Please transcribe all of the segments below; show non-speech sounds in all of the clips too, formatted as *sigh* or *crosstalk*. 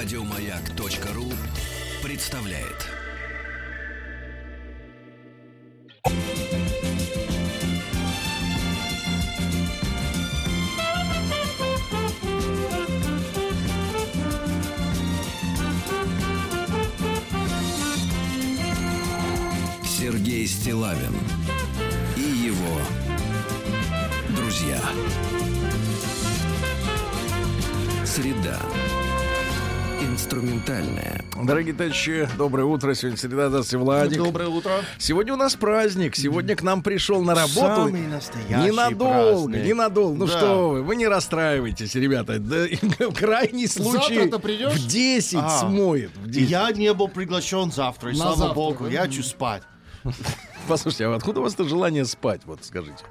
Радиомаяк.ру представляет. Сергей Стилавин и его друзья. Среда. Инструментальная. Дорогие товарищи, доброе утро. Сегодня среда, здравствуйте, Владик. Доброе утро. Сегодня у нас праздник. Сегодня к нам пришел на работу. Самый настоящий Ненадолго, праздник. ненадолго. Ну Да. что вы, вы не расстраивайтесь, ребята. Да, *laughs* крайний случай в 10 А. смоет. В 10. Я не был приглашен завтра, и На слава завтра, богу, я хочу спать. *laughs* Послушайте, а откуда у вас это желание спать? Вот скажите.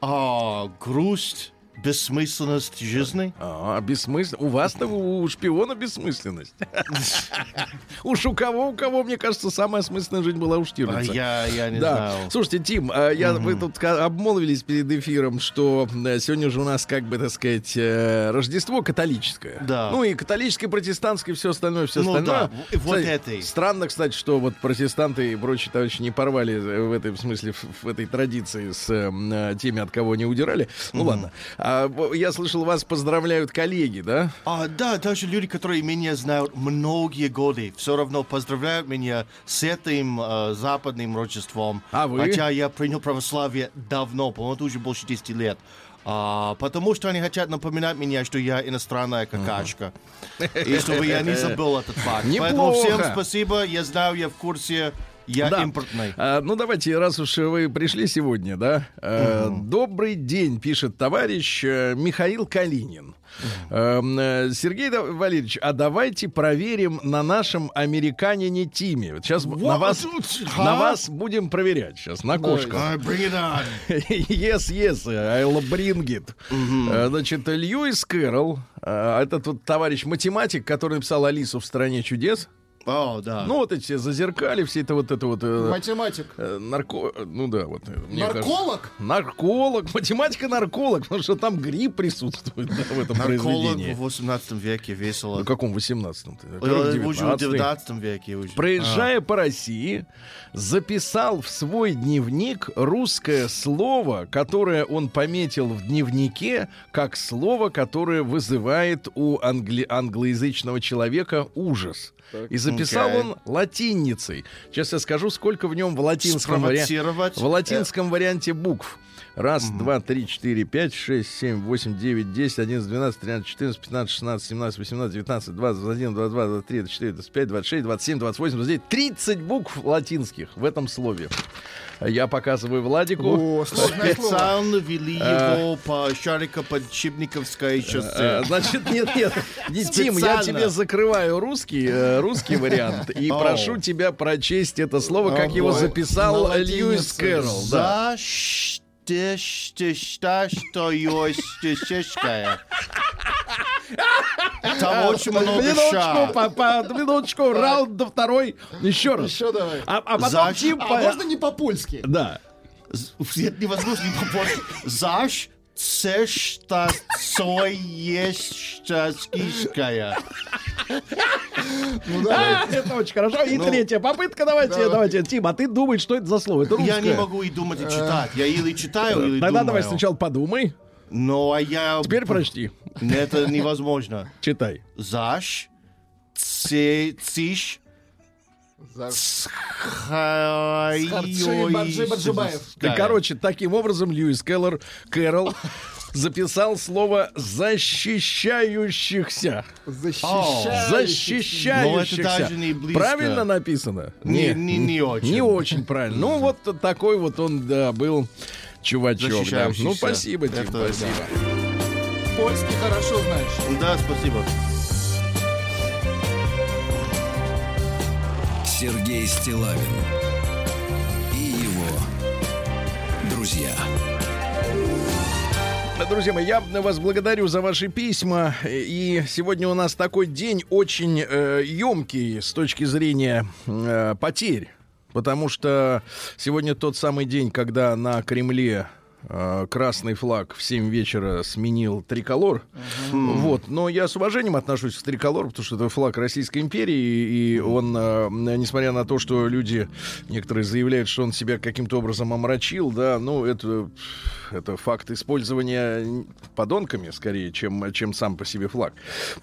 А, грусть, бессмысленность жизни. А, бессмысленно. У вас-то у шпиона бессмысленность. *laughs* Уж у кого, у кого, мне кажется, самая смысленная жизнь была у А Штирлица. я, я не Да. знал. Слушайте, Тим, а я, вы тут обмолвились перед эфиром, что э, сегодня же у нас, как бы, так сказать, э, Рождество католическое. Да. Ну и католическое, протестантское, все остальное, все Ну остальное. вот это. Странно, кстати, что вот протестанты и прочие товарищи не порвали э, в этой в смысле в, этой традиции с э, м, э, теми, от кого не удирали. Ну ладно. А, я слышал, вас поздравляют коллеги, да? А, да, даже люди, которые меня знают многие годы, все равно поздравляют меня с этим э, западным Рождеством. А вы? Хотя я принял православие давно, по-моему, уже больше 10 лет. А, потому что они хотят напоминать меня, что я иностранная какашка. *laughs* И чтобы я не забыл этот факт. *laughs* Поэтому всем спасибо, я знаю, я в курсе, я Да. импортный. А, ну, давайте, раз уж вы пришли сегодня, да. э, Добрый день, пишет товарищ э, Михаил Калинин. Эм, э, Сергей Валерьевич, а давайте проверим на нашем американине Тиме. Вот сейчас на вас, на вас будем проверять сейчас, на кошках. А. *laughs* Yes, yes, I'll bring it. Значит, Льюис Кэрролл, этот вот товарищ математик, который написал Алису в стране чудес. О, да. Ну, вот эти все зазеркали, все это вот это вот... э, Математик. Э, Нарко... Ну да, вот. э, Нарколог? кажется. Нарколог. *laughs* Математика-нарколог. Потому что там грипп присутствует да, в этом Нарколог произведении. в 18 веке весело. В каком 18-м? Э, Уже в 19 веке уже. Проезжая по России, записал в свой дневник русское слово, которое он пометил в дневнике как слово, которое вызывает у англи- англоязычного человека ужас. И записал Окей. он латиницей. Сейчас я скажу, сколько в нем в латинском варианте. Спровоцировать. В латинском варианте букв. Раз, два, три, четыре, пять, шесть, семь, восемь, девять, десять, одиннадцать, двенадцать, тринадцать, четырнадцать, пятнадцать, шестнадцать, семнадцать, восемнадцать, девятнадцать, двадцать, двадцать один, двадцать два, двадцать три, двадцать четыре, двадцать пять, двадцать шесть, двадцать семь, двадцать восемь, двадцать девять. Тридцать букв латинских в этом слове. Я показываю Владику. О. Специально вели его по Шарико-Подчебниковской Э, шоссе. Значит, нет, нет, не, Тим, я тебе закрываю русский, э, русский вариант и прошу тебя прочесть это слово, как его Ого. записал Льюис. Кэрролл. Да. За что, чешская. Там очень много Минуточку, ша. по- по- минуточку, раунд до второй. Еще раз. Еще давай. А, а потом За- Тим А можно не по-польски? Да. З- Это невозможно не попасть. Заш це что сой есть шаскишкая. Ну да. А, это очень хорошо. И Ну, третья попытка. Давайте, давай. давайте. Тим, а ты думай, что это за слово? Это. Я не могу и думать, и читать. Я или читаю, или Тогда давай сначала подумай. Ну, а я... Теперь прочти. Это невозможно. Читай. Заш, це, циш, За-. Да, короче, таким образом Льюис Келлер, Кэрролл *laughs* записал слово «защищающихся». Защищающийся. Защищающихся. Ну, это даже не близко. Правильно написано? Не- не- не очень. Не *laughs* очень правильно. Ну, вот такой вот он, да, был чувачок. Да. Ну, спасибо, Тим, Это спасибо. Польский хорошо знаешь. Да, спасибо. Сергей Стилавин и его друзья. Друзья мои, я вас благодарю за ваши письма. И сегодня у нас такой день очень э, емкий с точки зрения э, потерь. Потому что сегодня тот самый день, когда на Кремле красный флаг в 7 вечера сменил триколор. Вот. Но я с уважением отношусь к триколору, потому что это флаг Российской империи, и он, э, несмотря на то, что люди, некоторые заявляют, что он себя каким-то образом омрачил, да, ну, это, это факт использования подонками, скорее, чем, чем сам по себе флаг.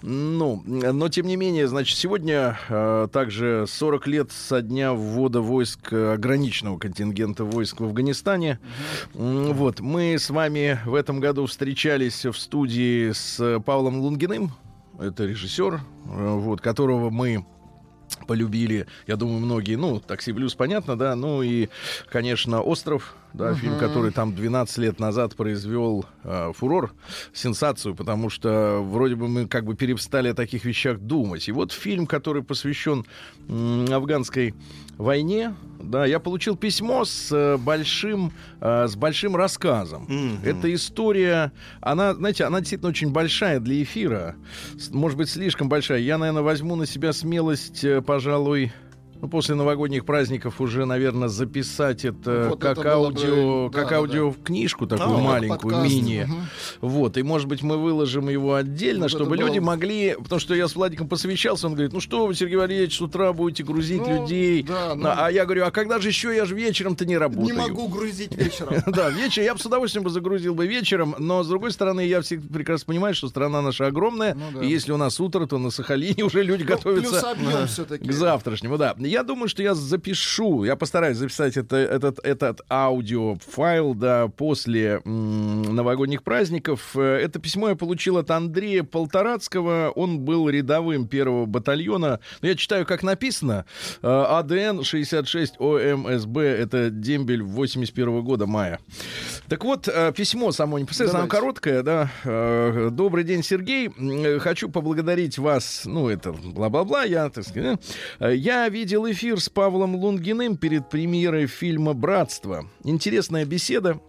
Ну, но, тем не менее, значит, сегодня э, также 40 лет со дня ввода войск, э, ограниченного контингента войск в Афганистане. М, Вот, мы с вами в этом году встречались в студии с Павлом Лунгиным, это режиссер, э, вот, которого мы полюбили, я думаю, многие, ну, «Такси Блюз», понятно, да, ну и, конечно, «Остров», да, фильм, который там 12 лет назад произвел э, фурор, сенсацию, потому что вроде бы мы как бы перестали о таких вещах думать. И вот фильм, который посвящен м, афганской войне, да, я получил письмо с э, большим, э, с большим рассказом. Эта история, она, знаете, она действительно очень большая для эфира, может быть, слишком большая. Я, наверное, возьму на себя смелость, э, пожалуй, ну, после новогодних праздников уже, наверное, записать это Вот как это бы, аудио, да, как да, аудио книжку такую А, маленькую, подкаст. мини. Мгм. Вот, и, может быть, мы выложим его отдельно, Вот чтобы это было- люди могли... Потому что я с Владиком посвящался, он говорит, ну что вы, Сергей Валерьевич, с утра будете грузить Ну, людей. да, ну. а, а я говорю, а когда же еще? Я же вечером-то не работаю. Не могу грузить вечером. *laughs* Да, вечер я бы с удовольствием бы загрузил бы вечером, но с другой стороны, я всегда прекрасно понимаю, что страна наша огромная, Ну да. и если у нас утро, то на Сахалине *laughs* уже люди Ну, готовятся к завтрашнему, да. Я думаю, что я запишу, я постараюсь записать это, этот, этот аудиофайл, да, после м, новогодних праздников. Э, Это письмо я получил от Андрея Полторацкого, он был рядовым первого батальона. Я читаю, как написано. АДН 66 ОМСБ, это дембель 81 года мая. Так вот, э, письмо само непосредственно, оно короткое, да. Э, Добрый день, Сергей. Хочу поблагодарить вас, ну, это бла-бла-бла, я, так сказать, я видел эфир с Павлом Лунгиным перед премьерой фильма «Братство». Интересная беседа.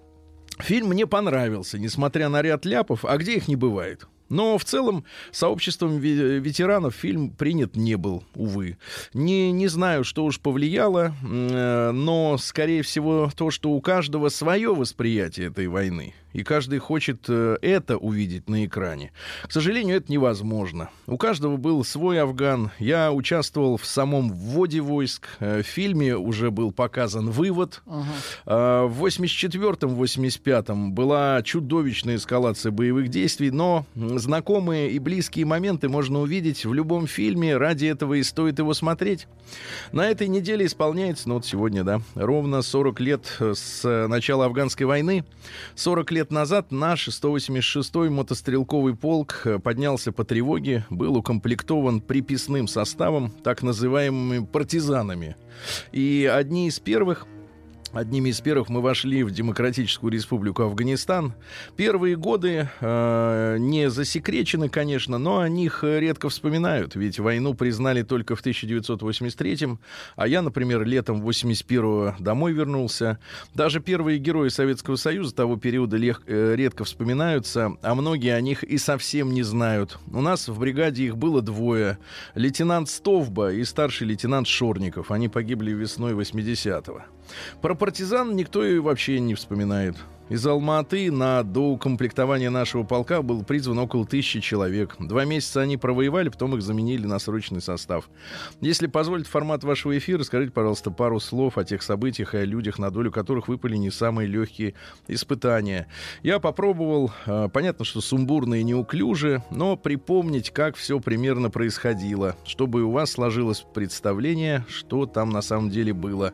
Фильм мне понравился, несмотря на ряд ляпов, а где их не бывает. Но в целом сообществом ве- ветеранов фильм принят не был, увы. Не, не знаю, что уж повлияло, э, но, скорее всего, то, что у каждого свое восприятие этой войны. И каждый хочет э, это увидеть на экране. К сожалению, это невозможно. У каждого был свой Афган. Я участвовал в самом вводе войск. Э, В фильме уже был показан вывод. А, В 84-85 была чудовищная эскалация боевых действий, но знакомые и близкие моменты можно увидеть в любом фильме. Ради этого и стоит его смотреть. На этой неделе исполняется, ну вот сегодня, да, ровно 40 лет э, с начала афганской войны. 40 лет назад наш 186-й мотострелковый полк э, поднялся по тревоге, был укомплектован приписным составом, так называемыми партизанами. И одни из первых Одними из первых мы вошли в Демократическую Республику Афганистан. Первые годы э, не засекречены, конечно, но о них редко вспоминают, ведь войну признали только в 1983 а я, например, летом 81-го домой вернулся. Даже первые герои Советского Союза того периода лег- э, редко вспоминаются, а многие о них и совсем не знают. У нас в бригаде их было двое. Лейтенант Стовба и старший лейтенант Шорников. Они погибли весной 80-го. Про партизан никто и вообще не вспоминает. Из Алматы на доукомплектование нашего полка был призван около тысячи человек. Два месяца они провоевали, потом их заменили на срочный состав. Если позволит формат вашего эфира, скажите, пожалуйста, пару слов о тех событиях и о людях, на долю которых выпали не самые легкие испытания. Я попробовал, э, понятно, что сумбурно и неуклюже, но припомнить, как все примерно происходило, чтобы у вас сложилось представление, что там на самом деле было.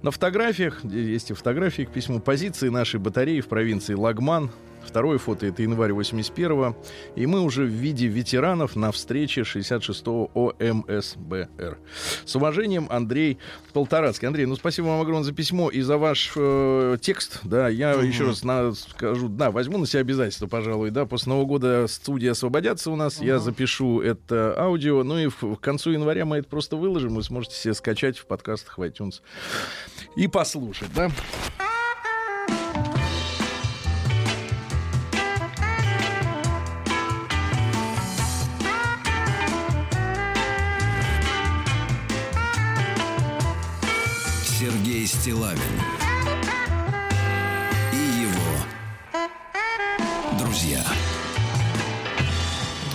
На фотографиях, есть и фотографии к письму, позиции нашей батареи в провинции Лагман. Второе фото это январь 81-го. И мы уже в виде ветеранов на встрече 66-го ОМСБР. С уважением, Андрей Полторацкий. Андрей, ну спасибо вам огромное за письмо и за ваш э, текст. Да, я еще раз на- скажу, да, возьму на себя обязательство, пожалуй, да, после Нового года студии освободятся у нас, я запишу это аудио, ну и в, к концу января мы это просто выложим, вы сможете себе скачать в подкастах в iTunes и послушать, да. Стилавин и его друзья.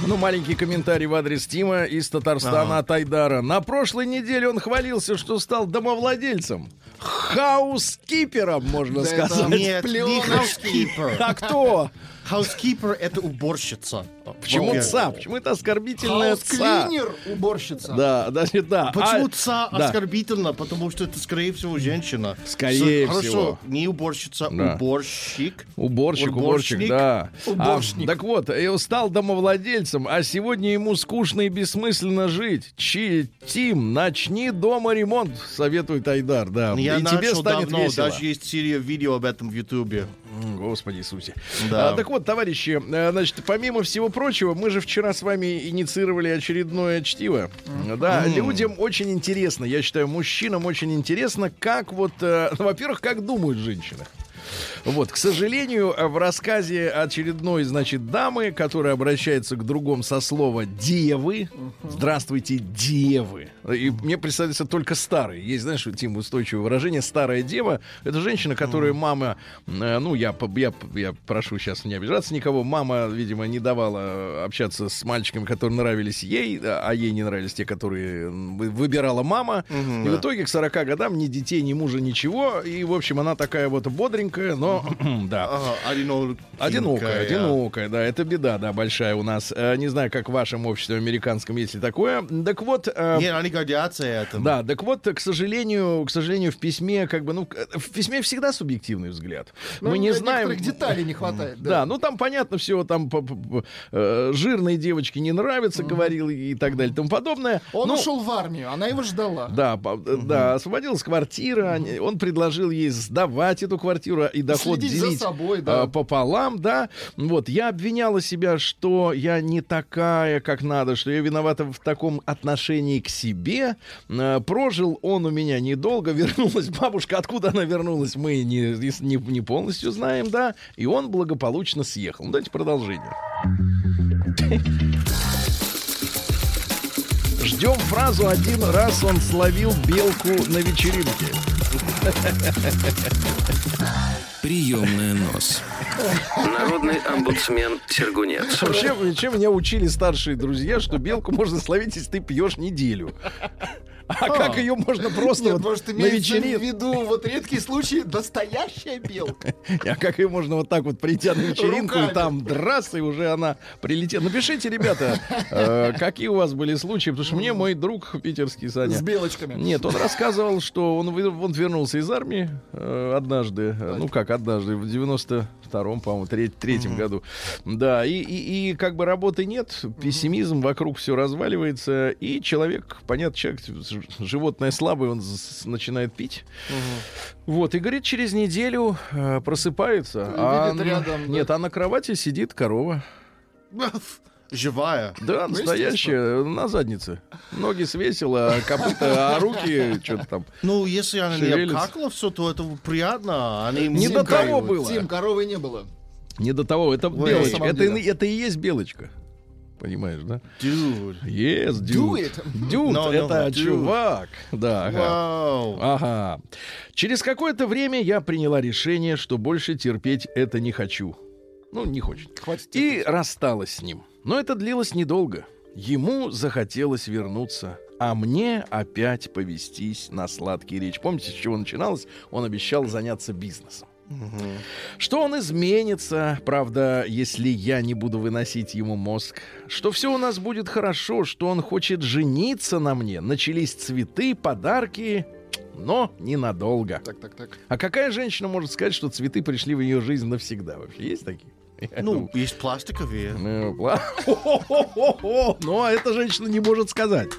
Ну, маленький комментарий в адрес Тима из Татарстана от Айдара. На прошлой неделе он хвалился, что стал домовладельцем. Хаускипером, можно Да это сказать. Нет, не housekeeper. А кто? Housekeeper — это уборщица. Почему Во- ца? Почему это оскорбительное ца? Хаус-клинер, уборщица. Да, значит, да. Почему А- ца да. оскорбительно? Потому что это, скорее всего, женщина. Скорее С- Хорошо, всего. не уборщица, Да. уборщик. Уборщик, уборщик, Уборщик. да. Уборщик. А, так вот, и стал домовладельцем, а сегодня ему скучно и бессмысленно жить. Чи, Тим, начни дома ремонт, советует Айдар, да. Я и тебе станет давно, весело. даже есть серия видео об этом в Ютубе. Господи Иисусе. Да. А, так вот, товарищи, э, значит, помимо всего прочего, мы же вчера с вами инициировали очередное чтиво. Да, людям очень интересно, я считаю, мужчинам очень интересно, как вот, э, ну, *laughs* во-первых, как думают женщины. Вот, к сожалению, э, в рассказе очередной, значит, дамы, которая обращается к другому со слова «девы», «Здравствуйте, девы». И мне представляется только старые. Есть, знаешь, Тим, устойчивое выражение «старая дева». Это женщина, которая мама, э, ну, я, я, я прошу сейчас не обижаться никого, мама, видимо, не давала э, общаться с мальчиками, которые нравились ей, а ей не нравились те, которые выбирала мама. и в итоге к 40 годам ни детей, ни мужа, ничего. И, в общем, она такая вот бодренькая, но, *clears throat* да. Одинокая. Одинокая, одинокая, да, это беда, да, большая у нас. Э, не знаю, как в вашем обществе американском, если такое. Так вот, э, Нет, они годятся этому. да, так вот, к сожалению, к сожалению, в письме, как бы, ну, в письме всегда субъективный взгляд. Ну, Мы не знаем. Деталей не хватает. Да, ну там понятно все, там э, жирные девочки не нравятся, говорил и так далее, и тому подобное. Он Ну, ушел в армию, она его ждала. Да, да, освободилась квартира, он предложил ей сдавать эту квартиру и доход Следить за делить собой, да. а, пополам, да. Вот, я обвиняла себя, что я не такая, как надо, что я виновата в таком отношении к себе. А, Прожил он у меня недолго, *laughs* вернулась бабушка. Откуда она вернулась, мы не, не, не полностью знаем, да. И он благополучно съехал. Ну, давайте продолжение. Ждем фразу «один раз он словил белку на вечеринке». *laughs* Приемная нос. Народный омбудсмен Сергунец. Вообще, чем меня учили старшие друзья, что белку можно словить, если ты пьешь неделю. А как ее можно просто вот может, на имеется в вечеринке? виду вот редкий случай настоящая белка. *laughs* А как ее можно вот так вот прийти на вечеринку и там драться, и уже она прилетела? Напишите, ребята, э, какие у вас были случаи, потому что мне мой друг питерский, Саня, С белочками. Нет, он рассказывал, что он, он вернулся из армии э, однажды, э, ну как однажды, в 92-м, по-моему, треть- третьем году. Да, и, и, и как бы работы нет, пессимизм, вокруг все разваливается, и человек, понятно, человек, животное слабое, он начинает пить. Вот, и говорит, через неделю э, просыпается. а Видит на- рядом, да. Нет, а на кровати сидит корова. *laughs* Живая. Да, Ну, настоящая, на заднице. Ноги свесила, а копыта, а *laughs* руки что-то там. Ну, если она не Шевелится. обкакала все, то это приятно. Они Не до того было. Тим, коровы не было. Не до того, это Ой, белочка. Это, это и есть белочка. Понимаешь, да? Dude. Yes, Do dude. it. Dude, No, no, это dude. чувак. Да, ага. Вау. Ага. Через какое-то время я приняла решение, что больше терпеть это не хочу. Ну, не хочет. Хватит И рассталась с ним. Но это длилось недолго. Ему захотелось вернуться, а мне опять повестись на сладкий речь. Помните, с чего начиналось? Он обещал заняться бизнесом. Что он изменится, правда, если я не буду выносить ему мозг. Что все у нас будет хорошо, что он хочет жениться на мне. Начались цветы, подарки, но ненадолго. Так, так, так. А какая женщина может сказать, что цветы пришли в ее жизнь навсегда? Вообще есть такие? *laughs* Ну, есть пластиковые. Ну, пла-. *laughs* Ну, а эта женщина не может сказать.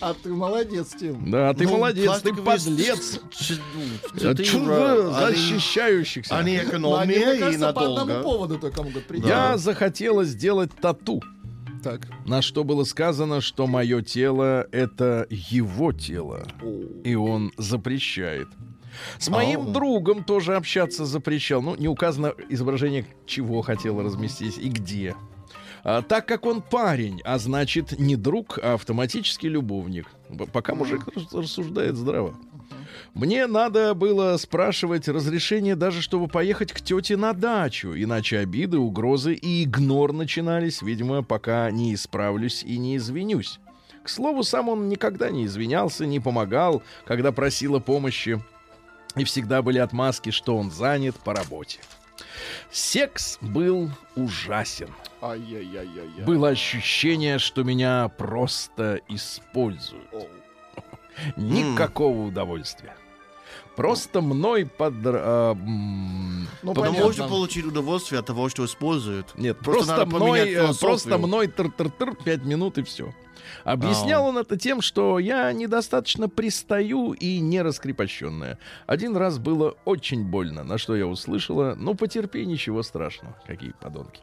А ты молодец, Тим. Да, ты Ну, молодец, ты подлец. э, они- защищающихся. Они экономия и кажется, по одному надолго. поводу только могут прийти. Я захотела сделать тату, Так. на что было сказано, что мое тело — это его тело, и он запрещает. С моим другом тоже общаться запрещал. Ну, не указано изображение, чего хотела разместить и где. А, так как он парень, а значит не друг, а автоматически любовник. Пока мужик рас- рассуждает здраво. Мне надо было спрашивать разрешение даже, чтобы поехать к тете на дачу, иначе обиды, угрозы и игнор начинались, видимо, пока не исправлюсь и не извинюсь. К слову, сам он никогда не извинялся, не помогал, когда просила помощи. И всегда были отмазки, что он занят по работе. Секс был ужасен. Ай-яй-яй-яй. Было ощущение, что меня просто используют. Никакого удовольствия. Просто мной под... м, Ну, Но понятно. можно получить удовольствие от того, что используют. Нет, Просто просто, мной, э, просто мной тыр-тыр-тыр, пять минут и все. Объяснял А. он это тем, что я недостаточно пристаю и не раскрепощенная. Один раз было очень больно, на что я услышала, ну потерпи, ничего страшного. Какие подонки.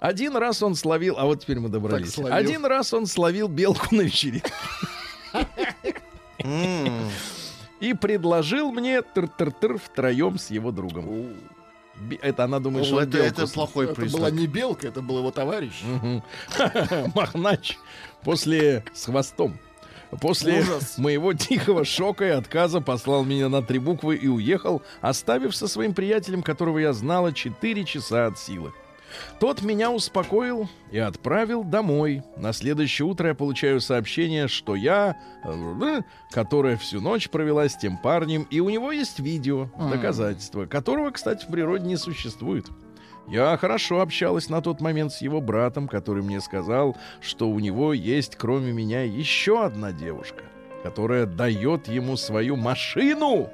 Один раз он словил, а вот теперь мы добрались. Один раз он словил белку на вечеринке и предложил мне тыр-тыр-тыр втроем с его другом. Это она думает, что Ну, это, это плохой Это была признак. не белка, это был его товарищ. *laughs* Махнач после с хвостом. После Ужас. *laughs* моего тихого шока и отказа послал меня на три буквы и уехал, оставив со своим приятелем, которого я знала 4 часа от силы. Тот меня успокоил и отправил домой. На следующее утро я получаю сообщение, что я, э, которая всю ночь провела с тем парнем, и у него есть видео, доказательства, которого, кстати, в природе не существует. Я хорошо общалась на тот момент с его братом, который мне сказал, что у него есть, кроме меня, еще одна девушка, которая дает ему свою машину,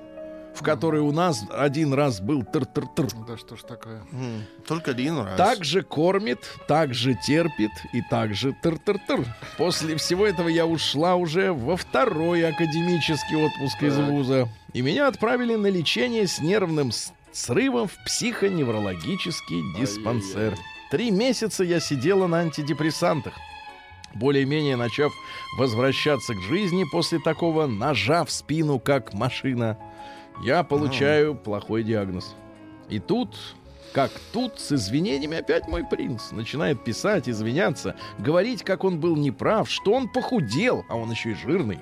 в которой у нас один раз был тыр-тыр-тыр. Да что ж такое. Только один раз. Так же кормит, так же терпит и так же тыр-тыр-тыр. После всего этого я ушла уже во второй академический отпуск из вуза. И меня отправили на лечение с нервным срывом в психоневрологический диспансер. Три месяца я сидела на антидепрессантах. Более-менее начав возвращаться к жизни после такого ножа в спину, как машина, я получаю плохой диагноз. И тут, как тут, с извинениями опять мой принц начинает писать, извиняться, говорить, как он был неправ, что он похудел, а он еще и жирный.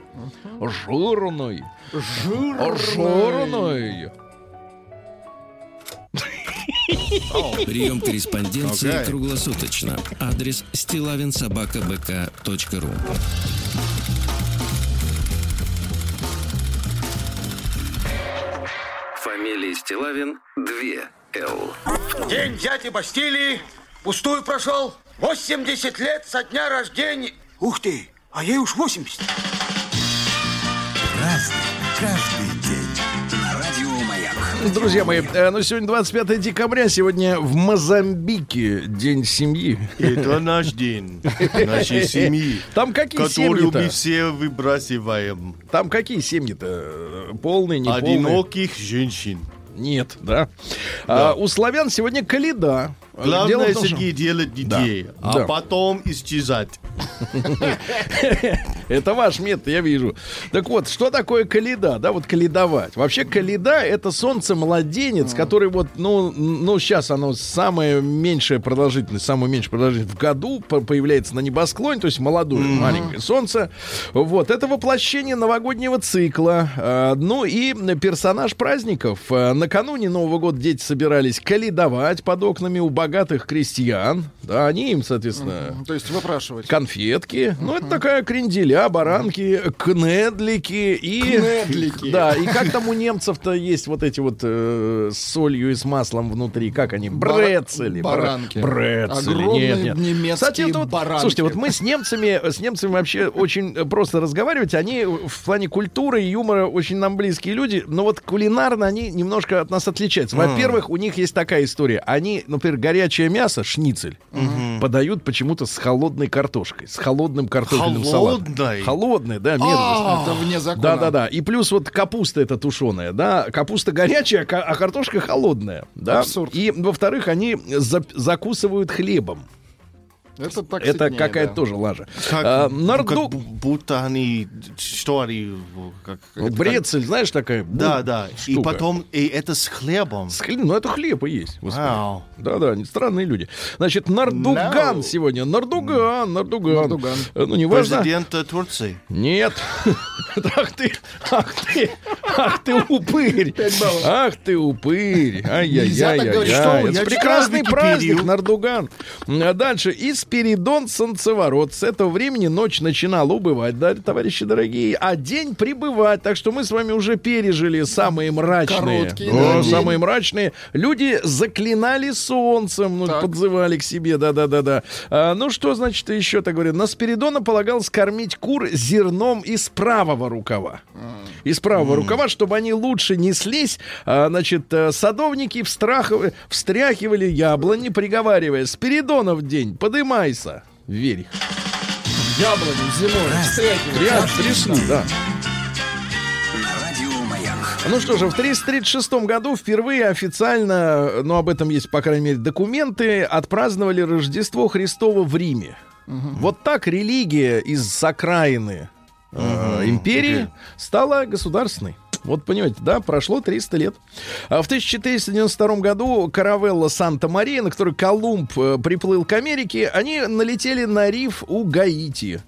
Жирный. Жирный. Прием корреспонденции Окей. круглосуточно. Адрес стилавинсобакабк.ру Фамилия Стилавин 2 Л. День дяди Бастилии пустую прошел. 80 лет со дня рождения. Ух ты, а ей уж 80. Друзья мои, э, ну сегодня 25 декабря, сегодня в Мозамбике день семьи. Это наш день нашей семьи, Там какие которую мы все выбрасываем. Там какие семьи-то? Полные, не полные? Одиноких женщин. Нет, да. А, у славян сегодня Каледа. Главное, том, что- Сергей, делать детей, а да. потом исчезать. *laughs* Это ваш метод, я вижу. Так вот, что такое каледа? Да, вот каледовать. Вообще каледа это солнце-младенец, который вот, ну, ну, сейчас оно самое меньшее продолжительность, самое меньшее продолжительность в году по- появляется на небосклоне, то есть молодое, маленькое солнце. Вот, это воплощение новогоднего цикла. А, ну и персонаж праздников. А, накануне Нового года дети собирались каледовать под окнами у богатых крестьян. Да, они им, соответственно, То есть выпрашивать. конфетки. Ну, это такая кренделя, баранки, кнедлики и... Кнедлики. *laughs* Да, и как там у немцев-то есть вот эти вот э, с солью и с маслом внутри, как они? Брецели. бара- баранки. Брецели. Огромные Нет, нет. немецкие Кстати, это вот, баранки. Слушайте, вот мы с немцами, с немцами вообще очень просто разговаривать. Они в плане культуры и юмора очень нам близкие люди, но вот кулинарно они немножко от нас отличаются. Во-первых, у них есть такая история. Они, например, горячее мясо, шницель, подают почему-то с холодной картошкой, с холодным картофельным салатом. Холодной? Холодной, да, мерзость. Это вне закона. Да, да, да. И плюс вот капуста эта тушеная, да, капуста горячая, а картошка холодная, да. Абсурд. И во-вторых, они за- закусывают хлебом. Это так Это сильнее, какая-то да. тоже лажа. Как, А, ну, как бу- будто они... Что они... Как, это как- Брецель, знаешь, такая? Да, бу- да. И штука. потом... И это с хлебом. С хлеб- Ну, это хлеб и есть. Вау. Да-да, они странные люди. Значит, Нардуган No. сегодня. Нардуган, Нардуган. Нардуган. Э, Ну, не важно. Президент э, Турции. Нет. *laughs* Ах ты, ах ты, ах ты упырь. Ах ты упырь. Нельзя так говорить. Ай-яй-яй. Что Это прекрасный праздник. Нардуган. А Дальше. Исперидон Солнцеворот. С этого времени ночь начинала убывать, да, товарищи дорогие, а день прибывать. Так что мы с вами уже пережили самые мрачные. Короткий, О, да, самые мрачные. Люди заклинали солнцем, ну, подзывали к себе, да-да-да-да. А, ну, что значит еще так говорят? На Спиридона полагалось кормить кур зерном из правого рукава. Из правого рукава, чтобы они лучше неслись. А, значит, э, садовники встрахов- встряхивали яблони, приговаривая, Спиридонов день, подымайся. Верь. Яблони зимой встряхивают. Прям трясли, да. Ну что же, в 336 году впервые официально, ну об этом есть, по крайней мере, документы, отпраздновали Рождество Христово в Риме. Вот так религия из окраины э, империи стала государственной. Вот понимаете, да, прошло 300 лет. А в 1492 году каравелла Санта-Мария, на которой Колумб э, приплыл к Америке, они налетели на риф у Гаити.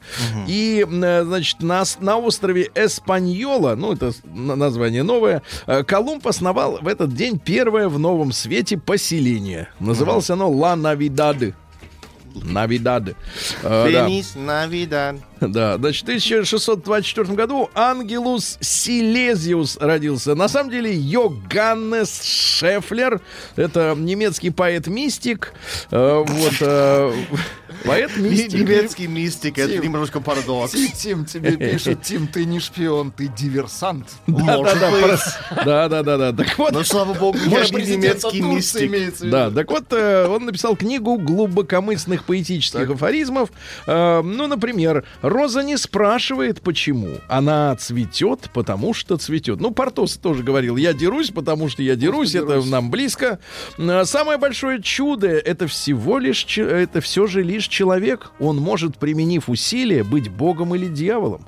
И, э, значит, на, на острове Эспаньола, ну, это название новое, э, Колумб основал в этот день первое в новом свете поселение. Называлось оно Ла Навидады. Навидады. Да. Фенис Навидан. Да, значит, в 1624 году Ангелус Силезиус родился. На самом деле Йоганнес Шефлер, это немецкий поэт-мистик. Э, вот, э, поэт-мистик. Немецкий мистик. Это Тим. немножко парадокс. Тим, Тим, тебе пишут, Тим, ты не шпион, ты диверсант. Да, да, да, да. Так вот, Но, слава богу, я президента немецкий мистик. имеется в виду. Да, так вот, э, он написал книгу глубокомысленных поэтических афоризмов. Ну, например, «Роза не спрашивает, почему. Она цветет, потому что цветет». Ну, Портос тоже говорил, «Я дерусь, потому что я дерусь, это нам близко». Э, Самое большое чудо — это всего лишь, это все же лишь человек. Он может, применив усилия, быть богом или дьяволом.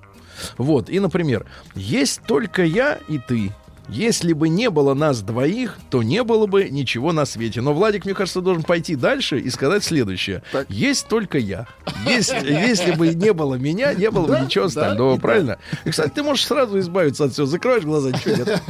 Вот, и, например, «Есть только я и ты». Если бы не было нас двоих, то не было бы ничего на свете. Но Владик, мне кажется, должен пойти дальше и сказать следующее. Так. Есть только я. Есть, если бы не было меня, не было бы Да, ничего остального. да. правильно? И, кстати, ты можешь сразу избавиться от всего. Закроешь глаза, ничего нет.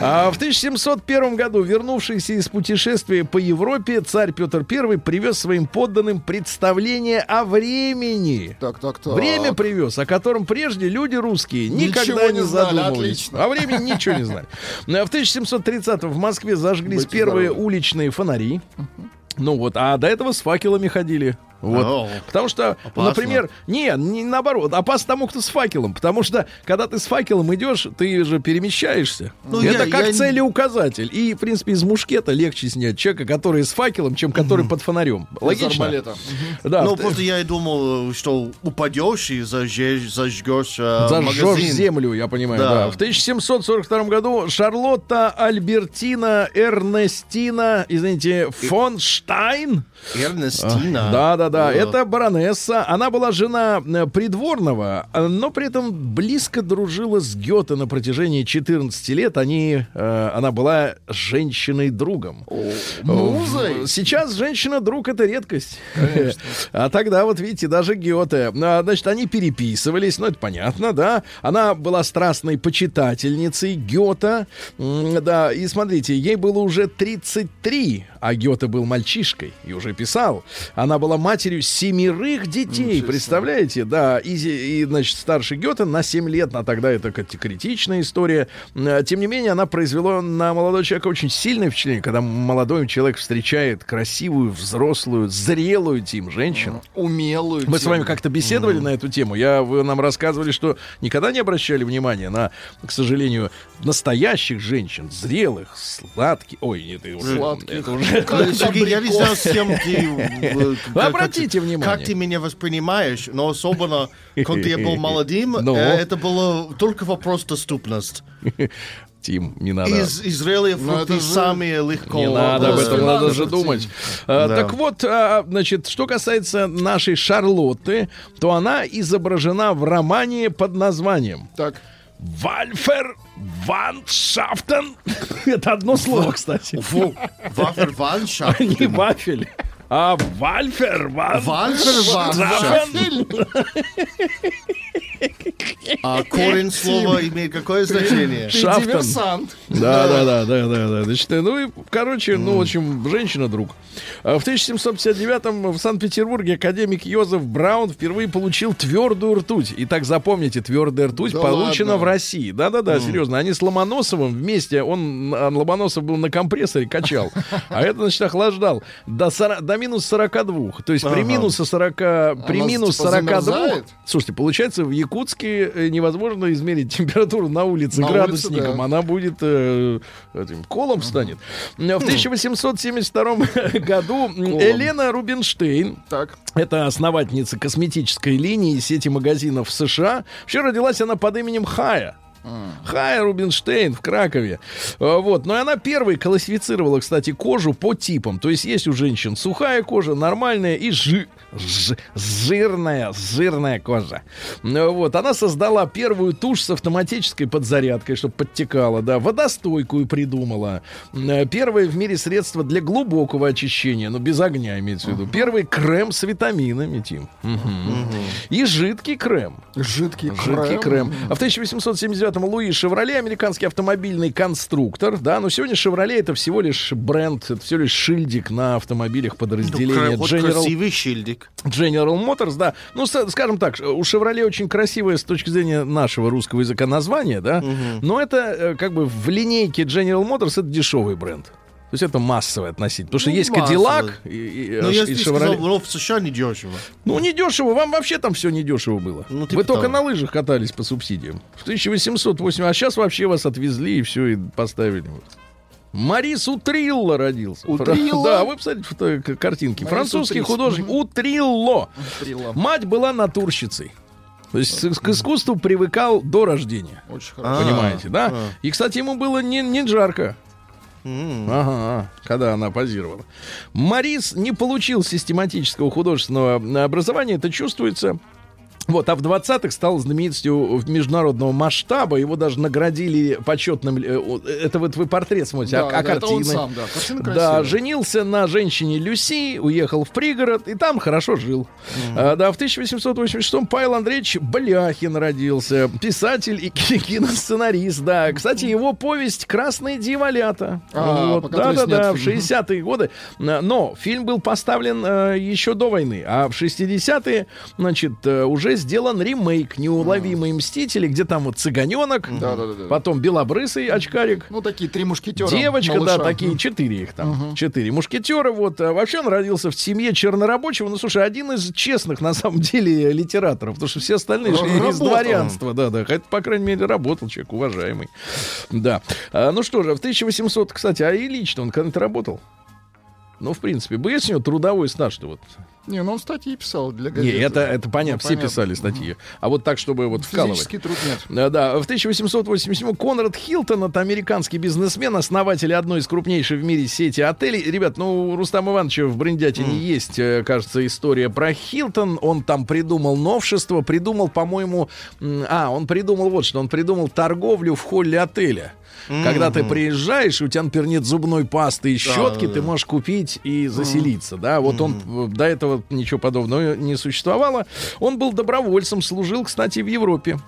А в 1701 году, вернувшийся из путешествия по Европе, царь Петр I привез своим подданным представление о времени. Так, так, так. Время привез, о котором прежде люди русские Ничего никогда не не знали, задумывались. отлично. О времени ничего не знали. Ну, а В 1730 в Москве зажглись Будьте первые здоровы. уличные фонари. Ну вот, а до этого с факелами ходили. Вот. О. Потому что, Опасно. например, не, не наоборот, опасно тому, кто с факелом. Потому что, когда ты с факелом идешь, ты же перемещаешься. Ну, Это я- как я целеуказатель. И, в принципе, из мушкета легче снять человека, который с факелом, чем который под фонарем. Логично? арбалета. Да, Ну, в- просто я и думал, что упадешь и зажжешь, зажгешь э, Зажжешь магазин. землю, я понимаю, да. Да. В 1742 году Шарлотта Альбертина Эрнестина, извините, фон Штайн. Эрнестина. Да, да, да. Это баронесса. Она была жена э, придворного, э, но при этом близко дружила с Гёте на протяжении 14 лет. Они, э, она была женщиной-другом. Музой? В- Сейчас женщина-друг это редкость. *laughs* А тогда, вот видите, даже Гёте. Значит, они переписывались, ну, это понятно, да. Она была страстной почитательницей Гёта. Да, и смотрите, ей было уже 33, а Гёте был мальчишкой и уже писал. Она была матерью семерых детей, представляете? Да, и, и, значит, старший Гёте на 7 лет, а тогда это критичная история. М, Тем не менее, она произвела на молодого человека очень сильное впечатление, когда молодой человек встречает красивую, взрослую, зрелую Тим женщину. Умелую. Мы с вами тему. как-то беседовали на эту тему. Я, вы нам рассказывали, что никогда не обращали внимания на, к сожалению, настоящих женщин, зрелых, сладких. Ой, нет. Сладких. это уже- Сергей, я не знаю, с э, обратите внимание. Как ты меня воспринимаешь, но особенно, когда я был *laughs* молодым, Ну? э, это было только вопрос доступности. *laughs* Тим, не надо. Из, из зрелых фруктов это же- самые легко. Не надо об этом, надо же да, думать. А, Да. Так вот, а, значит, что касается нашей Шарлотты, то она изображена в романе под названием Так. Вальфер Ваншафтен. *laughs* Это одно слово, кстати. Ваферваншафт. Не вафель, а Вальфер Ваншафтен. А корень слова имеет какое значение? Диверсант. Да, да, да, да, да, да. Значит, ну и, короче, ну, в общем, женщина-друг. А В 1759-м в Санкт-Петербурге академик Йозеф Браун впервые получил твердую ртуть. И так запомните, твердая ртуть Да получена ладно? в России. Да-да-да, серьезно. Они с Ломоносовым вместе, он, Ломоносов был на компрессоре, качал. А это, значит, охлаждал до, сора- до минус 42. То есть при Ага. минус 40, при Она, минус типа, 42. замерзает? Слушайте, получается, в Якутске э, невозможно измерить *laughs* температуру на улице На улице, градусником. да. Она будет э, этим колом станет. В 1872 *laughs* году Елена Рубинштейн, Так. это основательница косметической линии сети магазинов в США. Вообще родилась она под именем Хая. Хая Рубинштейн в Кракове. Э, Вот. Но и она первой классифицировала, кстати, кожу по типам. То есть есть у женщин сухая кожа, нормальная и жи- ж- жирная, жирная кожа. Э, Вот. Она создала первую тушь с автоматической подзарядкой, чтобы подтекала, да. Водостойкую придумала. Э, Первое в мире средство для глубокого очищения, но без огня имеется в виду. Первый крем с витаминами, Тим. Мгм. И жидкий крем. Жидкий крем. Жидкий крем. А в 1879-м Луи Шевроле, американский автомобильный конструктор, да, но сегодня Шевроле это всего лишь бренд, это всего лишь шильдик на автомобилях подразделения Вот General, красивый шильдик. General Motors, да. Ну, скажем так, у Шевроле очень красивое с точки зрения нашего русского языка название, да, но это э, как бы в линейке General Motors это дешевый бренд. То есть это массовый относительно. Потому что Ну, есть массовый. Кадиллак и, и, Ну, э, я и Chevrolet. сказал, в США не дешево. Ну, не дешево. Вам вообще там все не дешево было. Ну, типа Вы только того. на лыжах катались по субсидиям. В 1808... А сейчас вообще вас отвезли и все, и поставили. Марис Утрилло родился. Утрилло? Да, вы посмотрите картинки. Марис Французский Утрис. художник Утрилло. Утрилло. Мать была натурщицей. То есть к искусству привыкал до рождения. Очень хорошо. Понимаете, да? а. И, кстати, ему было не, не жарко. Ага, когда она позировала. Марис не получил систематического художественного образования, это чувствуется. Вот, а в 20-х стал знаменитостью международного масштаба. Его даже наградили почетным... э, Это вот вы портрет смотрите, Да, а, а да, это он картины. сам, да. Картина Да, красивая. женился на женщине Люси, уехал в пригород и там хорошо жил. А, да, в 1886-м Павел Андреевич Бляхин родился, писатель и ки- киносценарист. Да, кстати, его повесть «Красные дьяволята». А, да, да, да, снят в фильм. 60-е годы. А, Но фильм был поставлен э, еще до войны, а в 60-е, значит, э, уже сделан ремейк «Неуловимые мстители», где там вот цыганенок, Да, да, да, потом белобрысый очкарик, Ну, такие три мушкетера. Девочка, малыша. да, такие четыре их там. Четыре мушкетера. Вот. А вообще он родился в семье чернорабочего. Ну, слушай, один из честных, на самом деле, литераторов. Потому что все остальные шли из дворянства. Да, да. Хотя, по крайней мере, работал человек уважаемый. Да. А, ну что же, в 1800, кстати, а и лично он когда-то работал? Ну, в принципе, был у него трудовой стаж-то вот. Не, ну он статьи писал для Не, газеты. это, это понятно, Ну, все понятно. писали статьи. А вот так, чтобы вот вкалывать. Физический труд нет. Да, да. В 1887 Конрад Хилтон, это американский бизнесмен, основатель одной из крупнейших в мире сети отелей. Ребят, ну, у Рустама Ивановича в Бриндятине есть, э, кажется, история про Хилтон. Он там придумал новшество, придумал, по-моему... А, он придумал вот что. Он придумал торговлю в холле отеля. Когда ты приезжаешь, у тебя, например, нет зубной пасты и щетки, ты можешь купить и заселиться, да. Вот он э, до этого ничего подобного не существовало. Он был добровольцем, служил, кстати, в Европе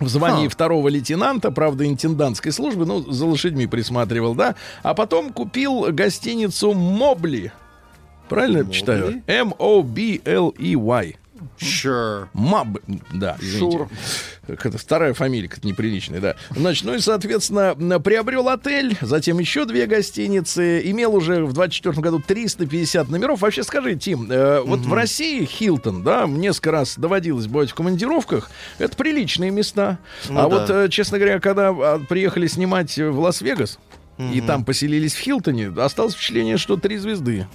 в звании второго лейтенанта, правда, интендантской службы, ну, за лошадьми присматривал, да, а потом купил гостиницу Мобли. Правильно я читаю? M-O-B-L-E-Y. Sure. Маб, да, извините. Это вторая фамилия, как неприличная, да. Значит, ну и, соответственно, приобрел отель, затем еще две гостиницы, имел уже в 24 году 350 номеров. Вообще, скажи, Тим, э, вот в России Хилтон, да, несколько раз доводилось бывать в командировках, это приличные места. Ну а да. вот, э, честно говоря, когда а, приехали снимать в Лас-Вегас, и там поселились в Хилтоне, осталось впечатление, что три звезды.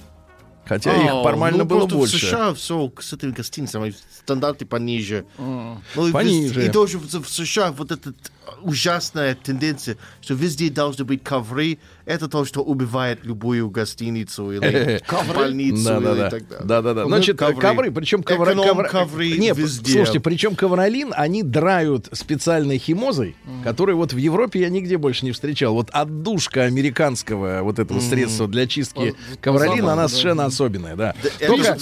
Хотя А, их формально ну, было больше. В США все с этими гостиницами стандарты пониже. Ну, и вез- Пониже. И тоже в, в США вот эта ужасная тенденция, что везде должны быть ковры. Это то, что убивает любую гостиницу или *laughs* больницу Да, или да. так далее. Да, да, да. Ну, Значит, ковры, причем ковра, ковра- Эконом-ковры Не, везде. слушайте, причем ковролин они драют специальной химозой, которую вот в Европе я нигде больше не встречал. Вот отдушка американского вот этого средства для чистки ковролина, она совершенно особенная, да. Только,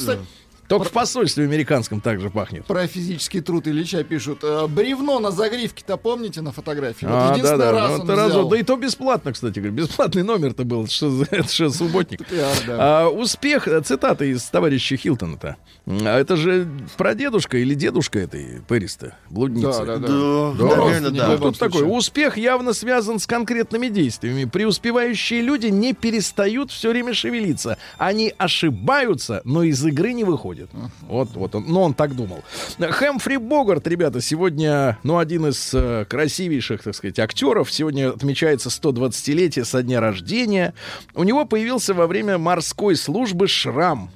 только в посольстве американском также пахнет. Про физический труд Ильича пишут. э, Бревно на загривке-то помните на фотографии? Вот А, да, единственный да, раз ну, он взял. да и то бесплатно, кстати говоря. Бесплатный номер-то был, это что за- это что, субботник. Да. А, успех, э, цитата из товарища Хилтона-то. А это же прадедушка или дедушка этой Пэриста, блудницы. Да, да, да. Да, наверное, да. Тут такой, успех явно связан с конкретными действиями. Преуспевающие люди не перестают все время шевелиться. Они ошибаются, но из игры не выходят. Вот, вот он, ну он так думал. Хэмфри Богарт, ребята, сегодня, ну, один из э, красивейших, так сказать, актеров. Сегодня отмечается 120-летие со дня рождения. У него появился во время морской службы шрам.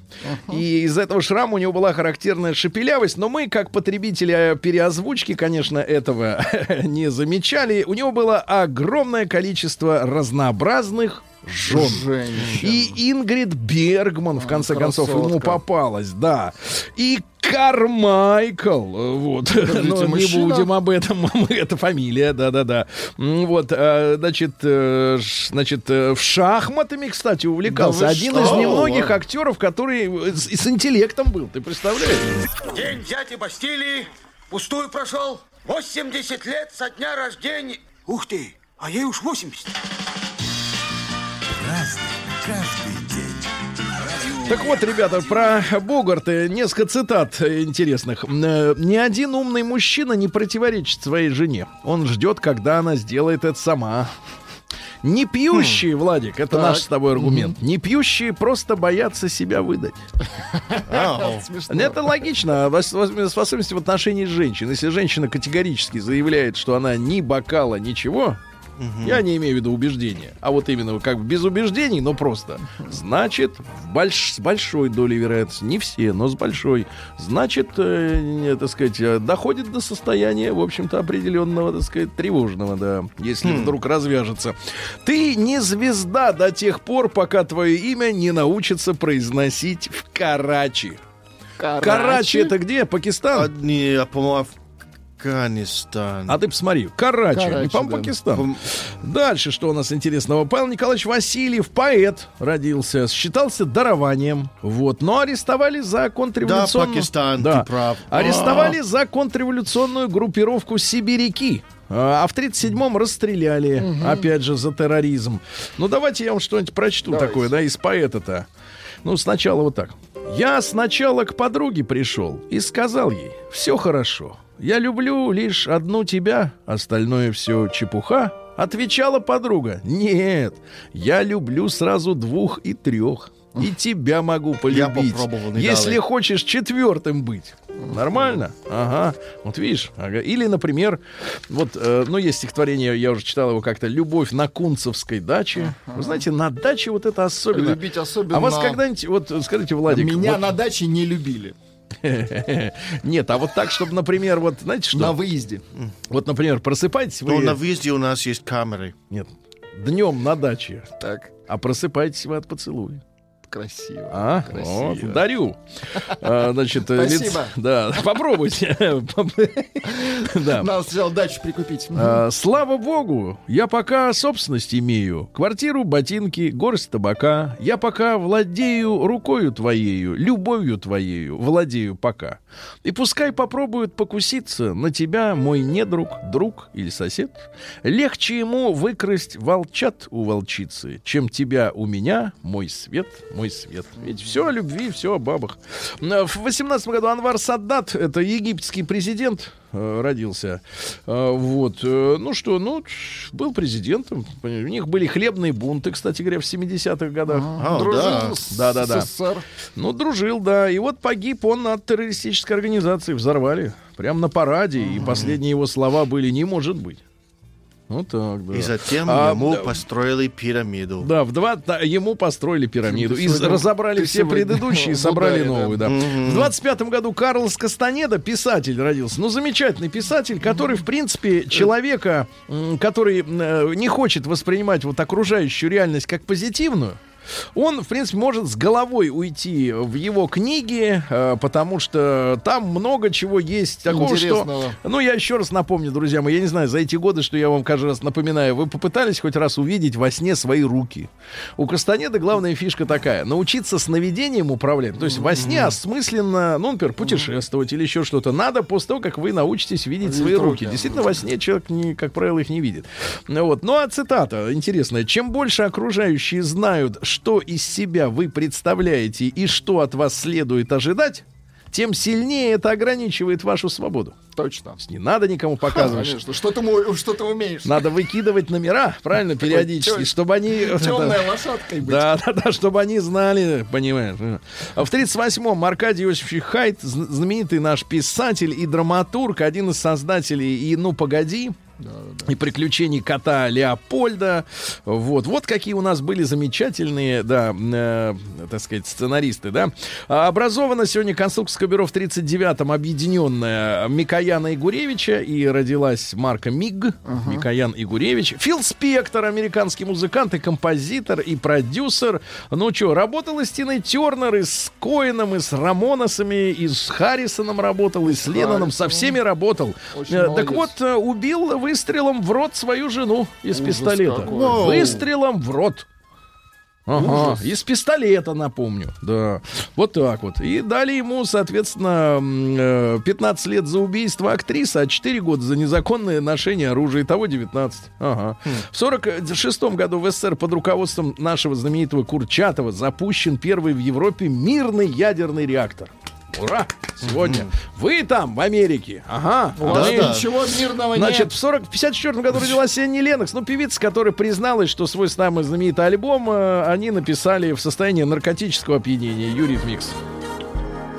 И из этого шрама у него была характерная шепелявость, но мы, как потребители э, переозвучки, конечно, этого *laughs* не замечали. У него было огромное количество разнообразных жен. Женщин. И Ингрид Бергман, в конце концов, ему попалась, да. И Кармайкл, вот. Но не мужчина? будем об этом, *laughs* это фамилия, да-да-да. Вот, э, значит, э, значит, э, в шахматами, кстати, увлекался. Да Один что? из немногих актеров, который с, с интеллектом был, ты представляешь? День дяди Бастилии пустую прошел. 80 лет со дня рождения. Ух ты, а ей уж 80. Так вот, ребята, про Богарта несколько цитат интересных. Э, Ни один умный мужчина не противоречит своей жене. Он ждет, когда она сделает это сама. Не пьющие, Владик, это наш с тобой аргумент. Не пьющие просто боятся себя выдать. Это логично, в в особенности в отношении женщин. Если женщина категорически заявляет, что она ни бокала, ничего, я не имею в виду убеждения, а вот именно как без убеждений, но просто, значит, в больш- с большой долей вероятности, не все, но с большой, значит, э, не, так сказать, э, доходит до состояния, в общем-то, определенного, так сказать, тревожного, да, если вдруг развяжется. Ты не звезда до тех пор, пока твое имя не научится произносить в Карачи. Карачи, это где? Пакистан? Одни, а, по-моему, Афганистан. А ты посмотри, Карачи, не Карачи, по да. Пакистан. Дальше что у нас интересного? Павел Николаевич Васильев, поэт, родился, считался дарованием. Вот, но арестовали за контрреволюционную... Да, Пакистан, ты прав. Арестовали за контрреволюционную группировку сибиряки. А а в 37-м расстреляли, опять же, за терроризм. Ну, давайте я вам что-нибудь прочту Давайте. такое, да, из поэта-то. Ну, сначала вот так. Я сначала к подруге пришел и сказал ей, все хорошо. Я люблю лишь одну тебя, остальное все чепуха. Отвечала подруга, нет, я люблю сразу двух и трех. И тебя могу полюбить, если дали. хочешь четвертым быть. Нормально? Ага. Вот видишь. Ага. Или, например, вот, э, ну, есть стихотворение, я уже читал его как-то, «Любовь на Кунцевской даче». Вы знаете, на даче вот это особенно. Любить особенно. А вас когда-нибудь, вот скажите, Владик, Меня вот- на даче не любили. *laughs* Нет, а вот так, чтобы, например, вот, знаете что? На выезде. Вот, например, просыпаетесь вы... Ну, на выезде у нас есть камеры. Нет, днем на даче, Так, а просыпаетесь вы от поцелуя. Красиво. А, Красиво. вот, дарю. А, значит, э, Спасибо. Да, *laughs* попробуйте. *laughs* Да. Надо сначала дачу прикупить. А, слава богу, я пока собственность имею. Квартиру, ботинки, горсть табака. Я пока владею рукою твоею, любовью твоею, владею пока. И пускай попробуют покуситься на тебя мой недруг, друг или сосед. Легче ему выкрасть волчат у волчицы, чем тебя у меня, мой свет, мой свет. Ведь все о любви, все о бабах. А, В 18 году Анвар Саддат, это египетский президент, э, родился. А, Вот. э, Ну что, ну, был президентом. У них были хлебные бунты, кстати говоря, в 70-х годах. А, Дружил да. с Да-да-да. СССР. Ну, дружил, да. И вот погиб он от террористической организации. Взорвали. Прямо на параде. И последние его слова были «не может быть». Вот так, да. И затем А, ему да, построили пирамиду. Да, в два да, ему построили пирамиду. И сегодня- разобрали все сегодня предыдущие и в собрали ударе, да. новые, да. В 25 году Карлос Кастанеда, писатель, родился. Ну, замечательный писатель, который, в принципе, человека, который э, не хочет воспринимать вот окружающую реальность как позитивную, он, в принципе, может с головой уйти в его книги, э, потому что там много чего есть такого, что... Ну, я еще раз напомню, друзья мои, я не знаю, за эти годы, что я вам каждый раз напоминаю, вы попытались хоть раз увидеть во сне свои руки. У Кастанеда главная фишка такая, научиться сновидением управлять. То есть во сне осмысленно, ну, например, путешествовать или еще что-то, надо после того, как вы научитесь видеть свои руки. Действительно, во сне человек, не, как правило, их не видит. Ну Вот. Ну, а цитата интересная. Чем больше окружающие знают, что из себя вы представляете и что от вас следует ожидать, тем сильнее это ограничивает вашу свободу. Точно. Не надо никому показывать, что Конечно. Что ты, что ты умеешь? надо выкидывать номера, *laughs* правильно, периодически, тё- чтобы они... Темная лошадкой быть. Да, да, да, чтобы они знали, понимаешь. В 38-м Аркадий Иосифович Хайт, зн- знаменитый наш писатель и драматург, один из создателей и «Ну, погоди», и приключений кота Леопольда. Вот, вот какие у нас были замечательные, да, э, так сказать, сценаристы, да. Образовано сегодня конструкторское бюро в 39-м объединенное Микояна Игуревича и родилась марка МИГ, Микоян Игуревич. Фил Спектор, американский музыкант и композитор и продюсер. Ну что, работал и с Тиной Тернер, и с Коином, и с Рамоносами, и с Харрисоном работал, и с Ленноном, со всеми работал. Очень Э, молодец. Так вот, э, убил выстрелом в рот свою жену из Ужас пистолета. какой. Выстрелом в рот. Ага, из пистолета, напомню. Да. Вот так вот. И дали ему, соответственно, м, э, 15 лет за убийство актрисы, а 4 года за незаконное ношение оружия. Итого 19. Ага. В 46 году в СССР под руководством нашего знаменитого Курчатова запущен первый в Европе мирный ядерный реактор. Ура! Сегодня. Вы там, в Америке. Ага. У вас А да. ничего мирного Значит, нет. в 40, в 54 году родилась Энни Ленокс, ну, певица, которая призналась, что свой самый знаменитый альбом э, они написали в состоянии наркотического опьянения. Юрий Микс.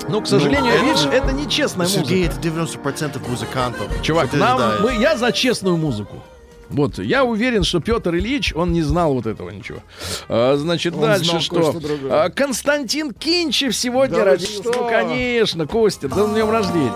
Ну, к сожалению, это- видишь, это нечестная Сергей, музыка. это 90% музыкантов. Чувак, ты нам, ожидаешь? мы, я за честную музыку. Вот, я уверен, что Петр Ильич, он не знал вот этого ничего. А, значит, Он дальше что? А, Константин Кинчев сегодня Да родился. Ну, конечно, Костя, да с днем рождения.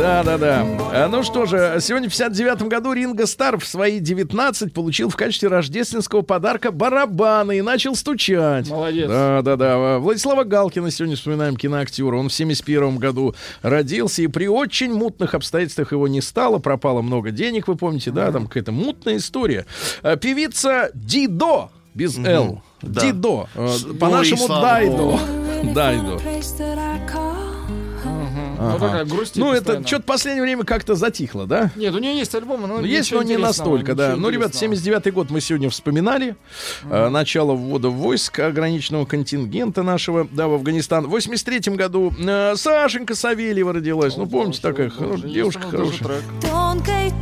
Да, да, да. А, ну что же, сегодня в 59 году Ринго Стар в свои 19 получил в качестве рождественского подарка барабаны и начал стучать. Молодец. Да, да, да. Владислава Галкина сегодня вспоминаем киноактера. Он в 71 году родился, и при очень мутных обстоятельствах его не стало. Пропало много денег, вы помните, да? Там какая-то мутная история. А, Певица Дидо без «Л». Дидо. и По-нашему слава Дайдо. *laughs* богу. Дайдо. Ну, такая грусть. Ну, это что-то в последнее время как-то затихло, да? Нет, у нее есть альбом, но Ну, есть, но не настолько, да. Ну, ребят, интересного. 79-й год мы сегодня вспоминали. Э, начало ввода войск ограниченного контингента нашего, да, в Афганистан. В 83-м году э, Сашенька Савельева родилась. Ну, помните, такая девушка хорошая. Тонкой,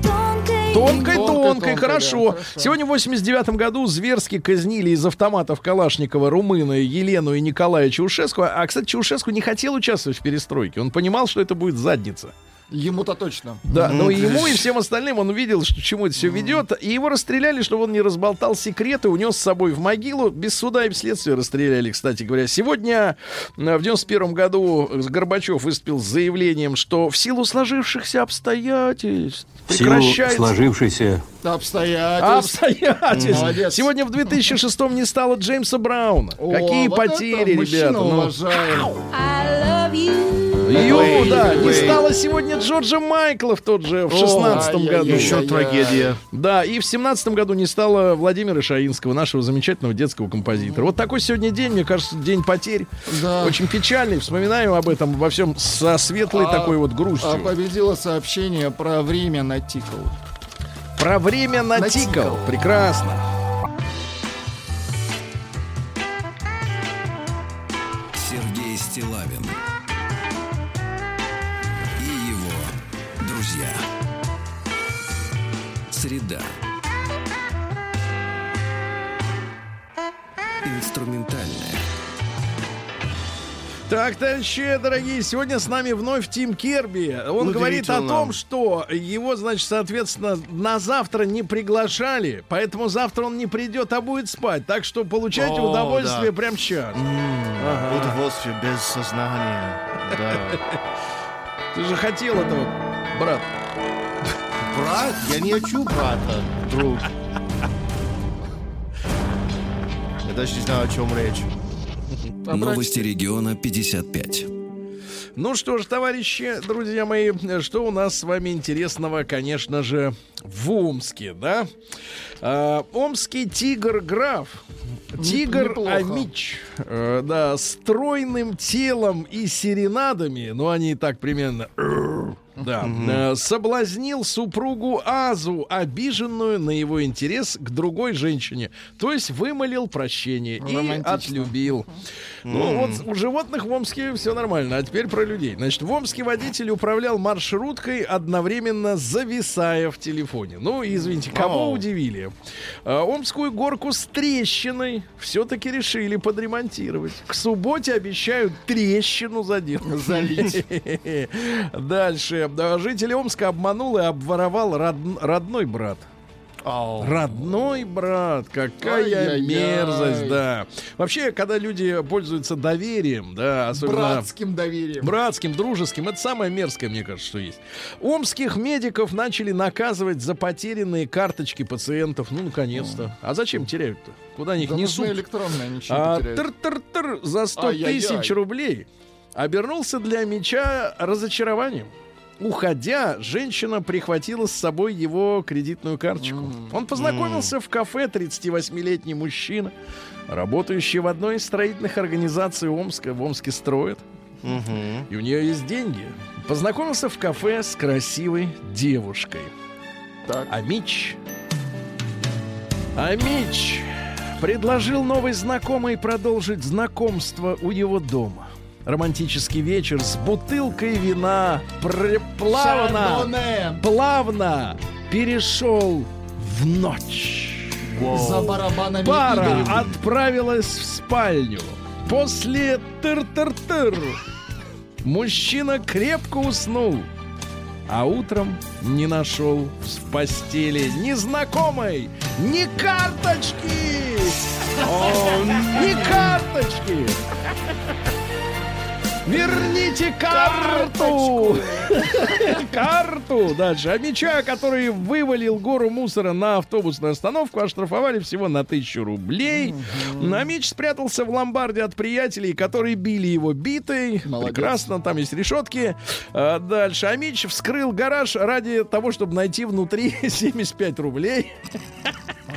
тонкой. Тонкой, хорошо. Сегодня в 89 году зверски казнили из автоматов Калашникова румына Елену и Николая Чаушеску. А, кстати, Чаушеску не хотел участвовать в перестройке. Он понимал, что это будет задница. Ему-то точно. Да, но и ему, и всем остальным он увидел, что к чему это все ведет. И его расстреляли, чтобы он не разболтал секреты, унес с собой в могилу. Без суда и следствия расстреляли, кстати говоря. Сегодня, э, в 91 году, Горбачев выступил с заявлением, что в силу сложившихся обстоятельств В силу прекращается... сложившейся Обстоятельства. Обстоятельств. Молодец. Сегодня в 2006 не стало Джеймса Брауна. О, Какие вот потери, мужчина ребята. ну. I love you. Ю, Ой, да, не стало сегодня Джорджа Майкла в тот же, в О, 16 году. Еще трагедия. Да, и в семнадцатом году не стало Владимира Шаинского, нашего замечательного детского композитора. Вот такой сегодня день, мне кажется, день потерь. Да. Очень печальный. Вспоминаем об этом во всем со светлой А- такой вот грустью. А победило сообщение про время на тикл. Про время натикал. Натикал. Прекрасно. Среда. Инструментальная. Так, товарищи дорогие, сегодня с нами вновь Тим Керби. Он говорит о том, что его, значит, соответственно, на завтра не приглашали, поэтому завтра он не придет, а будет спать. Так что получайте О, удовольствие да. прямо сейчас. Удовольствие без сознания. Да. *laughs* Ты же хотел этого, брат. Брат? Я не хочу брата, друг. Я даже не знаю, о чем речь. Новости региона 55. Ну что ж, товарищи, друзья мои, что у нас с вами интересного, конечно же, в Омске, да? А, омский тигр-граф. Тигр. Амич, э, да, стройным телом и серенадами, ну они так примерно, да, э, соблазнил супругу Азу, обиженную на его интерес к другой женщине, то есть вымолил прощение и отлюбил. Ну вот у животных в Омске все нормально, а теперь про людей. Значит, в Омске водитель управлял маршруткой, одновременно зависая в телефоне. Ну, извините, кого Ау. удивили? А, Омскую горку с трещиной все-таки решили подремонтировать. К субботе обещают трещину заделать. Залить. *laughs* Дальше. Да, Житель Омска обманул и обворовал род- родной брат. Родной брат, какая Ай-яй-яй. мерзость, да. Вообще, когда люди пользуются доверием, да, особенно Братским доверием. братским, дружеским, это самое мерзкое, мне кажется, что есть. Омских медиков начали наказывать за потерянные карточки пациентов. Ну, наконец-то. А зачем теряют-то? Куда они их Да несут? электронные, ничего А, тыр-тыр-тыр за 100 Ай-яй-яй. тысяч рублей обернулся для меча разочарованием. Уходя, женщина прихватила с собой его кредитную карточку. Он познакомился в кафе 38-летний мужчина, работающий в одной из строительных организаций Омска. В Омске строят. И у нее есть деньги. Познакомился в кафе с красивой девушкой. Так. А Мич... А Мич предложил новый знакомый продолжить знакомство у его дома. Романтический вечер с бутылкой вина плавно, Шардоне. плавно перешел в ночь. За барабанами Пара Игоря. отправилась в спальню. После тыр-тыр-тыр мужчина крепко уснул, а утром не нашел в постели ни знакомой, ни карточки. *laughs* О, ни карточки. Верните карту! Карту! Дальше. А меча, который вывалил гору мусора на автобусную остановку, оштрафовали всего на тысячу рублей. Меч спрятался в ломбарде от приятелей, которые били его битой. Молодец. Прекрасно, там есть решетки. А, дальше. А меч вскрыл гараж ради того, чтобы найти внутри *laughs* 75 рублей.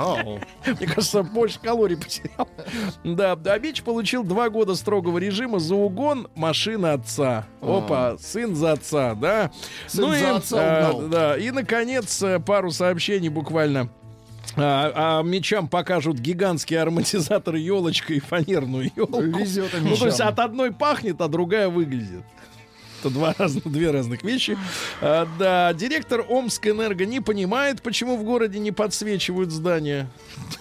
*laughs* Мне кажется, больше калорий потерял. Да, а Меч получил два года строгого режима за угон машины отца. Опа, сын за отца, да. Сын ну за и, отца а, угнал. да, и, наконец, э, пару сообщений буквально. А, а мечам покажут гигантский ароматизатор елочка и фанерную елку. Везет им Ну, то есть мечам. от одной пахнет, а другая выглядит. Это два разных, две разных вещи. А, да, директор Омскэнерго не понимает, почему в городе не подсвечивают здания.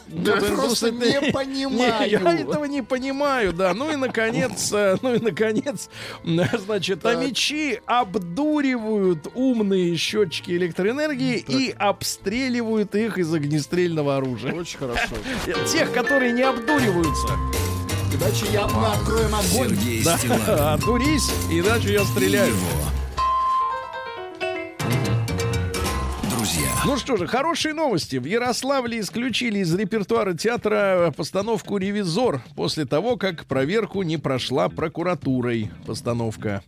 Да Вот он просто не Не, понимаю. *laughs* я этого не понимаю, да. Ну и наконец, э, ну и наконец, *laughs* значит, а мечи обдуривают умные счетчики электроэнергии и обстреливают их из огнестрельного оружия. Очень хорошо. *laughs* Тех, которые не обдуриваются. Иначе я, мы откроем огонь. Сергей Да, Стилавин *laughs* отдурись, иначе я стреляю. его *laughs* Ну что же, хорошие новости. В Ярославле исключили из репертуара театра постановку «Ревизор» после того, как проверку не прошла прокуратурой постановка.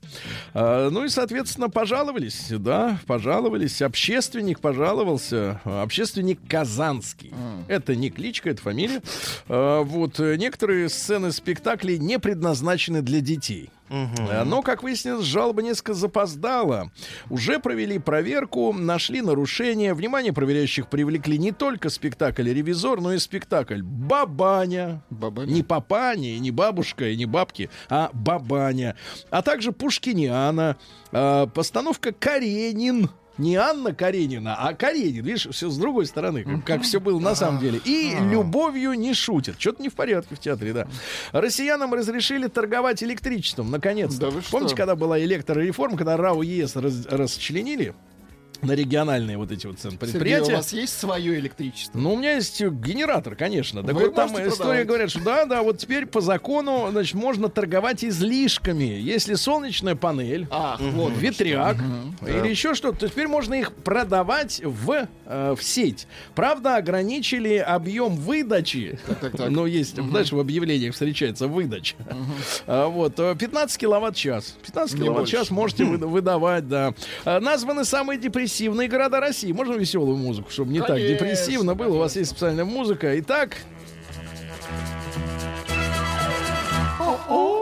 А, ну и, соответственно, пожаловались, да, пожаловались. Общественник пожаловался. Общественник Казанский. Это не кличка, это фамилия. А, вот, э, некоторые сцены спектаклей не предназначены для детей. Э, Но, как выяснилось, жалоба несколько запоздала. Уже провели проверку, нашли нарушения. Внимание проверяющих привлекли не только спектакль «Ревизор», но и спектакль «Бабаня». Бабаня? Не папаня, не бабушка, и не бабки, а «Бабаня». А также «Пушкиниана», э, постановка «Каренин». Не Анна Каренина, а Каренин. Видишь, все с другой стороны, как, как все было на самом деле. И любовью не шутят. Что-то не в порядке в театре, да. Россиянам разрешили торговать электричеством, наконец-то. Да вы что? Помните, когда была электрореформа, когда РАО ЕС раз- расчленили *laughs* на региональные вот эти вот цен Сергей, у предприятия? вас есть свое электричество? Ну, у меня есть э, генератор, конечно. Так Вы вот там история продавать. говорят, что да, да, вот теперь по закону, значит, можно торговать излишками. Если солнечная панель, Ах, вот. ветряк или еще что-то, то теперь можно их продавать в, э, в сеть. Правда, ограничили объем выдачи. так, так. Ну, есть, дальше в объявлениях встречается выдача. А, Вот, э, 15 киловатт-час. 15 Не киловатт-час можете выда- выдавать, да. А, Названы самые депрессивные города России. Можно веселую музыку, чтобы не так Конечно, депрессивно было? У вас есть специальная музыка. Итак...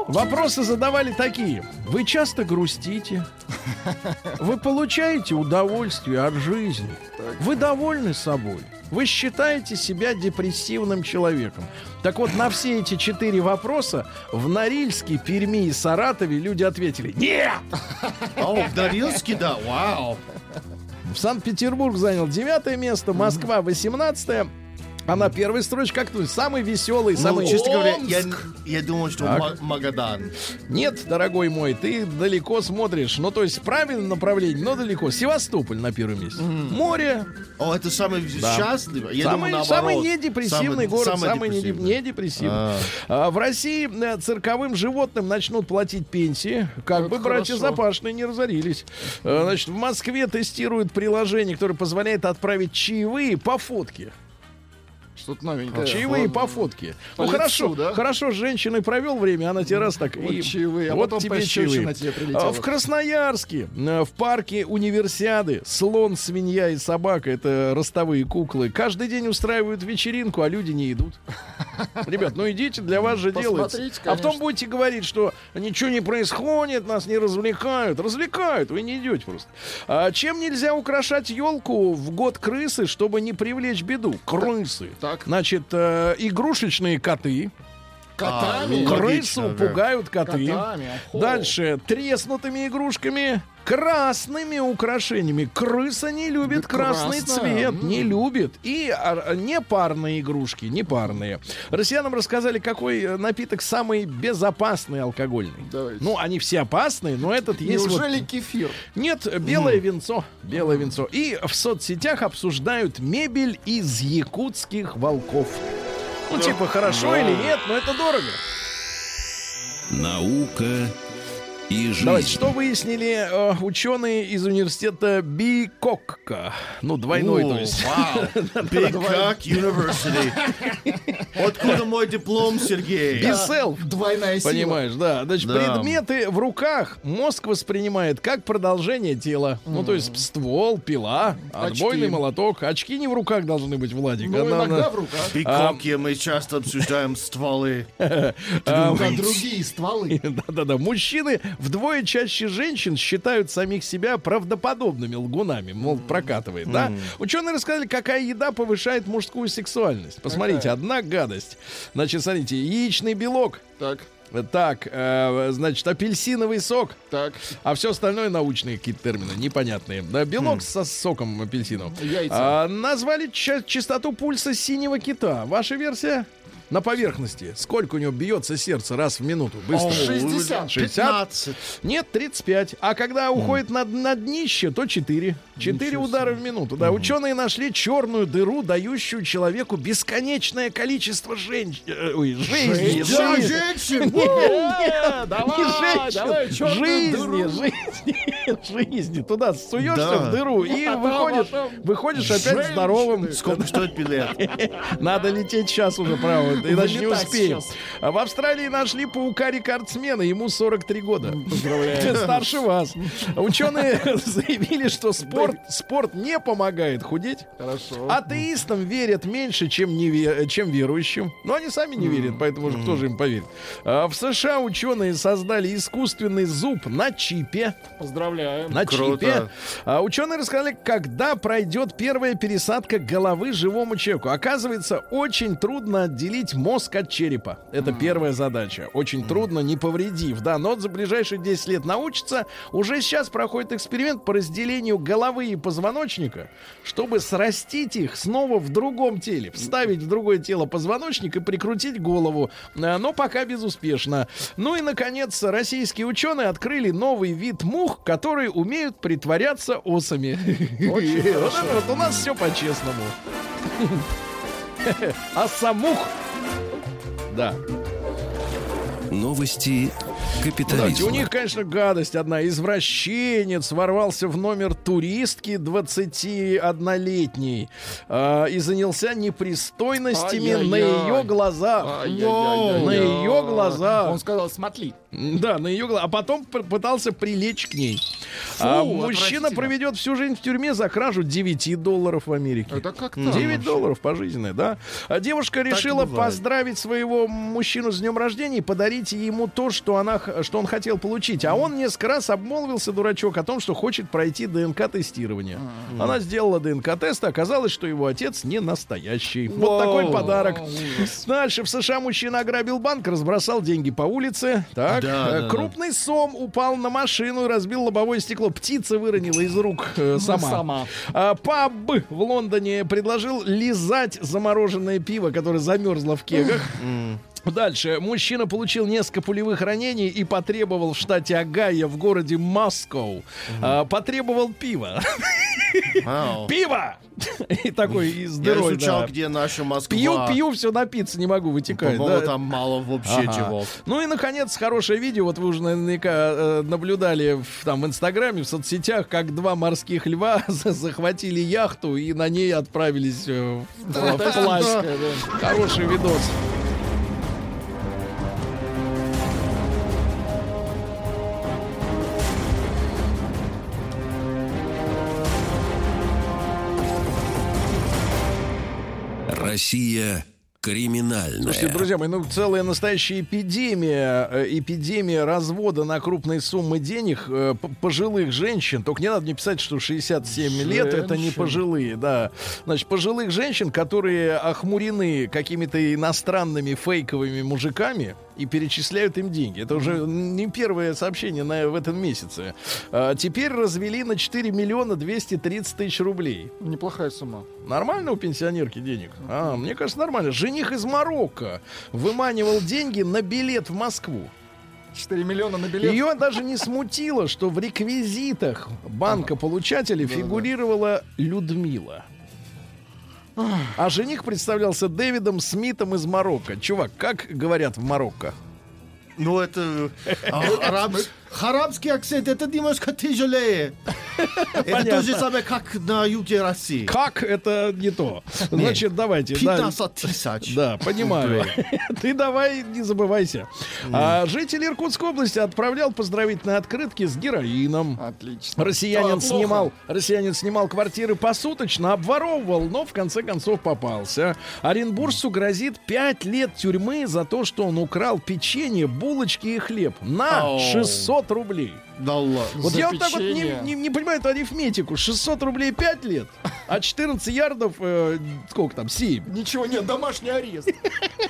Вопросы задавали такие. Вы часто грустите? Вы получаете удовольствие от жизни? Вы довольны собой? Вы считаете себя депрессивным человеком? Так вот, на все эти четыре вопроса в Норильске, Перми и Саратове люди ответили «Нет!». О, в Норильске, да, вау. В Санкт-Петербург занял девятое место, Москва 18 а на первой строчке как то самый веселый, Ну, самый... честно говоря, я, я думал, что Так. Ма- Магадан. Нет, дорогой мой, ты далеко смотришь. Ну, то есть правильное направление, но далеко. Севастополь на первом месте. Море. О, это самый Да. счастливый. Я самый, думал, самый недепрессивный Самый- город, самый самый, неде- депрессивный. недепрессивный. А. А, в России э, цирковым животным начнут платить пенсии, как Это бы братья хорошо. Запашные не разорились. А, Значит, в Москве тестируют приложение, которое позволяет отправить чаевые по фотке. Что-то новенькое. Чаевые Вот. по фотке. По ну лицу, хорошо, да? хорошо, с женщиной провел время, она тебе раз так Вот и чаевые, а вот потом тебе пощечина чаевые. тебе прилетела. А, В Красноярске э, в парке Универсиады слон, свинья и собака это ростовые куклы. Каждый день устраивают вечеринку, а люди не идут. Ребят, ну идите, для вас же делается. А потом будете говорить, что ничего не происходит, нас не развлекают. Развлекают, вы не идете просто. А чем нельзя украшать елку в год крысы, чтобы не привлечь беду? Крысы. Так. Значит, э, игрушечные коты. Котами. А, Крысу Логично, да. пугают коты. Котами. Дальше треснутыми игрушками, красными украшениями. Крыса не любит Да красный красная, цвет, не любит. И а, непарные игрушки, непарные. Россиянам рассказали, какой э, напиток самый безопасный алкогольный. Давайте. Ну, они все опасные, но этот есть вот... Неужели кефир? Нет, белое венцо. Белое венцо. И в соцсетях обсуждают мебель из якутских волков. Ну, типа, хорошо или нет, но это дорого. Наука и жизнь. Давайте, что выяснили э, ученые из университета Бикокка? Ну, двойной, О, то есть. Вау. *laughs* Big Cock University. *laughs* Откуда мой диплом, Сергей? Биселф. Двойная сила. Понимаешь, да. Значит, Да. предметы в руках мозг воспринимает как продолжение тела. Ну, то есть ствол, пила, отбойный молоток. Очки не в руках должны быть, Владик. Ну, а иногда в руках. В Бикоке мы часто обсуждаем стволы. *laughs* Другие стволы. Да-да-да. Мужчины вдвое чаще женщин считают самих себя правдоподобными лгунами. Мол, прокатывает, да? Ученые рассказали, какая еда повышает мужскую сексуальность. Посмотрите, одна гадость. Значит, смотрите, яичный белок. Так, Так, э, значит, апельсиновый сок. так. А все остальное научные какие-то термины, непонятные. Да, белок со соком апельсиновым. Яйца. А, назвали ча- частоту пульса синего кита. Ваша версия? На поверхности. Сколько у него бьется сердце раз в минуту? Быстро. 60. 60? 15. Нет, 35. А когда уходит на, на днище, то 4. 4 удара в минуту. Да, ученые нашли черную дыру, дающую человеку бесконечное количество женщ... э, ой, жизни. Жизни. женщин! *laughs* Нет, давай, не женщин, давай, чёрную жизни, дыру. жизни, *laughs* жизни. Туда суешься Да. в дыру и выходишь, выходишь опять женщины. здоровым. Сколько стоит билет? *laughs* Надо лететь сейчас уже, право, иначе не Вылетать успеем. сейчас. А в Австралии нашли паука-рекордсмена, ему 43 года. Поздравляю. Старше вас. Ученые *laughs* заявили, что спорт, спорт не помогает худеть. Хорошо. Атеистам верят меньше, чем, неве- чем верующим. Но они сами не верят, поэтому же кто же им поверит. А в США ученые создали искусственный зуб на чипе. Поздравляем. На Круто. чипе. А ученые рассказали, когда пройдет первая пересадка головы живому человеку. Оказывается, очень трудно отделить отделить мозг от черепа. Это первая задача. Очень трудно, не повредив. Да, но за ближайшие 10 лет научится. Уже сейчас проходит эксперимент по разделению головы и позвоночника, чтобы срастить их снова в другом теле. Вставить в другое тело позвоночник и прикрутить голову. А, Но пока безуспешно. Ну и, наконец, российские ученые открыли новый вид мух, которые умеют притворяться осами. *laughs* Вот это вот у нас все по-честному. *laughs* А самух. Да. Новости капитализма. у них, конечно, гадость одна. Извращенец ворвался в номер туристки 21-летней а, и занялся непристойностями на Ай-яй-яй. ее глаза. Ай-яй-яй-яй. На ее глаза. Он сказал, смотри. Да, на ее глаза. А потом пытался прилечь к ней. А мужчина проведет всю жизнь в тюрьме за кражу 9 долларов в Америке. Это как так? 9 долларов пожизненное, да. А девушка решила бывает. поздравить своего мужчину с днем рождения и подарить ему то, что, она, х- что он хотел получить. А он несколько раз обмолвился, дурачок, о том, что хочет пройти ДНК-тестирование. Она сделала ДНК-тест, оказалось, что его отец не настоящий. Вот такой подарок. Дальше в США мужчина ограбил банк, разбросал деньги по улице. Так, Да, э, да, крупный сом упал на машину и разбил лобовое стекло. Птица выронила из рук э, сама. сама. А, паб в Лондоне предложил лизать замороженное пиво, которое замерзло в кегах. Дальше. Мужчина получил несколько пулевых ранений и потребовал в штате Огайо в городе Москва. а, потребовал пива. Вау. Пиво! И такой из Я дырой, изучал, да. где наша Москва. Пью, пью, все напиться не могу, вытекает. Да. там мало вообще Ага. чего. Ну и, наконец, хорошее видео. Вот вы уже наверняка э, наблюдали в, там, в Инстаграме, в соцсетях, как два морских льва *laughs* за- захватили яхту и на ней отправились э, в, в плавь. Хороший видос. Россия криминальная. Слушайте, друзья мои, ну целая настоящая эпидемия, э, эпидемия развода на крупные суммы денег э, пожилых женщин. Только не надо мне писать, что 67 лет это не Женщин. пожилые, да. Значит, пожилых женщин, которые охмурены какими-то иностранными фейковыми мужиками и перечисляют им деньги. Это уже не первое сообщение на, в этом месяце. А, теперь развели на 4 миллиона 230 тысяч рублей. Неплохая сумма. Нормально у пенсионерки денег? А, мне кажется, нормально. Жених из Марокко выманивал деньги на билет в Москву. 4 миллиона на билет. Ее даже не смутило, что в реквизитах банка получателя фигурировала Людмила. А жених представлялся Дэвидом Смитом из Марокко. Чувак, как говорят в Марокко? Ну, это... араб- Харабский акцент, это немножко тяжелее. *laughs* Это то же самое, как на юге России. Как, это не то. Значит, давайте. 15 тысяч. Да, понимаю. *laughs* Ты давай, не забывайся. А, житель Иркутской области отправлял поздравительные открытки с героином. Отлично. Россиянин снимал, россиянин снимал квартиры посуточно, обворовывал, но в конце концов попался. Оренбуржцу грозит 5 лет тюрьмы за то, что он украл печенье, булочки и хлеб на 600 500 рублей. Да ладно. Вот я вот так вот не, не- не понимаю эту арифметику. 600 рублей 5 лет, а 14 ярдов, э, сколько там, 7. Ничего нет, домашний арест.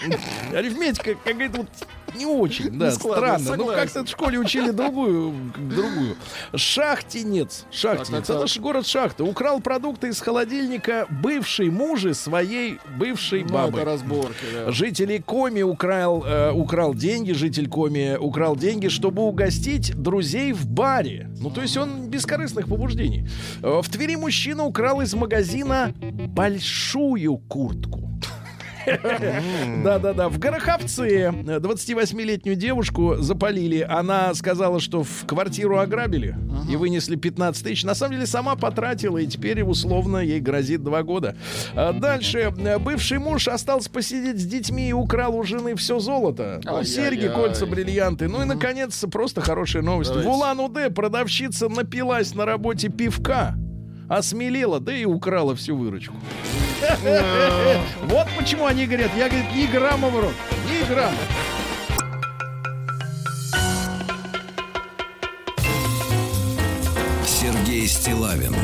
*laughs* Арифметика какая-то вот не очень, да, складно, странно. Ну, как-то в школе учили другую, другую. Шахтинец. Шахтинец. Так, так, Это так. ж город Шахта. Украл продукты из холодильника бывшей мужи своей бывшей Ну, бабы. это разборки, да. Житель Коми украл, э, украл деньги, житель Коми украл деньги, чтобы угостить друзей в баре. Ну, то есть он бескорыстных побуждений. Э, В Твери мужчина украл из магазина большую куртку. Да-да-да. В Гороховце э, 28-летнюю девушку запалили. Она сказала, что в квартиру ограбили и вынесли 15 тысяч. На самом деле сама потратила, и теперь условно ей грозит два года. А Дальше. Бывший муж остался посидеть с детьми и украл у жены все золото. Ну, серьги, кольца, бриллианты. Ну и, наконец, просто хорошая новость. В Улан-Удэ продавщица напилась на работе пивка, осмелела, да и украла всю выручку. *laughs* Вот почему они говорят, я, говорит, ни грамма в рот, ни грамма. Сергей Стилавин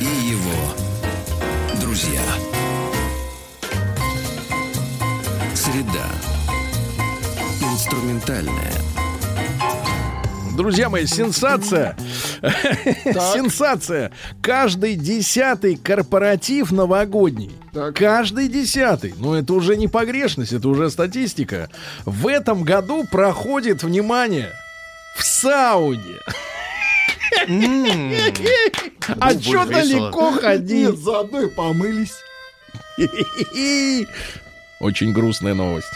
и его друзья. Среда. Инструментальная. Друзья мои, сенсация. Сенсация. Каждый десятый корпоратив новогодний. Так. Каждый десятый. Ну, это уже не погрешность, это уже статистика. В этом году проходит, внимание, в сауне. А что далеко ходить? заодно и помылись. *laughs* Очень грустная новость.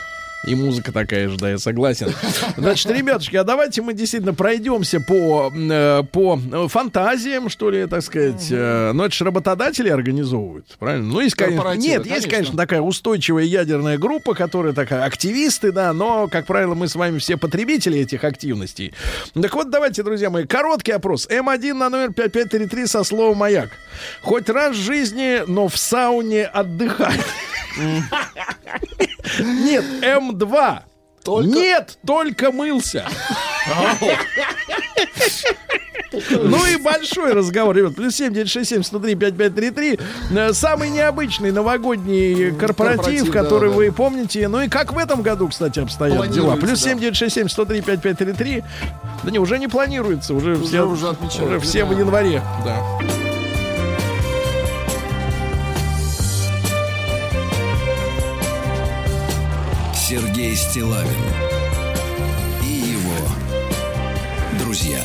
И музыка такая же, да, я согласен. Значит, ребятушки, а давайте мы действительно пройдемся по, э, по э, фантазиям, что ли, так сказать. Э, Но это же работодатели организовывают, правильно? Ну, есть, конечно, нет, есть, конечно. конечно, такая устойчивая ядерная группа, которая такая, активисты, да, но, как правило, мы с вами все потребители этих активностей. Так вот, давайте, друзья мои, короткий опрос. М1 на номер 5533 со словом «Маяк». Хоть раз в жизни, но в сауне отдыхать. Нет, М2. Только- Нет, только мылся. Ну и большой разговор, ребят. Плюс 7, 967, 103, 5533. Э, Самый необычный новогодний корпоратив, Корпоратив, который да, да. вы помните. Ну и как в этом году, кстати, обстоят дела. Плюс да. 7, 967, 103, 5533. Да не, уже не планируется. Уже, все, уже отмечают, уже все в да. январе. Да. Сергей Стилавин и его друзья.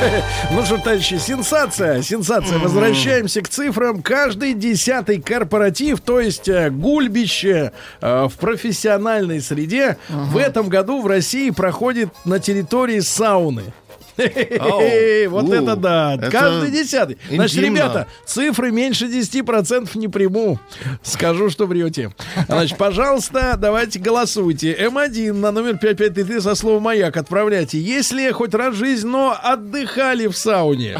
*laughs* Ну что, товарищи, сенсация, сенсация. Возвращаемся к цифрам. Каждый десятый корпоратив, то есть э, гульбище э, в профессиональной среде, в этом году в России проходит на территории сауны. Вот это да. Каждый десятый. Значит, ребята, цифры меньше 10% не приму. Скажу, что врете. Значит, пожалуйста, давайте голосуйте. М1 на номер 5533 со словом «Маяк» отправляйте. Если хоть раз в жизнь, но отдыхали в сауне.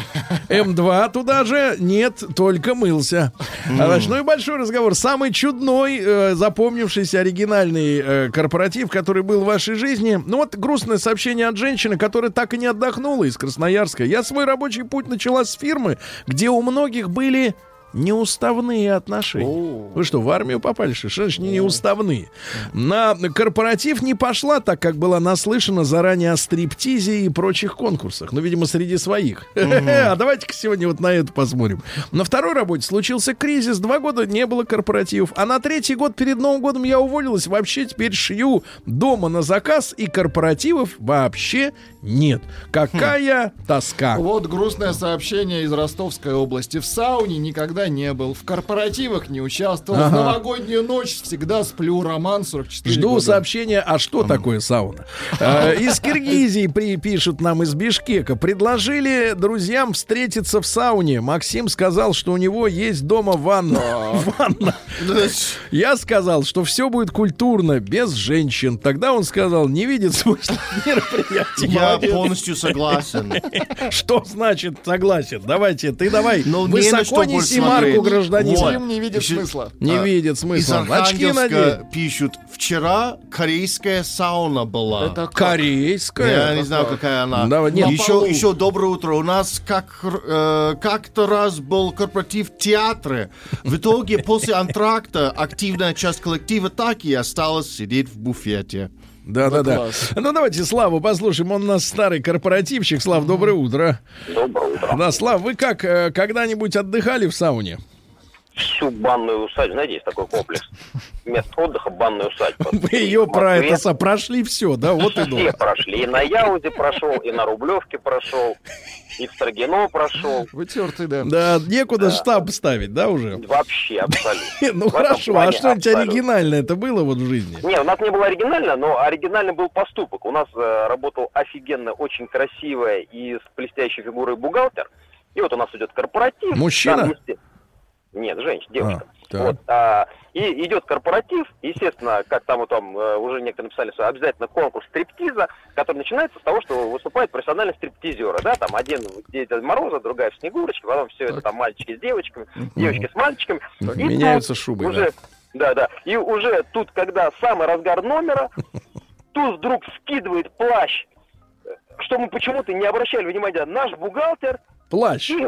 М2 туда же нет, только мылся. Значит, ну и большой разговор. Самый чудной, э, запомнившийся оригинальный э, корпоратив, который был в вашей жизни. Ну вот грустное сообщение от женщины, которая так и не отдохнула из Красноярска. Я свой рабочий путь начала с фирмы, где у многих были неуставные отношения. Вы что, в армию попали? Что Что значит не неуставные? На корпоратив не пошла, так как была наслышана заранее о стриптизе и прочих конкурсах. Ну, видимо, среди своих. *laughs* А давайте-ка сегодня вот на это посмотрим. На второй работе случился кризис. Два года не было корпоративов. А на третий год перед Новым годом я уволилась. Вообще теперь шью дома на заказ. И корпоративов вообще нет. Какая тоска. Вот грустное сообщение из Ростовской области. В сауне никогда не был, в корпоративах не участвовал, в Ага. новогоднюю ночь всегда сплю, роман 44 Жду года. сообщения, а что такое сауна? Э, Из Киргизии при- пишут нам из Бишкека. Предложили друзьям встретиться в сауне. Максим сказал, что у него есть дома ванна. Ванна. Я сказал, что все будет культурно, без женщин. Тогда он сказал, не видит смысла в мероприятии. Я Молодец. полностью согласен. Что значит согласен? Давайте, ты давай Ну, не на высоко неси марку гражданина. Вот. Им не видит Еще- смысла. Не А, видит Из смысла. Очки надень. Архангельска пишут, вчера корейская сауна была. Это как? Корейская. Я не знаю, какая она. Давай, нет. еще, еще доброе утро. У нас как, э, как-то раз был корпоратив в театре. В итоге после антракта активная часть коллектива так и осталась сидеть в буфете. Да, да, да. класс. Ну давайте Славу послушаем. Он у нас старый корпоративщик. Слав, доброе утро. Доброе утро. Да, Слав, вы как, э, когда-нибудь отдыхали в сауне? Всю банную усадьбу, знаете, есть такой комплекс. Место отдыха банная усадьба. *laughs* Вы ее про это со- прошли все, да? Вот и Все ну. *laughs* прошли. И на Яузе прошел, и на Рублевке прошел, и в Строгино прошел. Вытертый, да. Да, некуда штаб ставить, да, уже? Вообще, абсолютно. *laughs* Ну хорошо, а что-нибудь оригинальное это было вот в жизни? Не, у нас не было оригинально, но оригинальный был поступок. У нас э, работал офигенно, очень красивая и с блестящей фигурой бухгалтер. И вот у нас идет корпоратив. Мужчина? Там, Нет, женщина, девушка. А, так. Вот, а, и идет корпоратив, естественно, как там там э, уже некоторые написали, что обязательно конкурс стриптиза, который начинается с того, что выступают профессиональные стриптизеры, да, там один Дед Мороза, другая в Снегурочке, потом все это там мальчики с девочками, девочки с мальчиками. И Меняются шубы, уже, да, да, и уже тут, когда самый разгар номера, *laughs* тут вдруг скидывает плащ, э, что мы почему-то не обращали внимания, наш бухгалтер, Плащ. и,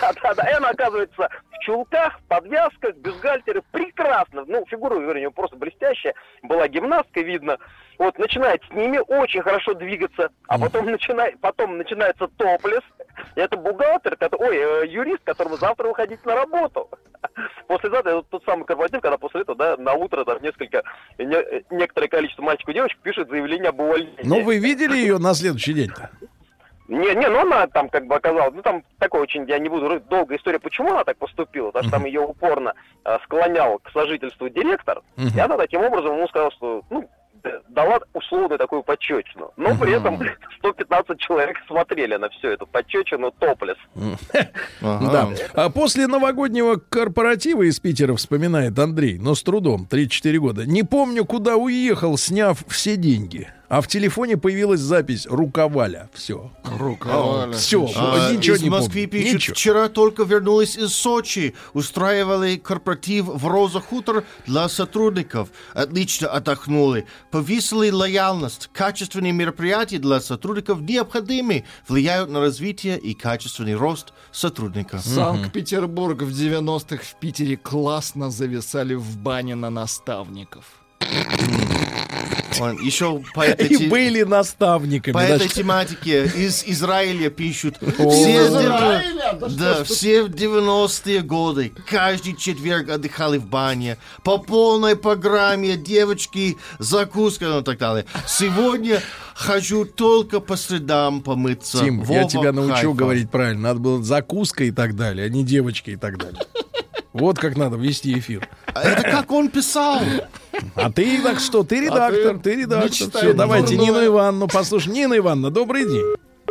да, да, да, и она оказывается в чулках, в подвязках, бюстгальтеры, прекрасно. Ну, фигура, вернее, просто блестящая. Была гимнастка, видно. Вот, начинает с ними очень хорошо двигаться, а потом, начинает, потом начинается топлес. Это бухгалтер, который, ой, э, юрист, которому завтра выходить на работу. После этого, это тот самый корпоратив, когда после этого, да, на утро там несколько, не- некоторое количество мальчиков и девочек пишет заявление об увольнении. Ну, вы видели ее на следующий день-то? Не, не, ну она там как бы оказалась, ну там такой очень, я не буду долгая история, почему она так поступила, потому что там ее упорно э, склонял к сожительству директор, и она таким образом ему сказала, что, ну, дала условную такую подчечину. Но при этом *laughs* 115 человек смотрели на все это подчечину топлес. *laughs* Да. А после новогоднего корпоратива из Питера вспоминает Андрей, но с трудом, 34 года. Не помню, куда уехал, сняв все деньги. А в телефоне появилась запись рукаваля. Все. Рукаваля. Все. А, ничего из не Москвы помню. пишут, Ничего. вчера только вернулась из Сочи. Устраивали корпоратив в Роза Хутор для сотрудников. Отлично отдохнули. Повесили лояльность. Качественные мероприятия для сотрудников необходимы. Влияют на развитие и качественный рост сотрудника. Санкт-Петербург в 90-х в Питере классно зависали в бане на наставников. Он Еще по *laughs* этой, И те- были наставниками. по да, этой тематике из Израиля пишут. О. Все, Израиля? Да что все в 90-е годы каждый четверг отдыхали в бане. По полной программе девочки, закуска ну, и так далее. Сегодня хожу только по средам помыться. Тим, я Вова тебя научу Хайфа. говорить правильно. Надо было закуска и так далее, а не девочка и так далее. Вот как надо вести эфир. А Это как он писал. А ты так что? Ты редактор, ты ты редактор. мечтай Все, давайте дурное. Нину Ивановну послушаем. Нина Ивановна, добрый день.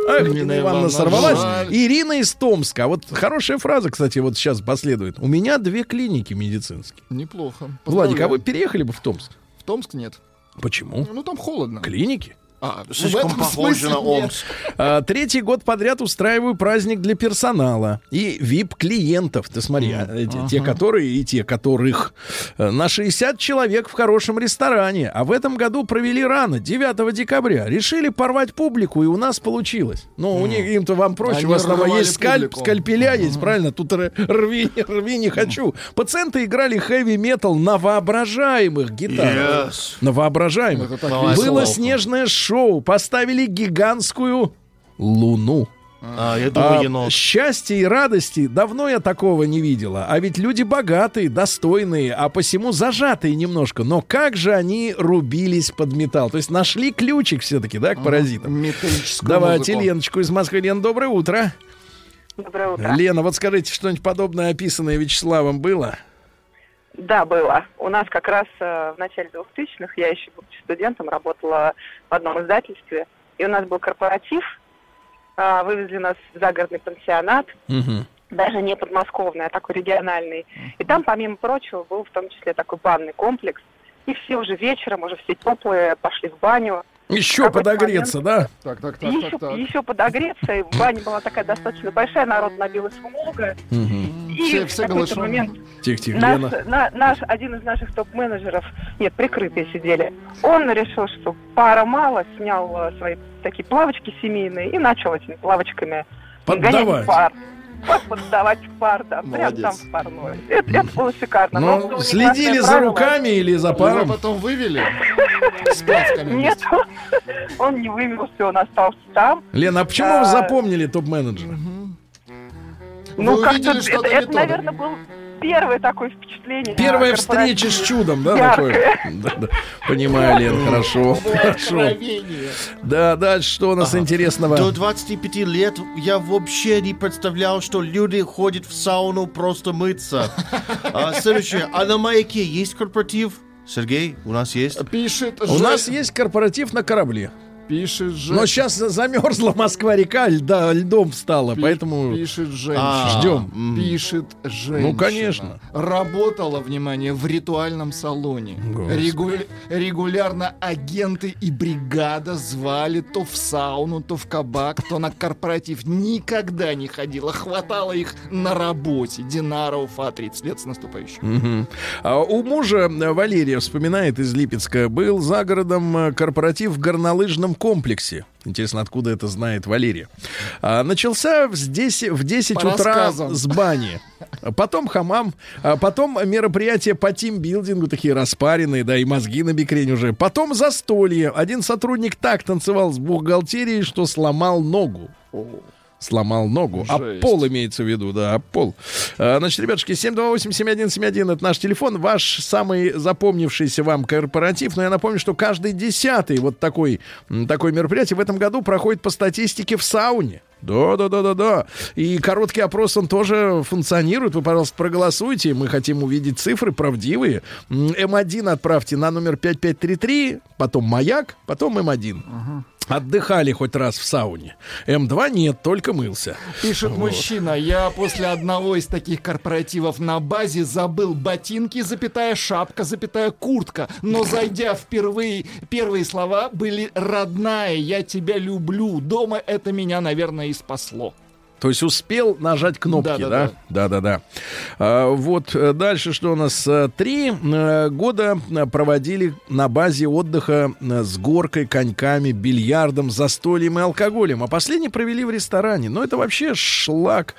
Ах, Нина, Нина Ивановна Ивановна, сорвалась. жаль. Ирина из Томска. А Вот хорошая фраза, кстати, вот сейчас последует. У меня две клиники медицинские. Неплохо. Владик, а вы переехали бы в Томск? В Томск нет. Почему? Ну там холодно. Клиники? А, в Слишком этом похоже на. Омск. А, третий год подряд устраиваю праздник для персонала и VIP-клиентов. Ты смотри, а, эти- те, которые и те, которых. Э, На 60 человек в хорошем ресторане. А в этом году провели рано, 9 декабря. Решили порвать публику, и у нас получилось. Ну, у них им-то вам проще. Они у вас там есть скальп, публику. скальпеля есть, правильно? Тут рви, рви не хочу. Пациенты играли хэви-метал на воображаемых гитарах. Yes. На воображаемых. Весело. Было снежное шоу. Поставили гигантскую луну. А, я думаю, А, енот. счастья и радости давно я такого не видела. А ведь люди богатые, достойные, а посему зажатые немножко. Но как же они рубились под металл? То есть нашли ключик все-таки, да, к паразитам? Металлическую Давайте музыку. Леночку из Москвы. Лен, доброе утро. Доброе утро. Лена, вот скажите, что-нибудь подобное описанное Вячеславом было? Да, было. У нас как раз э, в начале 2000-х, я еще будучи студентом, работала в одном издательстве, и у нас был корпоратив, а, вывезли нас в загородный пансионат, Мгм. даже не подмосковный, а такой региональный. И там, помимо прочего, был в том числе такой банный комплекс, и все уже вечером, уже все теплые, пошли в баню. Еще какой-то подогреться, да? Так, так, так, еще, так, так. еще подогреться, и баня была такая достаточно большая, народ набилось много. Мгм. И Все, в все какой-то голышом. момент Тихо-тихо, Наш, Лена. на- наш, один из наших топ-менеджеров, нет, прикрытые сидели, он решил, что пара мало, снял э, свои такие плавочки семейные и начал этими плавочками гонять Поддавать. в пар. Под- *laughs* Поддавать в пар, да, прям Молодец. там в парной. Это, это было шикарно. Но Ну, было следили негласное за правило. руками или за Его паром? потом вывели *laughs* с Нет, он не вывелся, он остался там. Лена, а почему вы А, запомнили топ-менеджера? Ну, Вы увидели это, что-то не это, то, наверное, был первое такое впечатление. Первая встреча с чудом, да, Яркое. такое? Да, да. Понимаю, Лен, хорошо. Хорошо. Откровение. Да, дальше что у нас интересного? До 25 лет я вообще не представлял, что люди ходят в сауну просто мыться. А, следующее. А на маяке есть корпоратив? Сергей, у нас есть? Пишет У нас есть корпоратив на корабле. Пишет Жень- Но сейчас замерзла Москва-река, льда, льдом встала, Пи- поэтому Пишет женщина. А, ждем. Пишет женщина. Ну, конечно. Работала, внимание, в ритуальном салоне. Господи. Регу- Регулярно агенты и бригада звали то в сауну, то в кабак, то на корпоратив. Никогда не ходила. Хватало их на работе. Динара Уфа, 30 лет с наступающим. Мгм. А у мужа Валерия вспоминает из Липецка, был за городом э, корпоратив в горнолыжном комплексе. Интересно, откуда это знает Валерия. А, начался здесь в 10 По утра рассказам. с бани. Потом хамам, а потом мероприятия по тимбилдингу, такие распаренные, да, и мозги на бикрень уже. Потом застолье. Один сотрудник так танцевал с бухгалтерией, что сломал ногу. Сломал ногу. А Жесть. пол имеется в виду, да, а пол. А, Значит, ребятушки, 728-7171 это наш телефон. Ваш самый запомнившийся вам корпоратив. Но я напомню, что каждый десятый вот такой, м, такое мероприятие в этом году проходит по статистике в сауне. Да, да, да, да, да. И короткий опрос он тоже функционирует. Вы, пожалуйста, проголосуйте. Мы хотим увидеть цифры правдивые. М, М1 отправьте на номер 5533, потом маяк, потом М1. Отдыхали хоть раз в сауне. М2 нет, только мылся. Пишет мужчина, я после одного из таких корпоративов на базе забыл ботинки, запятая шапка, запятая куртка. Но зайдя впервые, первые слова были «родная, я тебя люблю». Дома это меня, наверное, и спасло. То есть успел нажать кнопки, да? Да-да-да. Да-да-да. А, вот э, дальше что у нас? Э, Три э, года проводили на базе отдыха с горкой, коньками, бильярдом, застольем и алкоголем. А последний провели в ресторане. Но это вообще шлак.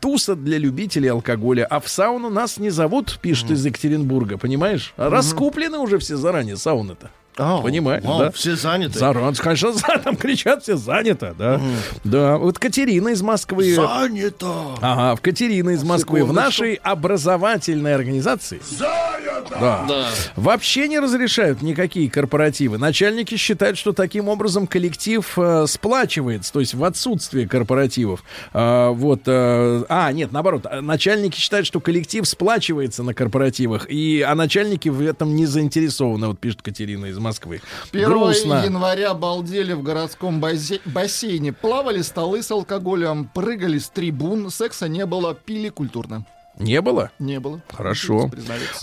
туса для любителей алкоголя. А в сауну нас не зовут, пишет из Екатеринбурга, понимаешь? Раскуплены уже все заранее сауны-то. О, Понимаешь, вау, да? Все заняты. Заран, конечно, за, там кричат, все занято, да. Да, вот Катерина из Москвы. Занято. Ага, в Катерина из Москвы. В нашей образовательной организации. Да. Да. Вообще не разрешают никакие корпоративы. Начальники считают, что таким образом коллектив э, сплачивается, то есть в отсутствие корпоративов. А, вот, э, а, нет, наоборот, а, начальники считают, что коллектив сплачивается на корпоративах, и, а начальники в этом не заинтересованы, вот пишет Катерина из Москвы. 1 Грустно. января балдели в городском бассейне. Плавали столы с алкоголем, прыгали с трибун, секса не было, пили культурно. Не было? Не было. Хорошо.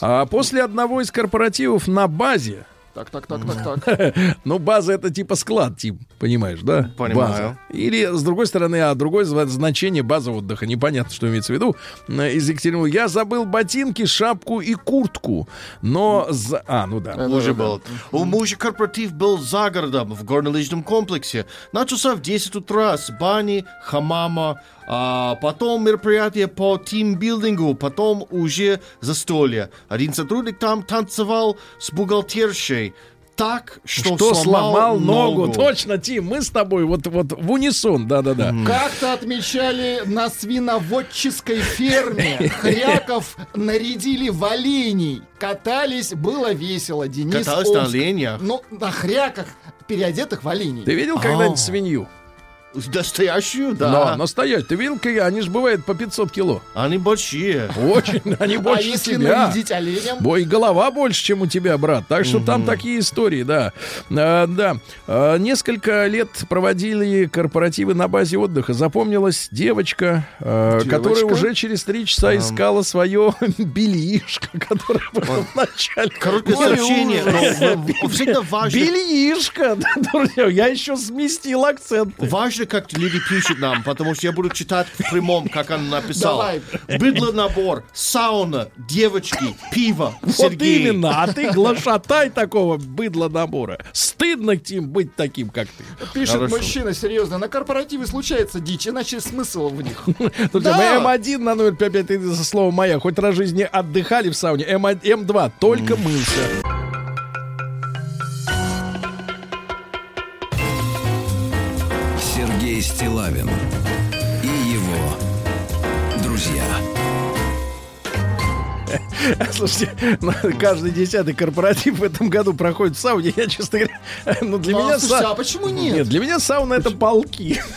А после одного из корпоративов на базе, Так, так, так, так, так. *laughs* ну, база это типа склад, тип, понимаешь, да? Понимаю. База. Или, с другой стороны, а другое значение база отдыха, непонятно, что имеется в виду. Э, Из Екатеринбурга. Я забыл ботинки, шапку и куртку, но... За... А, ну да. Уже был. У мужа корпоратив был за городом, в горнолыжном комплексе. Начался в 10 утра с бани, хамама, а потом мероприятие по тимбилдингу, потом уже застолье. Один сотрудник там танцевал с бухгалтершей так, что, Что сломал ногу. ногу. Точно, Тим, мы с тобой вот, вот в унисон, да-да-да. Как-то отмечали на свиноводческой ферме. Хряков нарядили в оленей. Катались, было весело. Денис Каталась на оленях. Ну, на хряках, переодетых в оленей. Ты видел когда-нибудь А. свинью? Настоящую, да. Ты видел, как они же бывают по 500 кило. Они большие. Очень, *laughs* они А больше если тебя. нарядить оленем? Бой, голова больше, чем у тебя, брат. Так что там такие истории, да. А, да. А, несколько лет проводили корпоративы на базе отдыха. Запомнилась девочка, а, Девочка? которая уже через три часа искала свое *laughs* бельишко, которое было в начале. Короткое сообщение. но *laughs* Всегда важно, Бельишко, я еще сместил акцент. важно, как люди пишут нам, потому что я буду читать в прямом, как он написал. Давай. Быдло набор, сауна, девочки, пиво, Вот Сергей. именно, а ты глашатай такого быдла набора. Стыдно, Тим, быть таким, как ты. Пишет Хорошо. мужчина, серьезно, на корпоративе случается дичь, иначе смысл в них. Слушайте, Да. мы М1 на номер 55 за слово «моя». Хоть раз в жизни отдыхали в сауне. М1, М2 только мылся. Стилавин и его друзья. *laughs* Слушайте, ну, каждый десятый корпоратив в этом году проходит в сауне. Я, честно говоря, *laughs* ну для А, меня... слушайте, са- а почему нет? Нет, для меня сауна это полки. *laughs*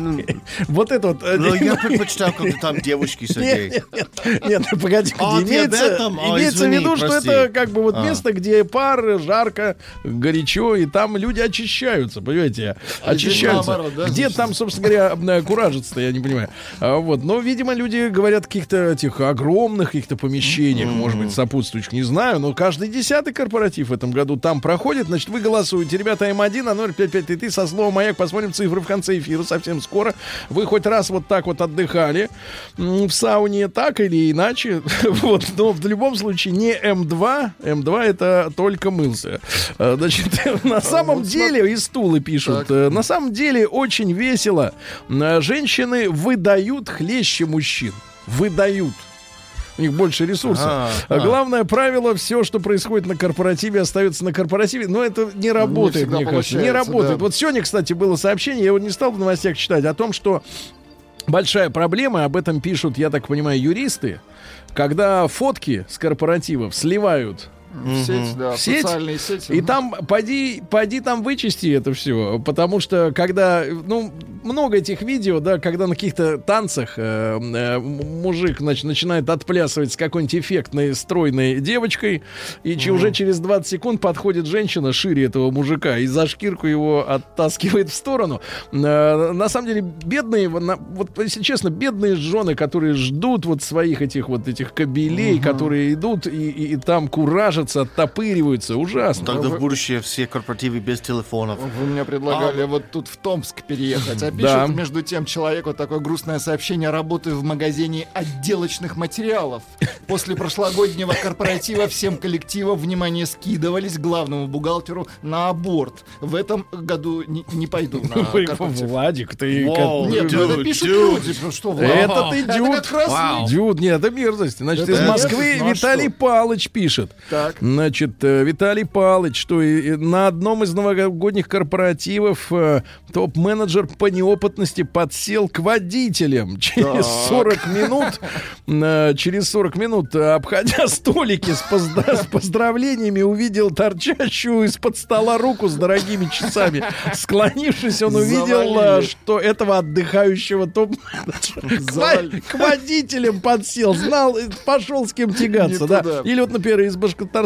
*laughs* Вот это вот... э, Но Ну, я *laughs* предпочитал, когда там девушки, Сергей. Нет, нет, нет, ну, погоди, А, ты имеется? А, имеется в виду, что это как бы вот А. место, где пар, жарко, горячо, и там люди очищаются, понимаете, А очищаются. где там, собственно говоря, э, куражится-то, я не понимаю. А, вот, но, видимо, люди говорят о каких-то этих огромных каких-то помещениях, может быть, сопутствующих, не знаю, но каждый десятый корпоратив в этом году там проходит, значит, вы голосуете, ребята, М1 на 05533 со словом «Маяк», посмотрим цифры в конце эфира совсем скоро. Скоро. Вы хоть раз вот так вот отдыхали в сауне, так или иначе. *laughs* Вот, но в любом случае не М2. М2 это только мылся. Э, Значит, *laughs* на самом деле, и стулы пишут, на самом деле очень весело. Э, Женщины выдают хлеще мужчин. Выдают. У них больше ресурсов. А, А. Главное правило, все, что происходит на корпоративе, остается на корпоративе. Но это не работает, всегда мне кажется. Не работает. да. Вот сегодня, кстати, было сообщение, я его не стал в новостях читать, о том, что большая проблема, об этом пишут, я так понимаю, юристы, когда фотки с корпоративов сливают В сеть, да, В сеть? социальные сети. и там, поди, поди там вычисти это все, потому что когда, ну, много этих видео, да, когда на каких-то танцах э, э, мужик, значит, начинает отплясывать с какой-нибудь эффектной, стройной девочкой, и че- уже через 20 секунд подходит женщина шире этого мужика и за шкирку его оттаскивает в сторону. Э, на самом деле, бедные, вот на- вот если честно, бедные жены, которые ждут вот своих этих вот этих кобелей, которые идут и, и- и там куражатся, оттопыриваются, ужасно. Тогда в будущее все корпоративы без телефонов. Вы мне предлагали вот тут в Томск переехать. *laughs* А пишет Да. между тем человеку такое грустное сообщение. Работаю в магазине отделочных материалов. После прошлогоднего корпоратива всем коллективам внимание скидывались главному бухгалтеру на аборт. В этом году не, не пойду на *laughs* корпоратив. Владик, ты... Вау. Нет, ну это пишут люди. Ну что? Это ты Это дюд. как раз Вау. Дюд, нет, это мерзость. Значит, Это из Москвы ну а Виталий что? Палыч пишет. Так. Значит, э, Виталий Палыч, что и- и на одном из новогодних корпоративов э, топ-менеджер по неопытности подсел к водителям. *laughs* Через Так. 40 минут, э, через 40 минут, э, обходя столики с, позда- с поздравлениями, увидел торчащую из-под стола руку с дорогими часами. Склонившись, он увидел, э, Завалили. что этого отдыхающего топ-менеджера к к водителям подсел, знал, пошел с кем тягаться, да. Или вот, например, из Башкортостана,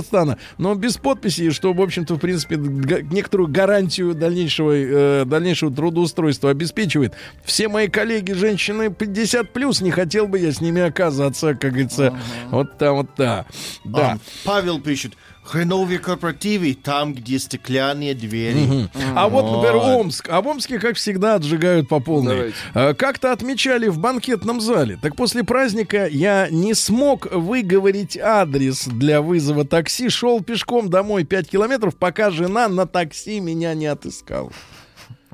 но без подписи, что, в общем-то, в принципе, некоторую гарантию дальнейшего, э, дальнейшего трудоустройства обеспечивает. Все мои коллеги, женщины 50 плюс, не хотел бы я с ними оказаться, как говорится, вот там, вот да. Да. А, Павел пишет, хреновые корпоративы там, где стеклянные двери. А вот, например. Омск. А в Омске, как всегда, отжигают по полной. Давайте. А, Как-то отмечали в банкетном зале. Так после праздника я не смог выговорить адрес для вызова такси. Шел пешком домой 5 километров, пока жена на такси меня не отыскала.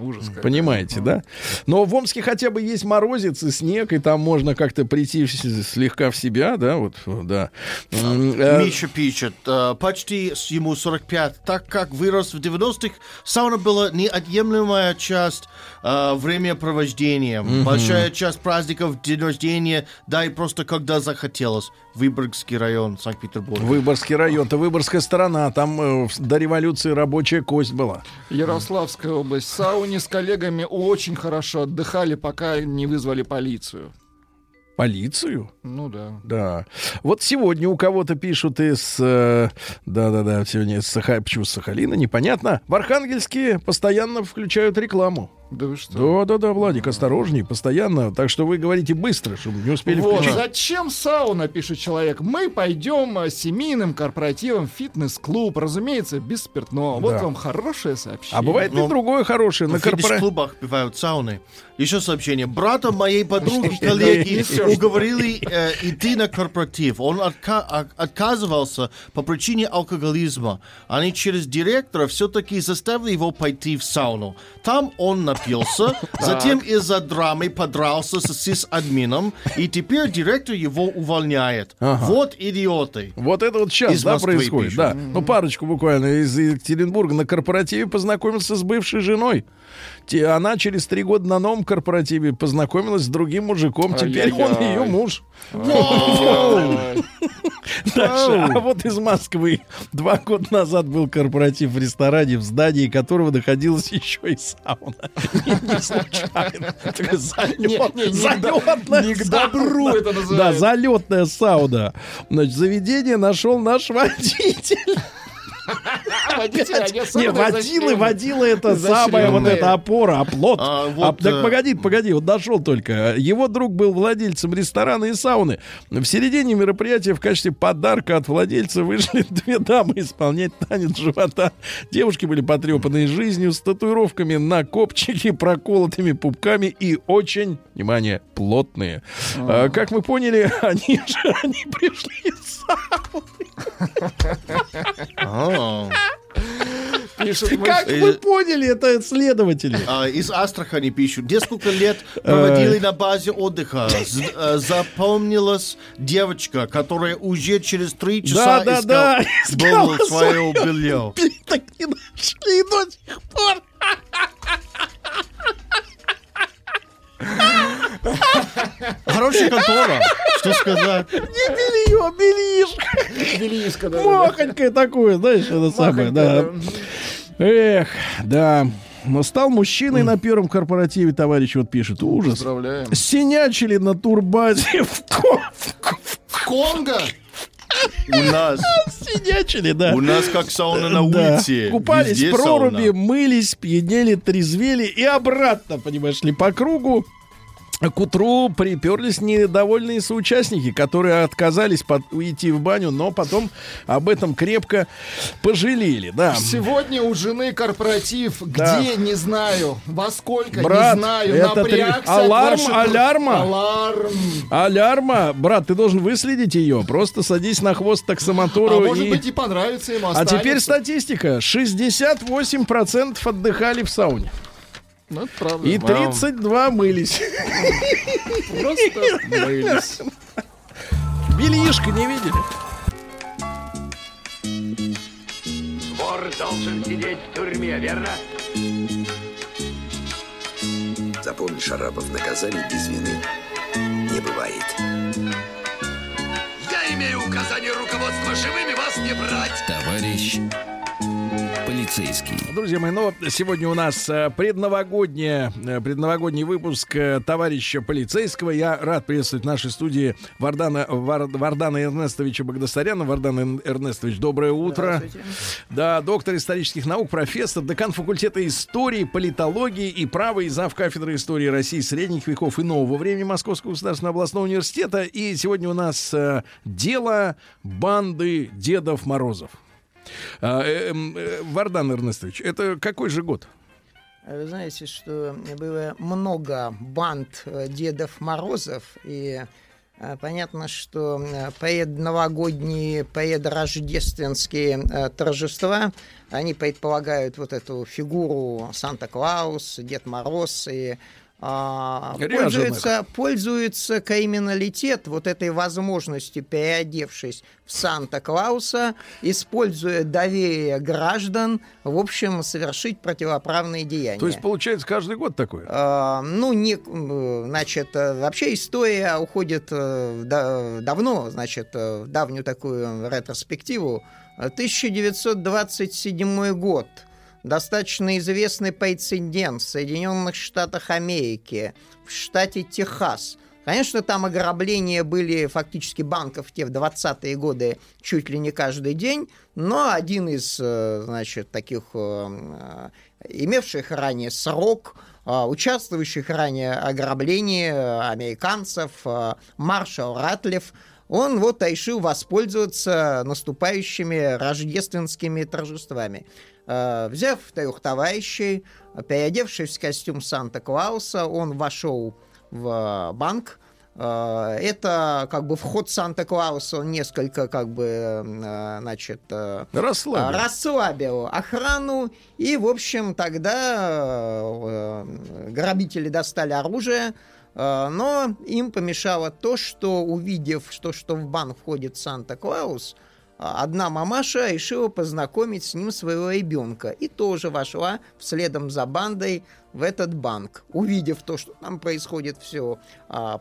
Ужас какой. Понимаете, да? Но в Омске хотя бы есть морозец и снег, и там можно как-то прийти слегка в себя, да, вот, да. Э, Миша пишет, э, почти ему 45, так как вырос в 90-х, сауна была неотъемлемая часть э, времяпровождения. Большая часть праздников, день рождения, да и просто когда захотелось. Выборгский район, Санкт-Петербург. Выборгский район, это Выборгская сторона, там э, до революции рабочая кость была. Ярославская область. В сауне с коллегами очень хорошо отдыхали, пока не вызвали полицию. Полицию? Ну да. Да. Вот сегодня у кого-то пишут из... э, Да-да-да, сегодня из Саха... Почему с Сахалина? Непонятно. В Архангельске постоянно включают рекламу. Да вы что? Да-да-да, Владик, осторожней, постоянно. Так что вы говорите быстро, чтобы не успели Вот, включить. зачем сауна, пишет человек. Мы пойдем э, семейным корпоративом фитнес-клуб, разумеется, без спиртного. Вот Да. вам хорошее сообщение. А бывает и Ну, другое хорошее. В На корпора... фитнес-клубах бывают сауны. Еще сообщение. Брата моей подруги, *laughs* коллеги, уговорили э, идти на корпоратив. Он отка- а- отказывался по причине алкоголизма. Они через директора все-таки заставили его пойти в сауну. Там он напился, затем из-за драмы подрался с сис-админом, и теперь директор его увольняет. Ага. Вот идиоты. Вот это вот сейчас, Из да, Москвы происходит. пишут. Да. Ну, парочку буквально из Екатеринбурга на корпоративе познакомился с бывшей женой. Она через три года на новом корпоративе познакомилась с другим мужиком. Теперь он ее муж. Дальше. А вот из Москвы два года назад был корпоратив в ресторане, в здании которого находилась еще и сауна. Не случайно. Залетная добру это Да, называется. залетная сауна. Значит, заведение нашел наш водитель. Водителя, они Не, самые водилы, водила это самая вот эта опора, оплот. А, А, так погоди, погоди, вот дошел только. Его друг был владельцем ресторана и сауны. В середине мероприятия в качестве подарка от владельца вышли *laughs* две дамы исполнять танец живота. Девушки были потрепанные жизнью, с татуировками на копчике, проколотыми пупками и очень, внимание, плотные. А, как мы поняли, *laughs* они же они пришли из сауны. *laughs* Пишут, мы- Как вы поняли, это следователи. А, из Астрахани пишут. Несколько лет проводили на базе отдыха. З- э, запомнилась девочка, которая уже через три часа Да, да, искал- да, *laughs* искала свое белье. *laughs* Так не нашли до сих пор. *laughs* Хорошая контора. Что сказать? Не белье, бельишко. Белишко, да, да, да. Махонькое такое, знаешь, это самое, да. Эх, да. Но стал мужчиной на первом корпоративе, товарищ вот пишет. Ужас. Поздравляем. Синячили на турбазе в ко- в Конго! *laughs* У нас, Синячили, да. у нас как сауна на Да. улице. Купались Везде в проруби, сауна. мылись, пьянели, трезвели и обратно, понимаешь ли, по кругу. К утру приперлись недовольные соучастники, которые отказались под- уйти в баню, но потом об этом крепко пожалели. Да. Сегодня у жены корпоратив. Да. Где, не знаю. Во сколько, Брат, не знаю. это Напрягся три- Аларм, ваших- алярма. Аларм. Алярма, брат, ты должен выследить ее. Просто садись на хвост А таксомотору может и... быть и понравится ему. А теперь останется. статистика. 68% отдыхали в сауне. Ну, это правда. И 32 мылись. Просто мылись. Бельишко не видели? Вор должен сидеть в тюрьме, верно? Запомни, Шарапов, наказание без вины не бывает. Я имею указание руководства живыми вас не брать. Товарищ полицейский. Друзья мои, ну сегодня у нас э, предновогодняя, э, предновогодний выпуск э, товарища полицейского. Я рад приветствовать в нашей студии Вардана, Вар- Вардана Эрнестовича Багдасаряна. Вардан Эр- Эрнестович, доброе утро. Да, доктор исторических наук, профессор, декан факультета истории, политологии и права и зав. кафедры истории России средних веков и нового времени Московского государственного областного университета. И сегодня у нас дело банды Дедов Морозов. А, э, эм, э, Вардан Эрнестович, это какой же год? Вы знаете, что было много банд э, Дедов Морозов, и понятно, что э, предновогодние, предрождественские э, торжества, они предполагают вот эту фигуру Санта-Клаус, Дед Мороз, и а, пользуется, пользуется криминалитет вот этой возможностью, переодевшись в Санта-Клауса, используя доверие граждан, в общем, совершить противоправные деяния. То есть получается каждый год такое? А, ну, не, значит, вообще история уходит э, да- давно, значит, э, в давнюю такую ретроспективу. 1927 год. Достаточно известный прецедент в Соединенных Штатах Америки, в штате Техас. Конечно, там ограбления были фактически банков те в 20-е годы чуть ли не каждый день, но один из, э, значит, таких э, э, имевших ранее срок, участвующих ранее ограблении американцев, маршал Ратлев, он вот решил воспользоваться наступающими рождественскими торжествами. Э, Взяв трех товарищей, переодевшись в костюм Санта-Клауса, он вошел в банк. Э, Это как бы вход Санта-Клауса, он несколько как бы, э, значит, э, Расслабил. расслабил охрану, и, в общем, тогда э, грабители достали оружие, э, но им помешало то, что, увидев, что, что в банк входит Санта-Клаус, одна мамаша решила познакомить с ним своего ребенка и тоже вошла вследом за бандой в этот банк. Увидев то, что там происходит все,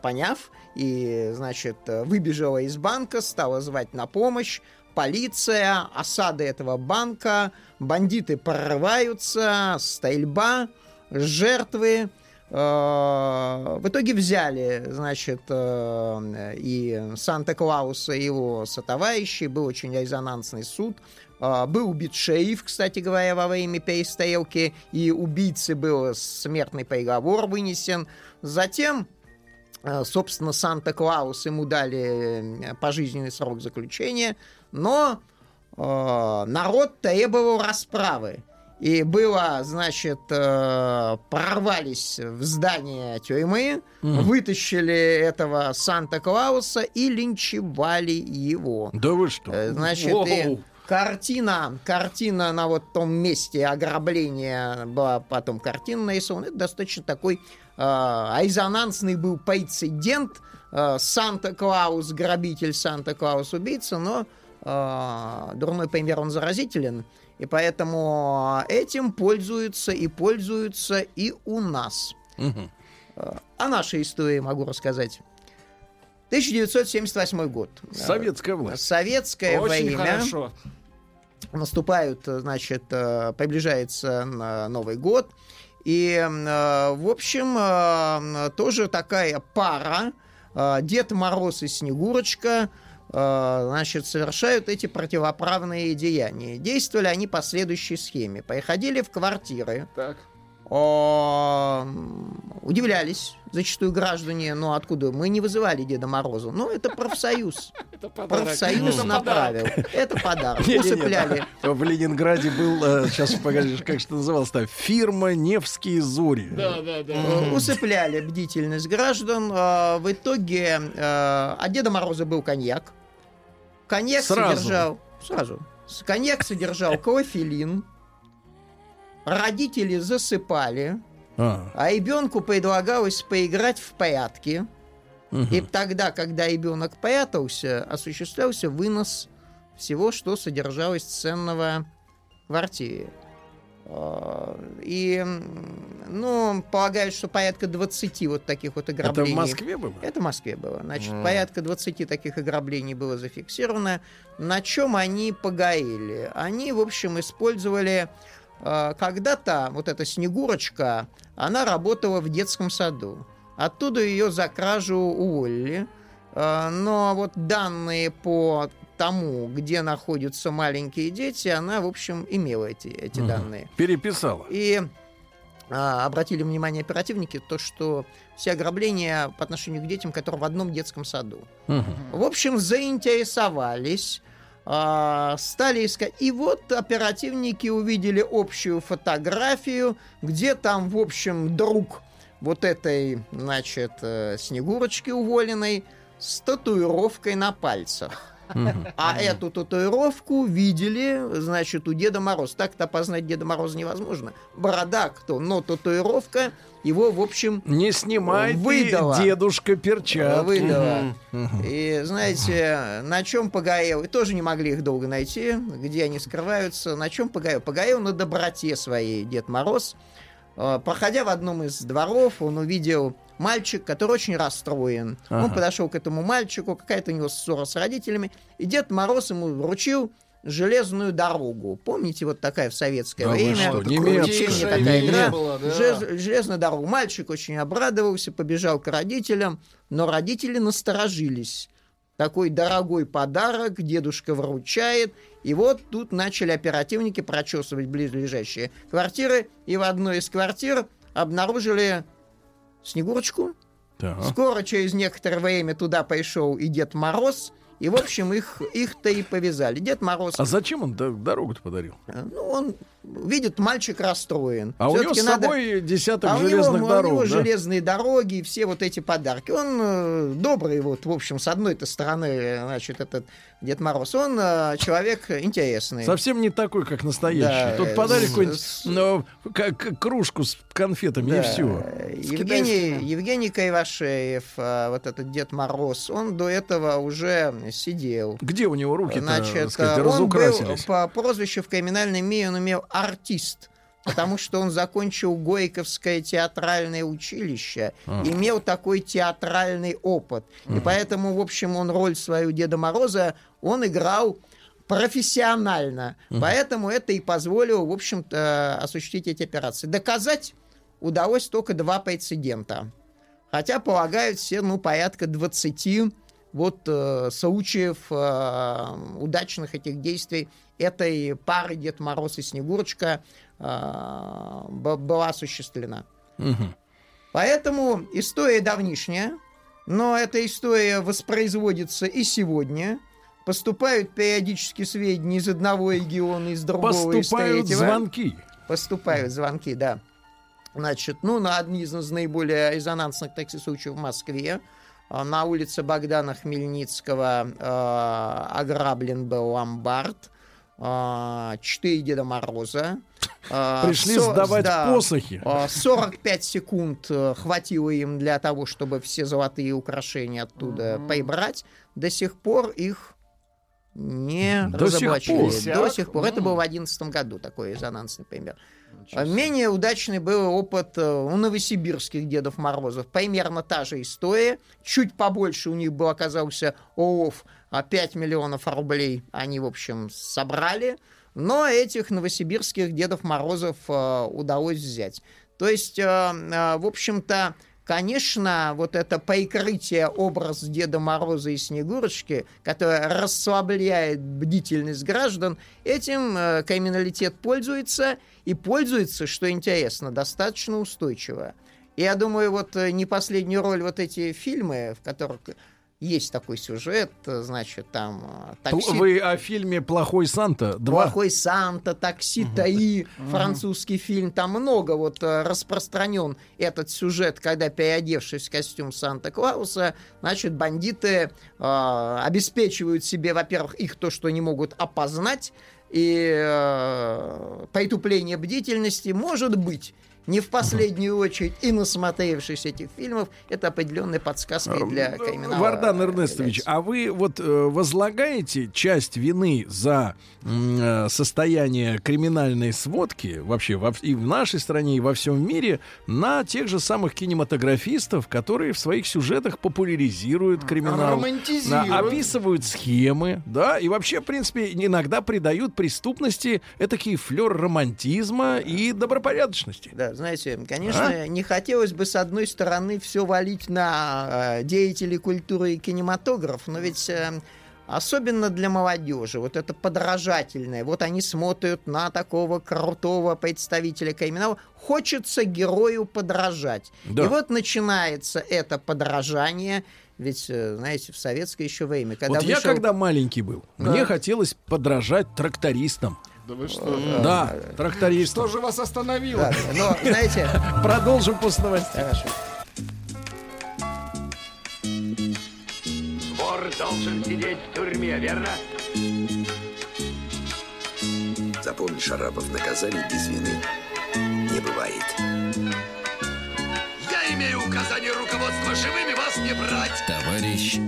поняв, и, значит, выбежала из банка, стала звать на помощь, полиция, осада этого банка, бандиты прорываются, стрельба, жертвы. Э, В итоге взяли, значит, э, и Санта-Клауса, и его сотоварищей. Был очень резонансный суд. А, Был убит шериф, кстати говоря, во время перестрелки, и убийце был смертный приговор вынесен. Затем, э, собственно, Санта-Клаус ему дали э, пожизненный срок заключения, но э, народ требовал расправы. И было, значит, э, прорвались в здание тюрьмы, вытащили этого Санта-Клауса и линчевали его. Да вы что? Э, Значит, Воу. и картина, картина на вот том месте ограбления была потом картина нарисована. Это достаточно такой э, резонансный был прецедент. Э, Санта-Клаус, грабитель, Санта-Клаус, убийца, но э, дурной пример, он заразителен. И поэтому этим пользуются и пользуются и у нас. Э, О нашей истории могу рассказать. 1978 год. Советская власть. Советское Очень время. хорошо. Наступают, э, значит, э, приближается э, Новый год. И, э, в общем, э, тоже такая пара, э, Дед Мороз и Снегурочка, э, значит, совершают эти противоправные деяния. Действовали они по следующей схеме. Приходили в квартиры, Так. о, удивлялись зачастую граждане, ну откуда? Мы не вызывали Деда Мороза. Ну, это профсоюз. *laughs* Это подарок. Профсоюз Это направил. Это подарок. Усыпляли. там В Ленинграде был, сейчас погоди, как что называлось-то, фирма «Невские зори». Да, да, да. Э, Усыпляли бдительность граждан. Э, В итоге э, а Деда Мороза был коньяк. Коньяк Сразу? содержал... Сразу. Коньяк содержал клофелин. Родители засыпали. А, А ребенку предлагалось поиграть в прятки. мгм. И тогда, когда ребенок прятался, осуществлялся вынос всего, что содержалось ценного в квартире. И, ну, полагаю, что порядка 20 вот таких вот Это ограблений. в Москве было? Это в Москве было. Значит, порядка 20 таких ограблений было зафиксировано. На чем они погорели? Они, в общем, использовали... э, Когда-то вот эта Снегурочка, она работала в детском саду. Оттуда ее за кражу уволили. Э, Но вот данные по тому, где находятся маленькие дети, она, в общем, имела эти, эти Мгм. данные. Переписала. И а, обратили внимание оперативники, то, что все ограбления по отношению к детям, которые в одном детском саду. Мгм. В общем, заинтересовались, а, стали искать. И вот оперативники увидели общую фотографию, где там, в общем, друг вот этой, значит, э, Снегурочки уволенной с татуировкой на пальцах. А эту татуировку видели, значит, у Деда Мороза. Так-то опознать Деда Мороза невозможно. Борода кто, но татуировка его, в общем, Не снимай Выдала. ты, дедушка, перчатки. выдала. И знаете, на чем погорел? И тоже не могли их долго найти, где они скрываются. На чем погорел? Погорел на доброте своей Дед Мороз. Э, Проходя в одном из дворов, он увидел мальчик, который очень расстроен. Он Ага. подошел к этому мальчику, какая-то у него ссора с родителями, и Дед Мороз ему вручил железную дорогу. Помните, вот такая в советское Да время? что, немецкая, такая игра. была, да. Желез- железную дорогу. Мальчик очень обрадовался, побежал к родителям, но родители насторожились. Такой дорогой подарок дедушка вручает. И вот тут начали оперативники прочесывать близлежащие квартиры. И в одной из квартир обнаружили Снегурочку. Так. Скоро, через некоторое время, туда пришел и Дед Мороз. И, в общем, их, их-то и повязали. Дед Мороз, А зачем он дорогу-то подарил? э, ну, он видит, мальчик расстроен. А у него с надо- собой десяток а у него, железных у дорог, него да? железные дороги и все вот эти подарки. Он э, добрый, вот, в общем, с одной-то стороны, э, значит, этот Дед Мороз, он э, человек интересный. Совсем не такой, как настоящий. Да, Тут э, подари с- какую-нибудь ну, к- к- кружку с конфетами, и Да. все. Евгений, Евгений Кайвашеев, э, вот этот Дед Мороз, он до этого уже сидел. Где у него руки-то, Значит, сказать, э, он был по прозвищу в криминальном мире он имел артист. Потому что он закончил Горьковское театральное училище, А. имел такой театральный опыт. И поэтому, в общем, он роль свою Деда Мороза, он играл профессионально. Поэтому это и позволило, в общем-то, осуществить эти операции. Доказать удалось только два прецедента. Хотя полагают все, ну, порядка 20 вот э, случаев э, удачных этих действий этой пары Дед Мороз и Снегурочка э, была осуществлена. Мгм. Поэтому история давнишняя, но эта история воспроизводится и сегодня. Поступают периодически сведения из одного региона, из другого, из Поступают третьего. звонки. Поступают звонки, да. Значит, ну, на одни из наиболее резонансных таких случаев в Москве. А, На улице Богдана Хмельницкого э, ограблен был ломбард. а, Четыре Деда Мороза. а, Пришли со- сдавать да, посохи. а, 45 секунд э, хватило им для того, чтобы все золотые украшения оттуда прибрать. До сих пор их не До сих разоблачили. пор? До сих пор. Это был в 2011 году такой резонансный пример. А Менее удачный был опыт э, у новосибирских Дедов Морозов. Примерно та же история. Чуть побольше у них был оказался ООФ, а 5 миллионов рублей они, в общем, собрали. Но этих новосибирских Дедов Морозов э, удалось взять. То есть, э, в общем-то, конечно, вот это прикрытие образ Деда Мороза и Снегурочки, которое расслабляет бдительность граждан, этим э, криминалитет пользуется, и пользуется, что интересно, достаточно устойчиво. Я думаю, вот э, не последнюю роль вот эти фильмы, в которых есть такой сюжет, э, значит, там э, такси... Вы о фильме «Плохой Санта» 2? Плохой Санта, такси Таи, французский фильм. Там много вот э, распространен этот сюжет, когда, переодевшись в костюм Санта-Клауса, значит, бандиты э, обеспечивают себе, во-первых, их то, что не могут опознать, и э, притупление бдительности может быть не в последнюю очередь и насмотревшись этих фильмов, это определенная подсказка для криминала. Вардан Эрнестович, а вы вот э, возлагаете часть вины за э, состояние криминальной сводки вообще и в нашей стране, и во всем мире на тех же самых кинематографистов, которые в своих сюжетах популяризируют криминал, Романтизируют. на- описывают схемы, да, и вообще, в принципе, иногда придают преступности этакий флер романтизма и добропорядочности. Да, знаете, конечно, не хотелось бы, с одной стороны, все валить на э, деятелей культуры и кинематограф, но ведь э, особенно для молодежи, вот это подражательное, вот они смотрят на такого крутого представителя криминала, хочется герою подражать. Да. И вот начинается это подражание, ведь, э, знаете, в советское еще время, когда вот я вышел- когда маленький был, Да. мне хотелось подражать трактористам. Да вы что? Да, трактористам. Что же вас остановило? Но, знаете, *laughs* Продолжим после новостей. хорошо. Вор должен сидеть в тюрьме, верно? Запомни, Шарапов, наказаний без вины не бывает. Я имею указание руководства живыми вас не брать. Товарищ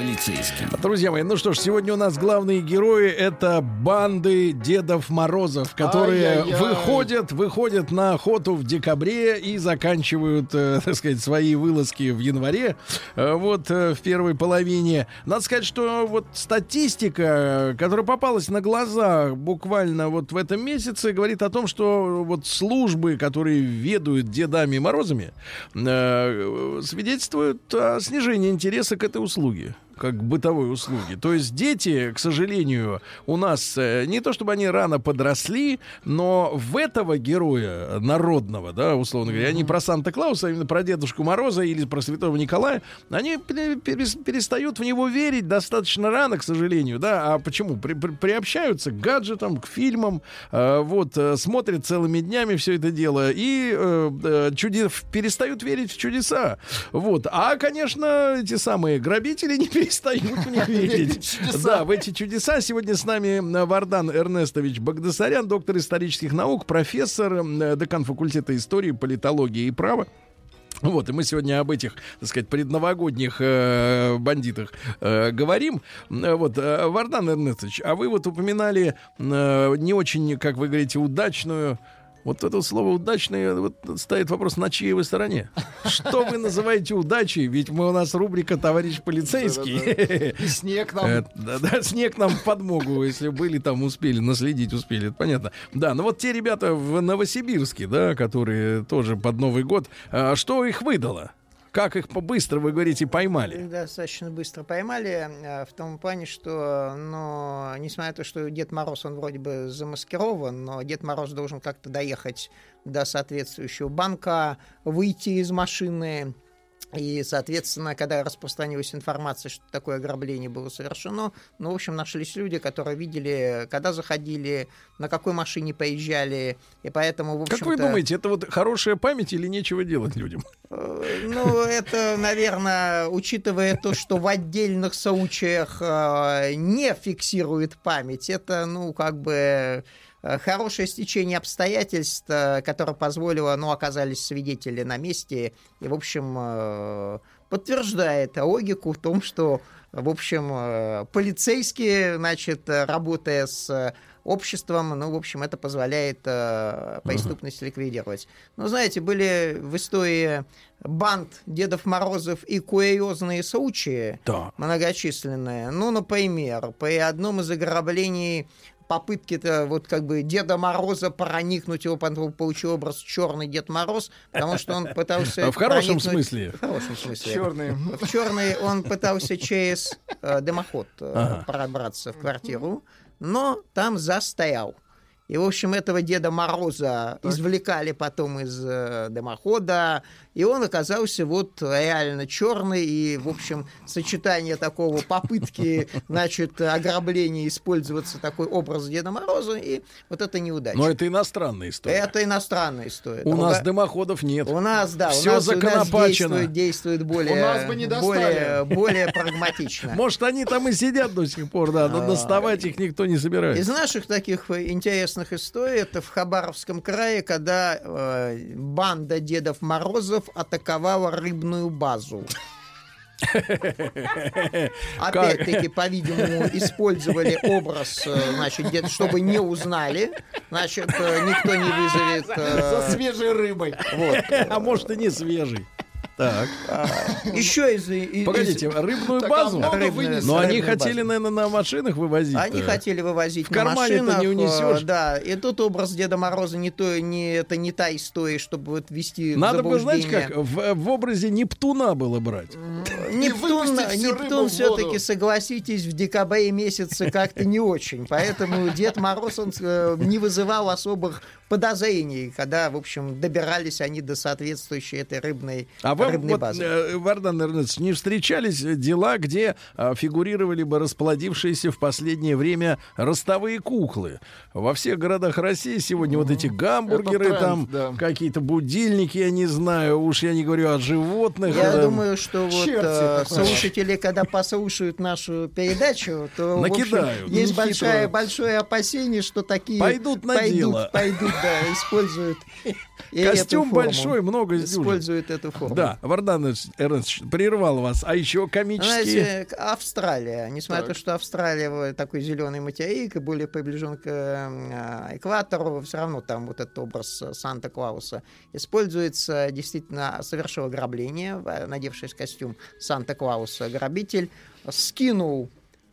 полицейский. Друзья мои, ну что ж, сегодня у нас главные герои это банды Дедов Морозов, которые Ай-яй-яй. выходят, выходят на охоту в декабре и заканчивают, э, *laughs* так сказать, свои вылазки в январе, э, вот э, в первой половине. Надо сказать, что вот статистика, которая попалась на глаза буквально вот в этом месяце, говорит о том, что вот службы, которые ведут Дедами Морозами, э, свидетельствуют о снижении интереса к этой услуге как бытовой услуги. То есть дети, к сожалению, у нас э, не то чтобы они рано подросли, но в этого героя народного, да, условно говоря, не про Санта-Клауса, а именно про Дедушку Мороза или про Святого Николая, они пере- перес- перестают в него верить достаточно рано, к сожалению, да. А почему? При- при- приобщаются к гаджетам, к фильмам, э, вот, э, смотрят целыми днями все это дело и э, э, в- перестают верить в чудеса. Вот. А, конечно, эти самые грабители *laughs* не перестают в них *laughs* верить. Да, в эти чудеса. Сегодня с нами Вардан Эрнестович Багдасарян, доктор исторических наук, профессор, декан факультета истории, политологии и права. Вот, и мы сегодня об этих, так сказать, предновогодних э, бандитах э, говорим. Вот, э, Вардан Эрнестович, а вы вот упоминали э, не очень, как вы говорите, удачную вот это слово удачное, вот стоит вопрос, на чьей вы стороне? Что вы называете удачей? Ведь мы у нас рубрика «Товарищ полицейский». *laughs* И снег Э, нам. Да, да, снег нам в подмогу, если были там, успели, наследить успели, это понятно. Да, ну вот те ребята в Новосибирске, да, которые тоже под Новый год, а, что их выдало? Как их быстро, вы говорите, поймали? Достаточно быстро поймали, э, в том плане, что, ну, несмотря на то, что Дед Мороз, он вроде бы замаскирован, но Дед Мороз должен как-то доехать до соответствующего банка, выйти из машины, и, соответственно, когда распространилась информация, что такое ограбление было совершено, ну, в общем, нашлись люди, которые видели, когда заходили, на какой машине поезжали, и поэтому, в общем Как вы думаете, это вот хорошая память или нечего делать людям? ну, это, наверное, учитывая то, что в отдельных случаях э, не фиксирует память, это, ну, как бы э, хорошее стечение обстоятельств, э, которое позволило, ну, оказались свидетели на месте, и, в общем, э, подтверждает логику в том, что, в общем, э, полицейские, значит, э, работая с обществом, ну, в общем, это позволяет э, преступность ликвидировать. Ну, знаете, были в истории банд Дедов Морозов и курьезные случаи Да. многочисленные. Ну, например, при одном из ограблений попытки-то вот как бы Деда Мороза проникнуть, его получил образ черный Дед Мороз, потому что он пытался... *laughs* В хорошем смысле. В хорошем смысле. Черный. В черный он пытался через э, дымоход э, Ага. пробраться в квартиру, но там застрял. И, в общем, этого Деда Мороза извлекали потом из э, дымохода, и он оказался вот реально черный, и, в общем, сочетание такого попытки, *laughs* значит, ограбления использоваться такой образ Деда Мороза, и вот это неудача. Но это иностранная история. Это иностранная история. У Там нас дымоходов нет. у нас, да, Всё у нас, у нас законопачено. действует, действует более, У нас бы не достали. более, более прагматично. *laughs* Может, они там и сидят до сих пор, да, но А, доставать их никто не Из собирается. наших таких э, интересных историй это в Хабаровском крае, когда э, банда Дедов Морозов атаковала рыбную базу. *laughs* Опять-таки, по-видимому, использовали образ, э, значит, дед- чтобы не узнали, значит, э, никто не вызовет. *laughs* За э, свежей рыбой. вот. А может, и не свежий. Так. Еще из... из- Погодите, рыбную базу? а. Но они хотели, наверное, на машинах вывозить. Они хотели вывозить В на машинах, не унесешь. э, Да, и тут образ Деда Мороза не то, не это не та история, чтобы вот ввести в Надо бы, знаете, как в, образе Нептуна было брать. Нептун, Нептун все-таки, согласитесь, в декабре месяце как-то не очень. Поэтому Дед Мороз он, э, не вызывал особых подозрений, когда, в общем, добирались они до соответствующей этой рыбной, А вам, рыбной вот, базы. э, Вардан Эрнестович, не встречались дела, где а, фигурировали бы расплодившиеся в последнее время ростовые куклы? Во всех городах России сегодня вот эти гамбургеры, тренд, там да. какие-то будильники, я не знаю, уж я не говорю о животных. Я э, думаю, что вот э, слушатели, когда послушают нашу передачу, то в общем, Накидают. есть большое, большое опасение, что такие Пойдут на пойдут, дело. пойдут, да, используют *laughs* Костюм большой, много используют эту форму. Да, Вардан Эрнестович прервал вас. А еще комические... Австралия, несмотря на то, что Австралия такой зеленый материк и более приближен к э, экватору, все равно там вот этот образ Санта-Клауса используется. Действительно совершил ограбление, надевшись костюм Санта-Клауса, грабитель скинул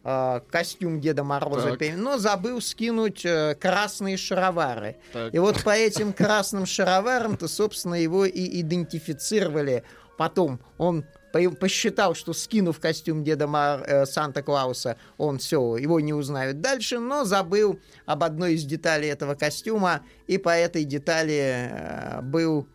э, костюм Деда Мороза, Так. но забыл скинуть э, красные шаровары. Так. И вот по этим красным шароварам-то, собственно, его и идентифицировали. Потом он по- посчитал, что скинув костюм Деда Мар- э, Санта-Клауса, он все, его не узнают дальше, но забыл об одной из деталей этого костюма, и по этой детали э, был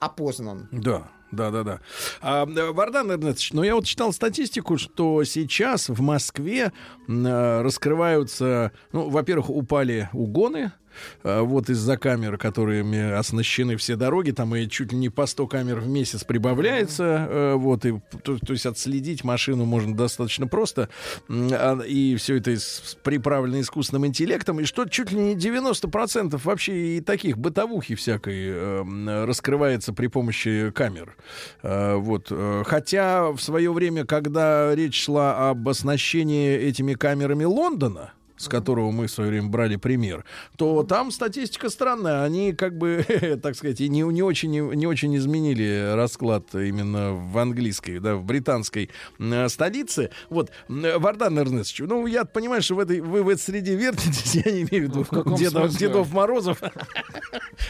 опознан. Да, да, да, да. А, Вардан Эрнестович, ну я вот читал статистику, что сейчас в Москве э, раскрываются, ну, во-первых, упали угоны, вот из-за камер, которыми оснащены все дороги, там и чуть ли не по 100 камер в месяц прибавляется, э, вот, и, то, то есть отследить машину можно достаточно просто, а, и все это приправлено искусственным интеллектом, и что чуть ли не 90% вообще и таких бытовухи всякой э, м, раскрывается при помощи камер. Э, вот. э, Хотя в свое время, когда речь шла об оснащении этими камерами Лондона, с которого мы в свое время брали пример, то там статистика странная. Они как бы, *laughs* так сказать, не, не, очень, не очень изменили расклад именно в английской, да, в британской э, столице. Вот, э, Вардан Эрнестович, ну, я понимаю, что в этой, вы в этой среде вертитесь, *laughs* я не имею в виду каком Дедов, смысле? Дедов Морозов. *laughs*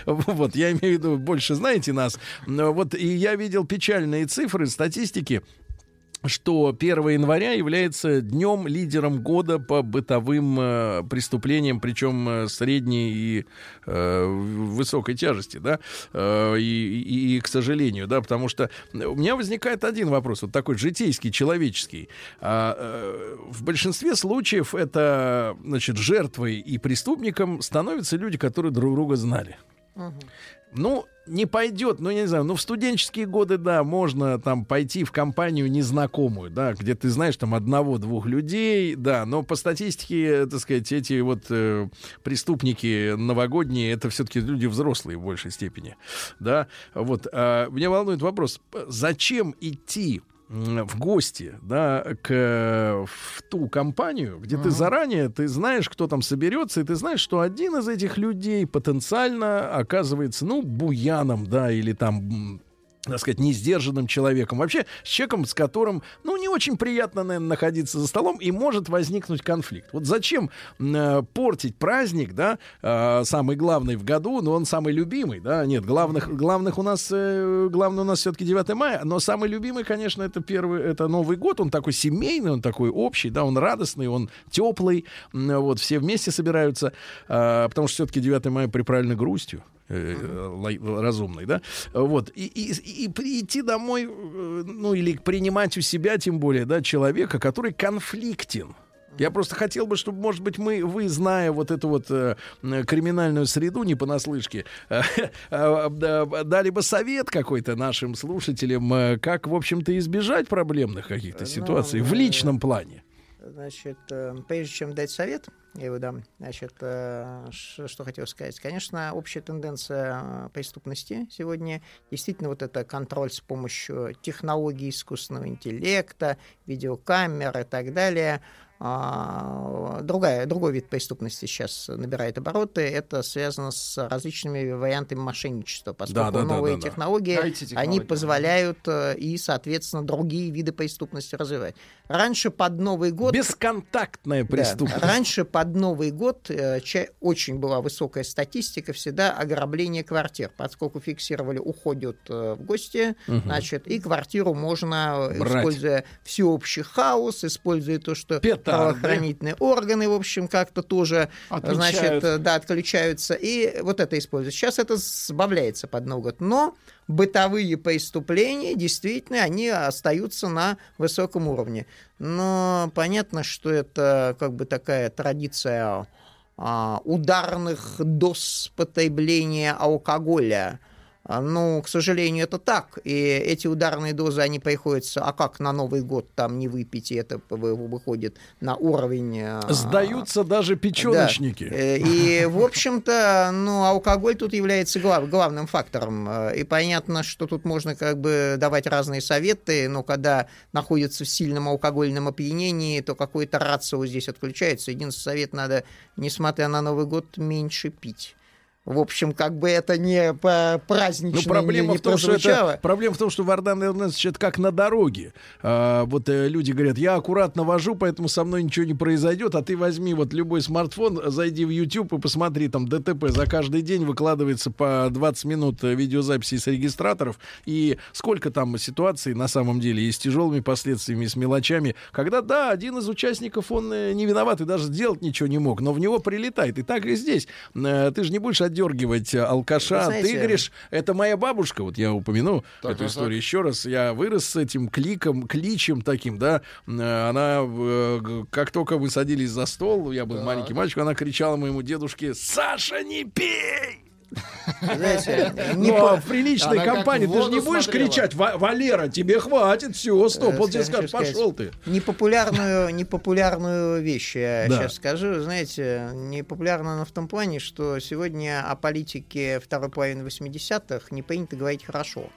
Вот, я имею в виду, больше знаете нас. Вот, и я видел печальные цифры, статистики, что 1 января является днем лидером года по бытовым э, преступлениям, причем э, средней и э, высокой тяжести, да, Э, и, и- и, к сожалению, да, потому что у меня возникает один вопрос, вот такой житейский, человеческий. А, э, в большинстве случаев это, значит, жертвой и преступником становятся люди, которые друг друга знали. Ну, не пойдет, ну, я не знаю, ну, в студенческие годы, да, можно там пойти в компанию незнакомую, да, где ты знаешь там одного-двух людей, да, но по статистике, так сказать, эти вот э, преступники новогодние, это все-таки люди взрослые в большей степени, да, вот. а меня волнует вопрос, зачем идти в гости, да, к, в ту компанию, где ты заранее, ты знаешь, кто там соберется, и ты знаешь, что один из этих людей потенциально оказывается, ну, буяном, да, или там так сказать, несдержанным человеком. Вообще, с человеком, с которым, ну, не очень приятно, наверное, находиться за столом, и может возникнуть конфликт. Вот зачем э, портить праздник, да, э, самый главный в году, но он самый любимый, да, нет, главных, главных у нас, э, главный у нас все-таки 9 мая, но самый любимый, конечно, это первый, это Новый год, он такой семейный, он такой общий, да, он радостный, он теплый, вот, все вместе собираются, э, потому что все-таки 9 мая приправлено грустью, э, лай- разумный, да, вот, и, и, и прийти домой, э, ну, или принимать у себя, тем более, да, человека, который конфликтен. Я просто хотел бы, чтобы, может быть, мы, вы, зная вот эту вот э, криминальную среду, не понаслышке, э, э, да, дали бы совет какой-то нашим слушателям, э, как, в общем-то, избежать проблемных каких-то ситуаций в личном плане. Значит, э, прежде чем дать совет, я его дам, значит, э, что хотел сказать. Конечно, общая тенденция э, преступности сегодня действительно вот это контроль с помощью технологий искусственного интеллекта, видеокамер и так далее. А, Другая, другой вид преступности сейчас набирает обороты. Это связано с различными вариантами мошенничества, поскольку да, да, новые да, да. технологии, IT-технологии. они позволяют э, и, соответственно, другие виды преступности развивать. Раньше под Новый год... Бесконтактная Да. преступность. Раньше под Новый год э, очень была высокая статистика всегда ограбление квартир, поскольку фиксировали, уходят э, в гости, значит, и квартиру можно, Брать. используя всеобщий хаос, используя то, что Петарды. Правоохранительные органы, в общем, как-то тоже, Отключают. значит, э, да, отключаются, и вот это используют. Сейчас это сбавляется под Новый год, но бытовые преступления, действительно, они остаются на высоком уровне. Но понятно, что это как бы такая традиция а, ударных доз потребления алкоголя. А, Ну, к сожалению, это так. И эти ударные дозы, они приходятся, а как на Новый год там не выпить, и это вы- выходит на уровень... а, Сдаются даже печеночники. да. Э, И, в общем-то, ну, алкоголь тут является глав- главным фактором. Э, И понятно, что тут можно как бы давать разные советы, но когда находится в сильном алкогольном опьянении, то какой-то рацио здесь отключается. Единственный совет надо, несмотря на Новый год, меньше пить. В общем, как бы это не по празднично Ну, проблема не, не в том, что это, проблема в том, что Вардан Эрнестович это как на дороге. А, вот э, люди говорят, я аккуратно вожу, поэтому со мной ничего не произойдет, а ты возьми вот любой смартфон, зайди в YouTube и посмотри, там ДТП за каждый день выкладывается по 20 минут э, видеозаписи с регистраторов, и сколько там ситуаций на самом деле и с тяжелыми последствиями, и с мелочами, когда, да, один из участников, он э, не виноват и даже сделать ничего не мог, но в него прилетает. И так и здесь. Э, Ты же не будешь э, алкаша, знаете, ты говоришь, это моя бабушка, вот я упомяну Так, эту так, историю еще раз. Я вырос с этим кликом, кличем таким, да. Э, Она, э, как только вы садились за стол, я был маленький мальчик, она кричала моему дедушке, Саша, не пей! Знаете, *laughs* не Ну, по- а в приличной Она компании ты же не будешь смотрела. кричать, «Ва- Валера, тебе хватит, все, стоп. Он тебе скажет, пошел ты. Непопулярную, непопулярную вещь я Да. сейчас скажу. Знаете, непопулярно она в том плане, что сегодня о политике второй половины 80-х не принято говорить хорошо.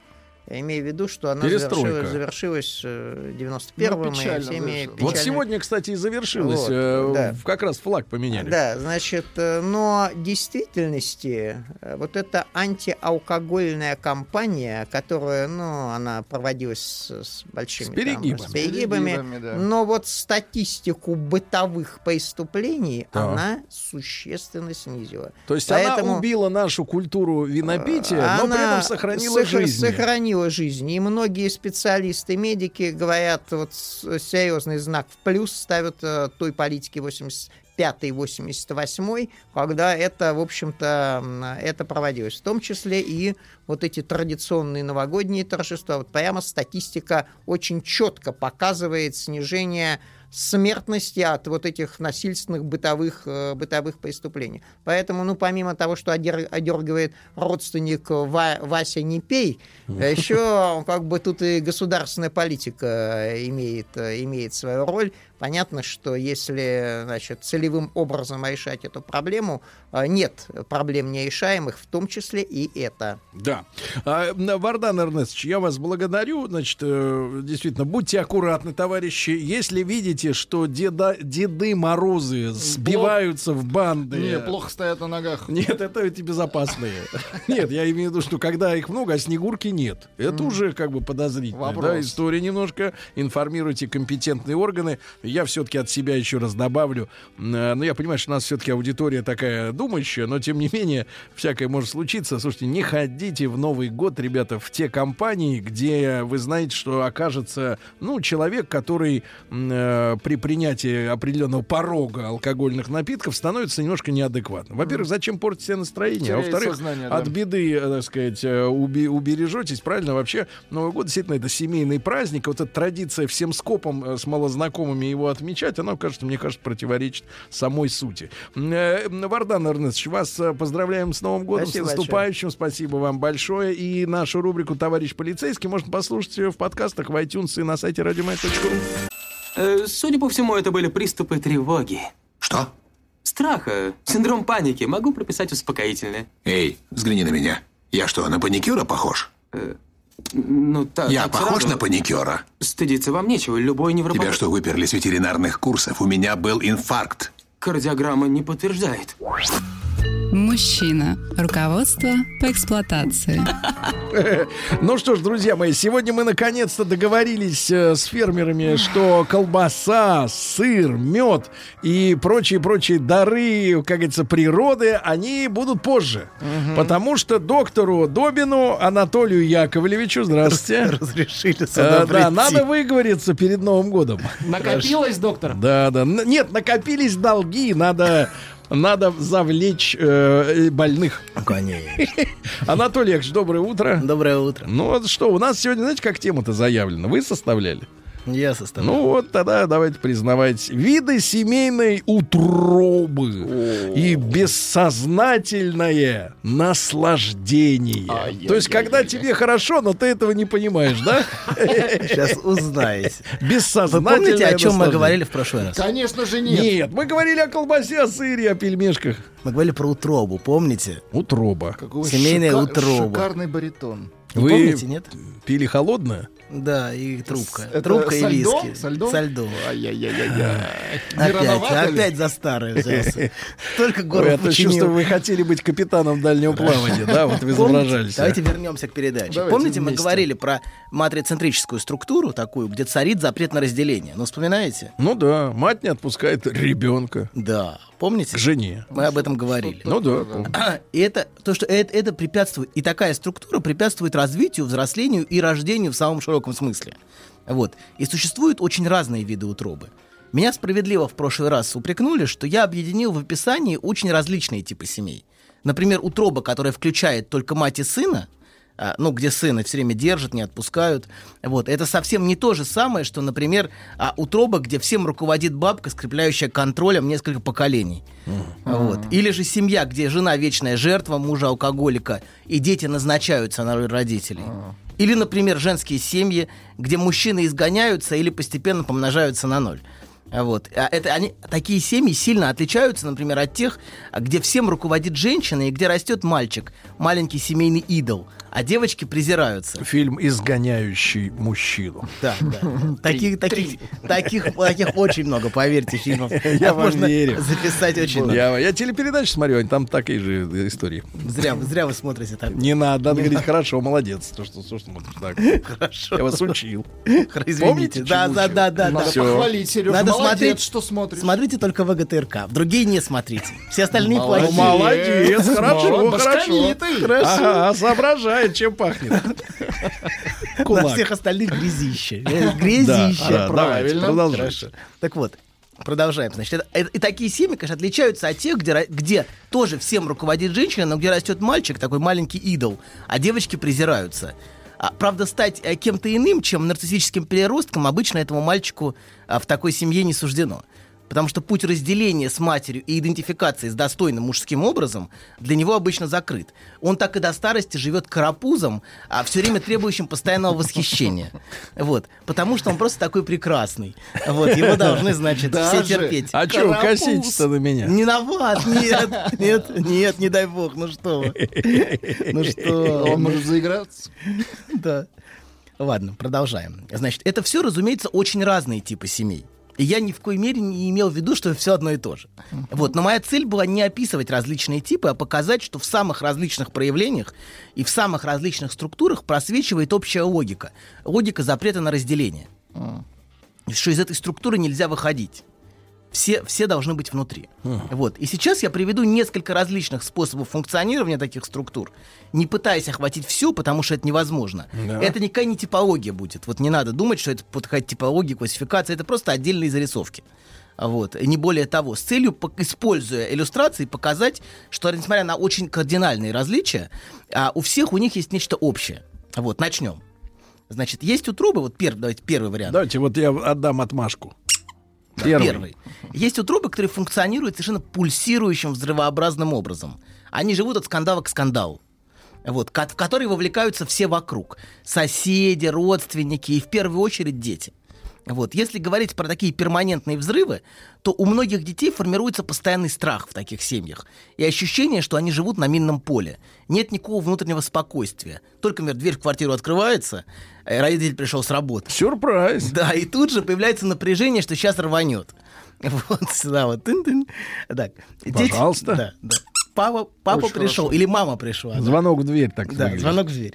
Я имею в виду, что она завершилась, завершилась э, 91-м Ну, и печально всеми завершилась. Вот печальными- сегодня, кстати, и завершилось. Вот, э, да. Как раз флаг поменяли. Да, значит, э, но в действительности э, вот эта антиалкогольная кампания, которая, ну, она проводилась с, с большими С там, перегибами. с перегибами, Перегибами, да. но вот статистику бытовых преступлений Так. она существенно снизила. То есть Поэтому- она убила нашу культуру винопития, но при Она этом сохранила сохра- жизнь. Сохранила жизнь. И многие специалисты, медики говорят, вот серьезный знак в плюс ставят э, той политики 85-88, когда это, в общем-то, это проводилось. В том числе и вот эти традиционные новогодние торжества. Вот прямо статистика очень четко показывает снижение смертности от вот этих насильственных бытовых, э, бытовых преступлений. Поэтому, ну, помимо того, что одер- одергивает родственник Ва- Вася не пей, еще как бы тут и государственная политика имеет, э, имеет свою роль. Понятно, что если значит, целевым образом решать эту проблему, э, нет проблем нерешаемых, в том числе и это. Да. А, Вардан Эрнестович, я вас благодарю. Значит, э, действительно, будьте аккуратны, товарищи. Если видите, что деда, Деды Морозы сбиваются в банды... Не, плохо стоят на ногах. Нет, это эти безопасные. Нет, я имею в виду, что когда их много, а снегурки нет. Это уже как бы подозрительно. Да, история немножко. Информируйте компетентные органы. Я все-таки от себя еще раз добавлю. Э, Ну, я понимаю, что у нас все-таки аудитория такая думающая, но тем не менее, всякое может случиться. Слушайте, не ходите в Новый год, ребята, в те компании, где вы знаете, что окажется, ну, человек, который э, при принятии определенного порога алкогольных напитков становится немножко неадекватным. Во-первых, зачем портить себе настроение? А во-вторых, сознание, да. от беды, э, так сказать, э, уби- убережетесь, правильно? Вообще, Новый год действительно это семейный праздник. Вот эта традиция всем скопом с малознакомыми его отмечать, она, кажется, мне кажется, противоречит самой сути. Э, Вардан Эрнестович, вас э, поздравляем с Новым годом, Спасибо с наступающим. Спасибо вам большое. И нашу рубрику «Товарищ полицейский» можно послушать в подкастах в iTunes и на сайте радиомайк.ру. Э, Судя по всему, это были приступы тревоги. Что? Страха, синдром паники. Могу прописать успокоительное. Эй, взгляни на меня. Я что, на паникюра похож? Ну, так. Я так похож сразу. на паникюра? Стыдиться вам нечего. Любой невропат... Тебя что, выперли с ветеринарных курсов? У меня был инфаркт. Кардиограмма не подтверждает. Мужчина. Руководство по эксплуатации. *laughs* Ну что ж, друзья мои, сегодня мы наконец-то договорились э, с фермерами, что колбаса, сыр, мед и прочие-прочие дары, как говорится, природы, они будут позже. Потому что доктору Добину Анатолию Яковлевичу, здравствуйте. *laughs* Разрешили Э, Да, надо выговориться перед Новым годом. Накопилось, доктор? Да, да. Нет, накопились долги, надо, надо завлечь э, больных. Конечно. *laughs* Анатолий Яковлевич, доброе утро. Доброе утро. Ну вот что, у нас сегодня, знаете, как тема-то заявлена? Вы составляли? Я составляю. Ну вот тогда давайте признавать. Виды семейной утробы и бессознательное наслаждение. То есть, когда тебе хорошо, но ты этого не понимаешь, да? Сейчас узнаете. Вы Бессознательное помните, о чем мы говорили в прошлый раз? Конечно же нет. Нет, мы говорили о колбасе, о сыре, о пельмешках. Мы говорили про утробу, помните? Утроба. Семейная шика- утроба. Шикарный баритон. Не Вы помните, нет? пили холодное? Да, и трубка. Это трубка и льдом? виски. Со льдом? Со льдом. Ай-яй-яй-яй. Опять, опять за старое взялся. *laughs* Только Ой, город это чувство, вы хотели быть капитаном дальнего плавания, да? Вот вы изображались. а? Давайте вернемся к передаче. Давайте Помните, мы говорили про матрицентрическую структуру такую, где царит запрет на разделение? Ну, вспоминаете? Ну да, мать не отпускает ребенка Да. Помните? к жене. Мы об этом говорили. Ну да. *clears throat* И это то, что это, это препятствует, и такая структура препятствует развитию, взрослению и рождению в самом широком смысле. Вот. И существуют очень разные виды утробы. Меня справедливо в прошлый раз упрекнули, что я объединил в описании очень различные типы семей. Например, утроба, которая включает только мать и сына, ну, где сына все время держат, не отпускают. Вот. Это совсем не то же самое, что, например, а, утроба, где всем руководит бабка, скрепляющая контролем несколько поколений. Вот. Или же семья, где жена вечная жертва мужа-алкоголика, и дети назначаются на роль родителей. Или, например, женские семьи, где мужчины изгоняются или постепенно помножаются на ноль. Вот. А это, они, такие семьи сильно отличаются, например, от тех, где всем руководит женщина и где растет мальчик, маленький семейный идол. А девочки презираются. Фильм «Изгоняющий мужчину». Да, да. Таких, таких, таких, таких очень много, поверьте, фильмов. Я вам Можно верю. записать очень много. Я, я телепередачи смотрю, там такие же истории. Зря, зря вы смотрите так. Не надо, надо говорить, хорошо, молодец. То, что, что смотришь так. Хорошо. Я вас учил. Извините. Помните, Да, да, да, да, Надо похвалить, Сережа. Надо смотреть, что смотришь. Смотрите только ВГТРК. В другие не смотрите. Все остальные плохие. Молодец, хорошо, хорошо. Хорошо. Ага, соображает, чем пахнет. *laughs* На всех остальных грязище. Э, Грязище. Да, правильно. Так вот, продолжаем. Значит, это- это- и такие семьи, конечно, отличаются от тех, где, где тоже всем руководит женщина, но где растет мальчик, такой маленький идол, а девочки презираются. А, правда, стать э, кем-то иным, чем нарциссическим переростком, обычно этому мальчику а, в такой семье не суждено. Потому что путь разделения с матерью и идентификации с достойным мужским образом для него обычно закрыт. Он так и до старости живет карапузом, а все время требующим постоянного восхищения. Вот. Потому что он просто такой прекрасный. Вот. Его должны, значит, все Даже. терпеть. А что коситесь-то на меня? Не на вас, нет, нет, нет, не дай бог, ну что вы. Ну что, Он может заиграться. да. Ладно, продолжаем. Значит, это все, разумеется, очень разные типы семей. И я ни в коей мере не имел в виду, что все одно и то же. Вот, но моя цель была не описывать различные типы, а показать, что в самых различных проявлениях и в самых различных структурах просвечивает общая логика. Логика запрета на разделение. Что из этой структуры нельзя выходить. Все, все должны быть внутри. Вот. И сейчас я приведу несколько различных способов функционирования таких структур, не пытаясь охватить все, потому что это невозможно. Да. Это никакая не типология будет. Вот не надо думать, что это какая-то типология, классификация. Это просто отдельные зарисовки. Вот. И не более того, с целью, используя иллюстрации, показать, что, несмотря на очень кардинальные различия, а, у всех у них есть нечто общее. Вот, начнем. Значит, есть утробы, вот пер- давайте первый вариант. Давайте вот я отдам отмашку. Да, Первый. Есть утробы, которые функционируют совершенно пульсирующим взрывообразным образом. Они живут от скандала к скандалу. Вот, в которые вовлекаются все вокруг. Соседи, родственники и в первую очередь дети. Вот. Если говорить про такие перманентные взрывы, то у многих детей формируется постоянный страх в таких семьях. И ощущение, что они живут на минном поле. Нет никакого внутреннего спокойствия. Только, например, дверь в квартиру открывается, э, родитель пришел с работы. Сюрприз. Да, и тут же появляется напряжение, что сейчас рванет. *laughs* Вот сюда вот. тын-тын. Так. Дети- Пожалуйста. Да, да. Папа, папа Очень пришел, хорошо. или мама пришла. да. Звонок в дверь, так Да, выглядит. звонок в дверь.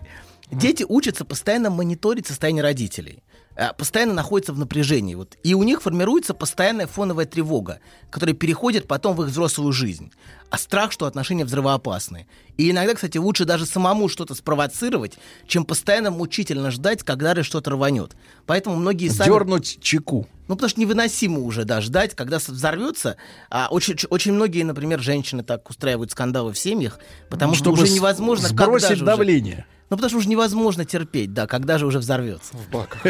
Дети учатся постоянно мониторить состояние родителей. А, Постоянно находятся в напряжении. Вот. И у них формируется постоянная фоновая тревога, которая переходит потом в их взрослую жизнь. А страх, что отношения взрывоопасны. И иногда, кстати, лучше даже самому что-то спровоцировать, чем постоянно мучительно ждать, когда что-то рванет. Поэтому многие сами... Дернуть чеку. Ну, потому что невыносимо уже, да, ждать, когда взорвется. А очень, очень многие, например, женщины так устраивают скандалы в семьях, потому что Чтобы уже с- невозможно... сбросить же уже- давление. Ну, потому что уже невозможно терпеть, да, когда же уже взорвется. В баках.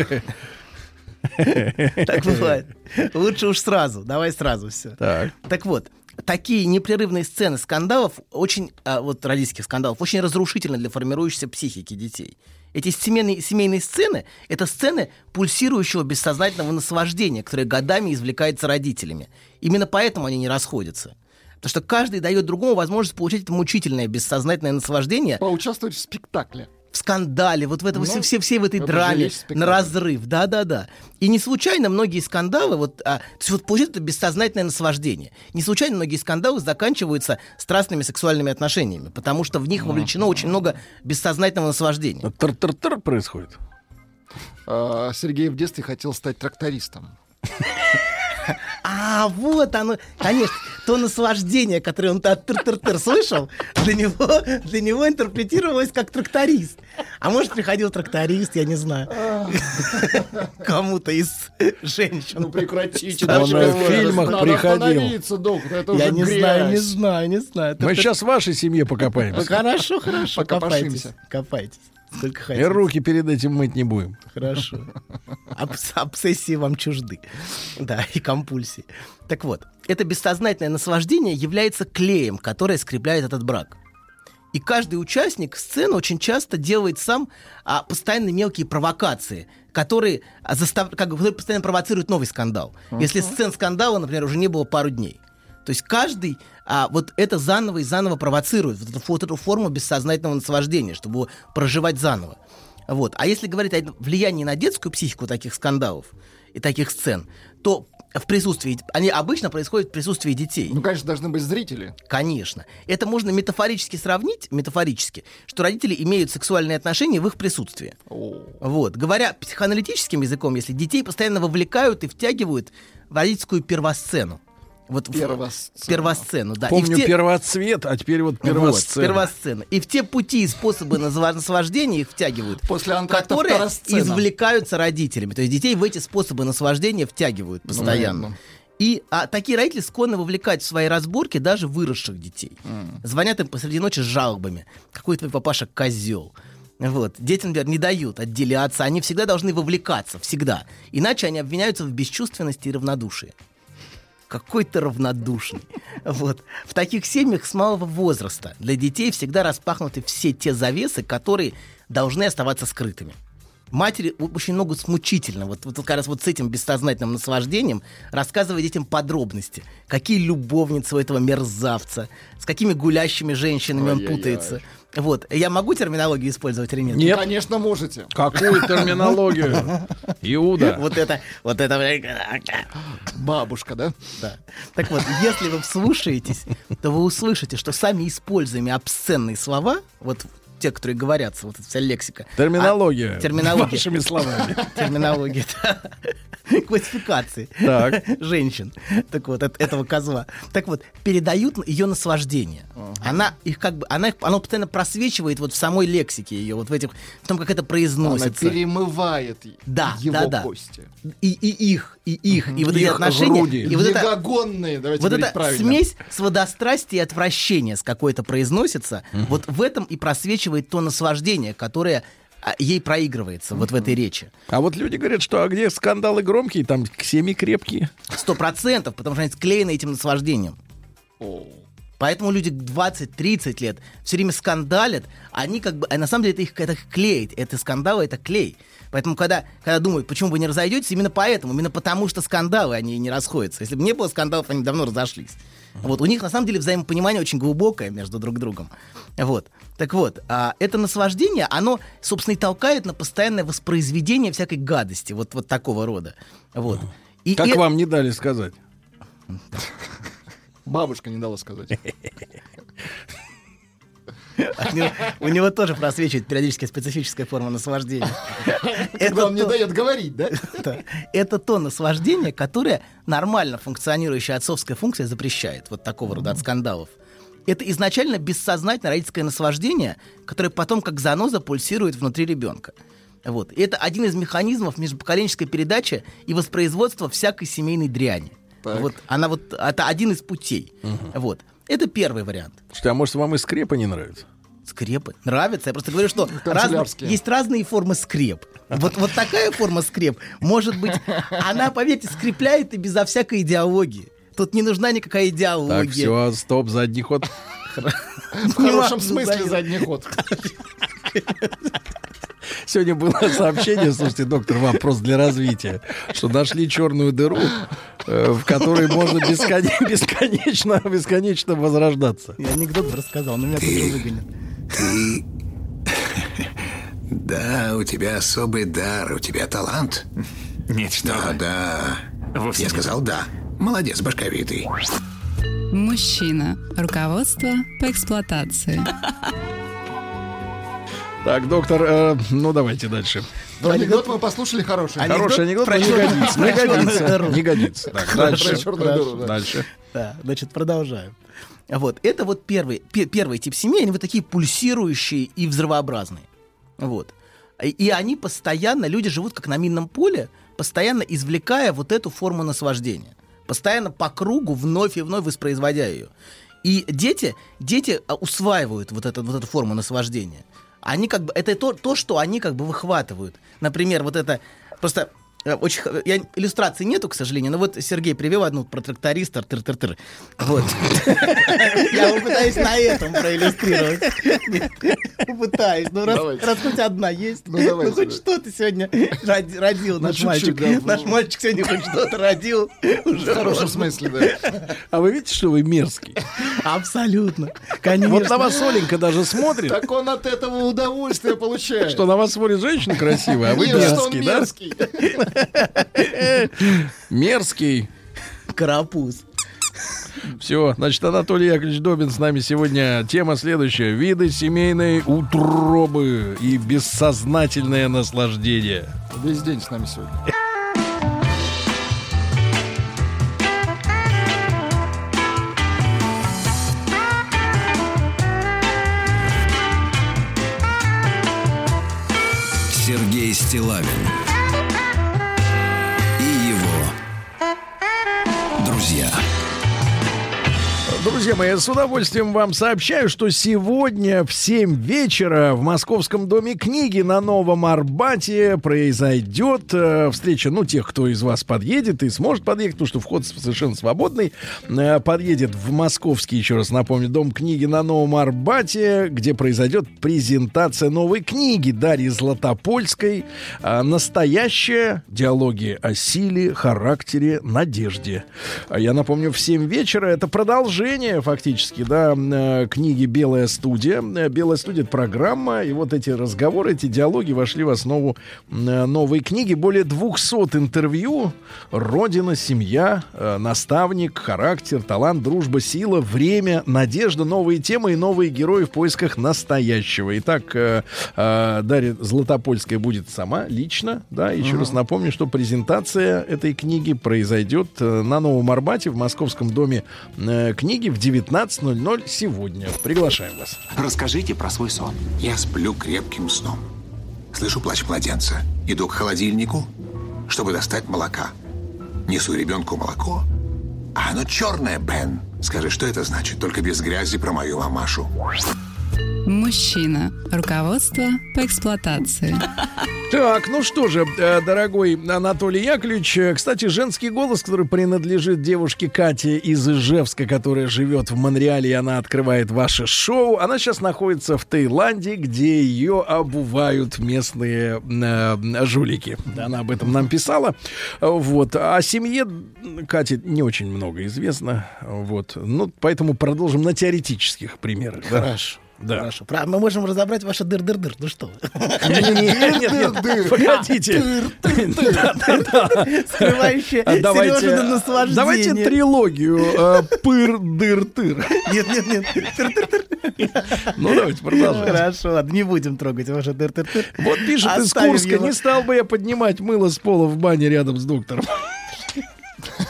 Так бывает. Лучше уж сразу, давай сразу все. Так. Так вот, такие непрерывные сцены скандалов, очень, а, вот родительских скандалов, очень разрушительны для формирующейся психики детей. Эти семейные, семейные сцены — это сцены пульсирующего бессознательного наслаждения, которое годами извлекается родителями. Именно поэтому они не расходятся. Потому что каждый дает другому возможность получить это мучительное бессознательное наслаждение Поучаствовать в спектакле. в скандале, вот в этом, Ну, все, все, все в этой драме, на разрыв, да-да-да. И не случайно многие скандалы, вот, а, то есть вот получают это бессознательное наслаждение. Не случайно многие скандалы заканчиваются страстными сексуальными отношениями, потому что в них вовлечено очень много бессознательного наслаждения. Тар-тар-тар происходит. А, Сергей в детстве хотел стать трактористом. *laughs* *laughs* А, вот оно, конечно, то наслаждение, которое он от тыр-тыр-тыр слышал, для него, для него интерпретировалось как тракторист. А может, приходил тракторист, я не знаю, *laughs* кому-то из женщин. Ну прекратите. Он в фильмах приходил. доктор, Я не знаю, не знаю, не знаю. Мы сейчас в вашей семье покопаемся. Хорошо, хорошо, копайтесь. Копайтесь. Сколько И хотите. руки перед этим мыть не будем. Хорошо. *laughs* Обс- обсессии вам чужды. Да, и компульсии. Так вот, это бессознательное наслаждение является клеем, которое скрепляет этот брак. И каждый участник сцены очень часто делает сам а, постоянно мелкие провокации, которые, застав... как которые постоянно провоцируют новый скандал. Если сцен скандала, например, уже не было пару дней. То есть каждый а вот это заново и заново провоцирует вот эту, вот эту форму бессознательного наслаждения, чтобы проживать заново. Вот. А если говорить о влиянии на детскую психику таких скандалов и таких сцен, то в присутствии, они обычно происходят в присутствии детей. Ну, конечно, должны быть зрители. Конечно. Это можно метафорически сравнить, метафорически, что родители имеют сексуальные отношения в их присутствии. Вот. Говоря психоаналитическим языком, если детей постоянно вовлекают и втягивают в родительскую первосцену. Вот в- Первосцену. первосцену, да. Помню те- первоцвет, а теперь вот вот, первосцена. первосцена. И в те пути и способы наслаждения их втягивают, После которые извлекаются родителями. То есть детей в эти способы наслаждения втягивают постоянно. понятно. И а, такие родители склонны вовлекать в свои разборки даже выросших детей. Звонят им посреди ночи с жалобами. Какой твой папаша козел. Вот. Дети, например, не дают отделяться. Они всегда должны вовлекаться. Всегда. Иначе они обвиняются в бесчувственности и равнодушии какой ты равнодушный. Вот. В таких семьях с малого возраста для детей всегда распахнуты все те завесы, которые должны оставаться скрытыми. Матери очень много смучительно, вот, вот как раз вот с этим бессознательным наслаждением, рассказывая детям подробности, какие любовницы у этого мерзавца, с какими гулящими женщинами он Ой-ой-ой. путается. Вот. Я могу терминологию использовать или нет? Нет. Конечно, можете. Какую терминологию? *laughs* Иуда. Вот это, вот это... Бабушка, да? Да. Так вот, если вы вслушаетесь, то вы услышите, что сами используемые обсценные слова, вот те, которые говорятся, вот эта вся лексика. Терминология. а, терминология. Вашими словами. Терминология. Классификации Так. женщин. Так вот, от этого козла. Так вот, передают ее наслаждение. Она их как бы, она их, оно постоянно просвечивает вот в самой лексике ее, вот в этих, в том, как это Она произносится. перемывает Да, его да, да. кости. И, и их, и их, и вот эти Их отношения. груди. И вот это, давайте вот эта правильно. смесь сводострастия и отвращения с какой-то произносится, вот в этом и просвечивает то наслаждение, которое а, ей проигрывается вот в этой речи. А вот люди говорят, что а где скандалы громкие, там семьи крепкие. Сто процентов, потому что они склеены этим наслаждением. Поэтому люди 20-30 лет все время скандалят, они как бы, а на самом деле это их это их клеит, это скандалы, это клей. Поэтому когда, когда думают, почему вы не разойдетесь, именно поэтому, именно потому что скандалы, они не расходятся. Если бы не было скандалов, они давно разошлись. Вот, у них на самом деле взаимопонимание очень глубокое между друг другом. Вот. Так вот, а, это наслаждение, оно, собственно, и толкает на постоянное воспроизведение всякой гадости, вот, вот такого рода. Вот. И Как э- вам не дали сказать? *laughs* Бабушка не дала сказать. *laughs* У него, у него тоже просвечивает периодически специфическая форма наслаждения. *laughs* Когда он не дает говорить, да. Это то наслаждение, которое нормально функционирующая отцовская функция запрещает. Вот такого рода от скандалов. Это изначально бессознательное родительское наслаждение, которое потом как заноза пульсирует внутри ребенка. Вот. И это один из механизмов межпоколенческой передачи и воспроизводства всякой семейной дряни. Так. Вот она вот это один из путей. Вот. Это первый вариант. Слушайте, а может вам и скрепы не нравятся? Скрепы. Нравится. Я просто говорю, что разные- Канцелярские. есть разные формы скреп. Вот, вот такая форма скреп, может быть, она, поверьте, скрепляет и безо всякой идеологии. Тут не нужна никакая Так, идеология. все, стоп, задний ход. В хорошем могу смысле задний ход. Сегодня было сообщение, слушайте, доктор, вам просто для развития, что нашли черную дыру, э, в которой можно бескон- бесконечно, бесконечно возрождаться. Я анекдот рассказал, но меня тут же выгонят. Ты... Да, у тебя особый дар, у тебя талант. Нет, что Да, вы. да. Вовсе Я нет. сказал да. Молодец, башковитый. Мужчина. Руководство по эксплуатации. Так, доктор, э, ну давайте дальше. Ну, анекдот мы послушали хороший. Хороший анекдот, но про не годится. Не годится. Не годится. Так, дальше. дыру, да. Дальше. Да, значит, продолжаем. Вот, это вот первый, пе- первый тип семей, они вот такие пульсирующие и взрывообразные. Вот. И они постоянно, люди живут как на минном поле, постоянно извлекая вот эту форму наслаждения. Постоянно по кругу вновь и вновь воспроизводя ее. И дети, дети а, усваивают вот, эту вот эту форму наслаждения. Они как бы, это то, то, что они как бы выхватывают. Например, вот это, просто очень, х- я, иллюстрации нету, к сожалению, но вот Сергей привел одну про тракториста, тыр-тыр-тыр. Вот. *laughs* Я пытаюсь на этом проиллюстрировать. Пытаюсь. Ну, раз хоть одна есть, Ну, ну, хоть что-то сегодня роди- родил наш мальчик. да, Наш ну. мальчик сегодня хоть что-то родил. В хорошем смысле, да. А вы видите, что вы мерзкий? Абсолютно. Конечно. Вот на вас Оленька даже смотрит, Так он от этого удовольствие получает. что на вас смотрит женщина красивая, а вы мерзкий, да? Мерзкий. Карапуз. Все, значит, Анатолий Яковлевич Добин с нами сегодня. Тема следующая. Виды семейной утробы и бессознательное наслаждение. Весь день с нами сегодня. Сергей Стилавин друзья. Друзья мои, с удовольствием вам сообщаю, что сегодня в 7 вечера в Московском доме книги на Новом Арбате произойдет э, встреча, ну, тех, кто из вас подъедет и сможет подъехать, потому что вход совершенно свободный, э, подъедет в московский, еще раз напомню, дом книги на Новом Арбате, где произойдет презентация новой книги Дарьи Златопольской э, «Настоящая. Диалоги о силе, характере, надежде». А Я напомню, в 7 вечера это продолжение фактически, да, э, книги «Белая студия». «Белая студия» — это программа, и вот эти разговоры, эти диалоги вошли в основу э, новой книги. Более 200 интервью. Родина, семья, э, наставник, характер, талант, дружба, сила, время, надежда, новые темы и новые герои в поисках настоящего. Итак, Дарья Златопольская будет сама, лично, да, еще раз напомню, что презентация этой книги произойдет на Новом Арбате в Московском доме э, книги в 19.00 сегодня. Приглашаем вас. Расскажите про свой сон. Я сплю крепким сном. Слышу плач младенца. Иду к холодильнику, чтобы достать молока. Несу ребенку молоко. А оно черное, Бен. Скажи, что это значит? Только без грязи про мою мамашу. Мужчина. Руководство по эксплуатации. Так, ну что же, э, дорогой Анатолий Яковлевич, э, кстати, женский голос, который принадлежит девушке Кате из Ижевска, которая живет в Монреале, и она открывает ваше шоу. Она сейчас находится в Таиланде, где ее обувают местные э, жулики. Она об этом нам писала. Вот. О семье Кати не очень много известно. Вот. Ну, поэтому продолжим на теоретических примерах. Хорошо. Да. Хорошо. Правда, Мы можем разобрать ваше дыр-дыр-дыр. Ну что? погодите. Скрывающее Давайте, трилогию пыр-дыр-тыр. Нет, нет, нет. Ну, давайте продолжать. Хорошо, ладно, не будем трогать ваше дыр-дыр-дыр. Вот пишет из Курска, не стал бы я поднимать мыло с пола в бане рядом с доктором.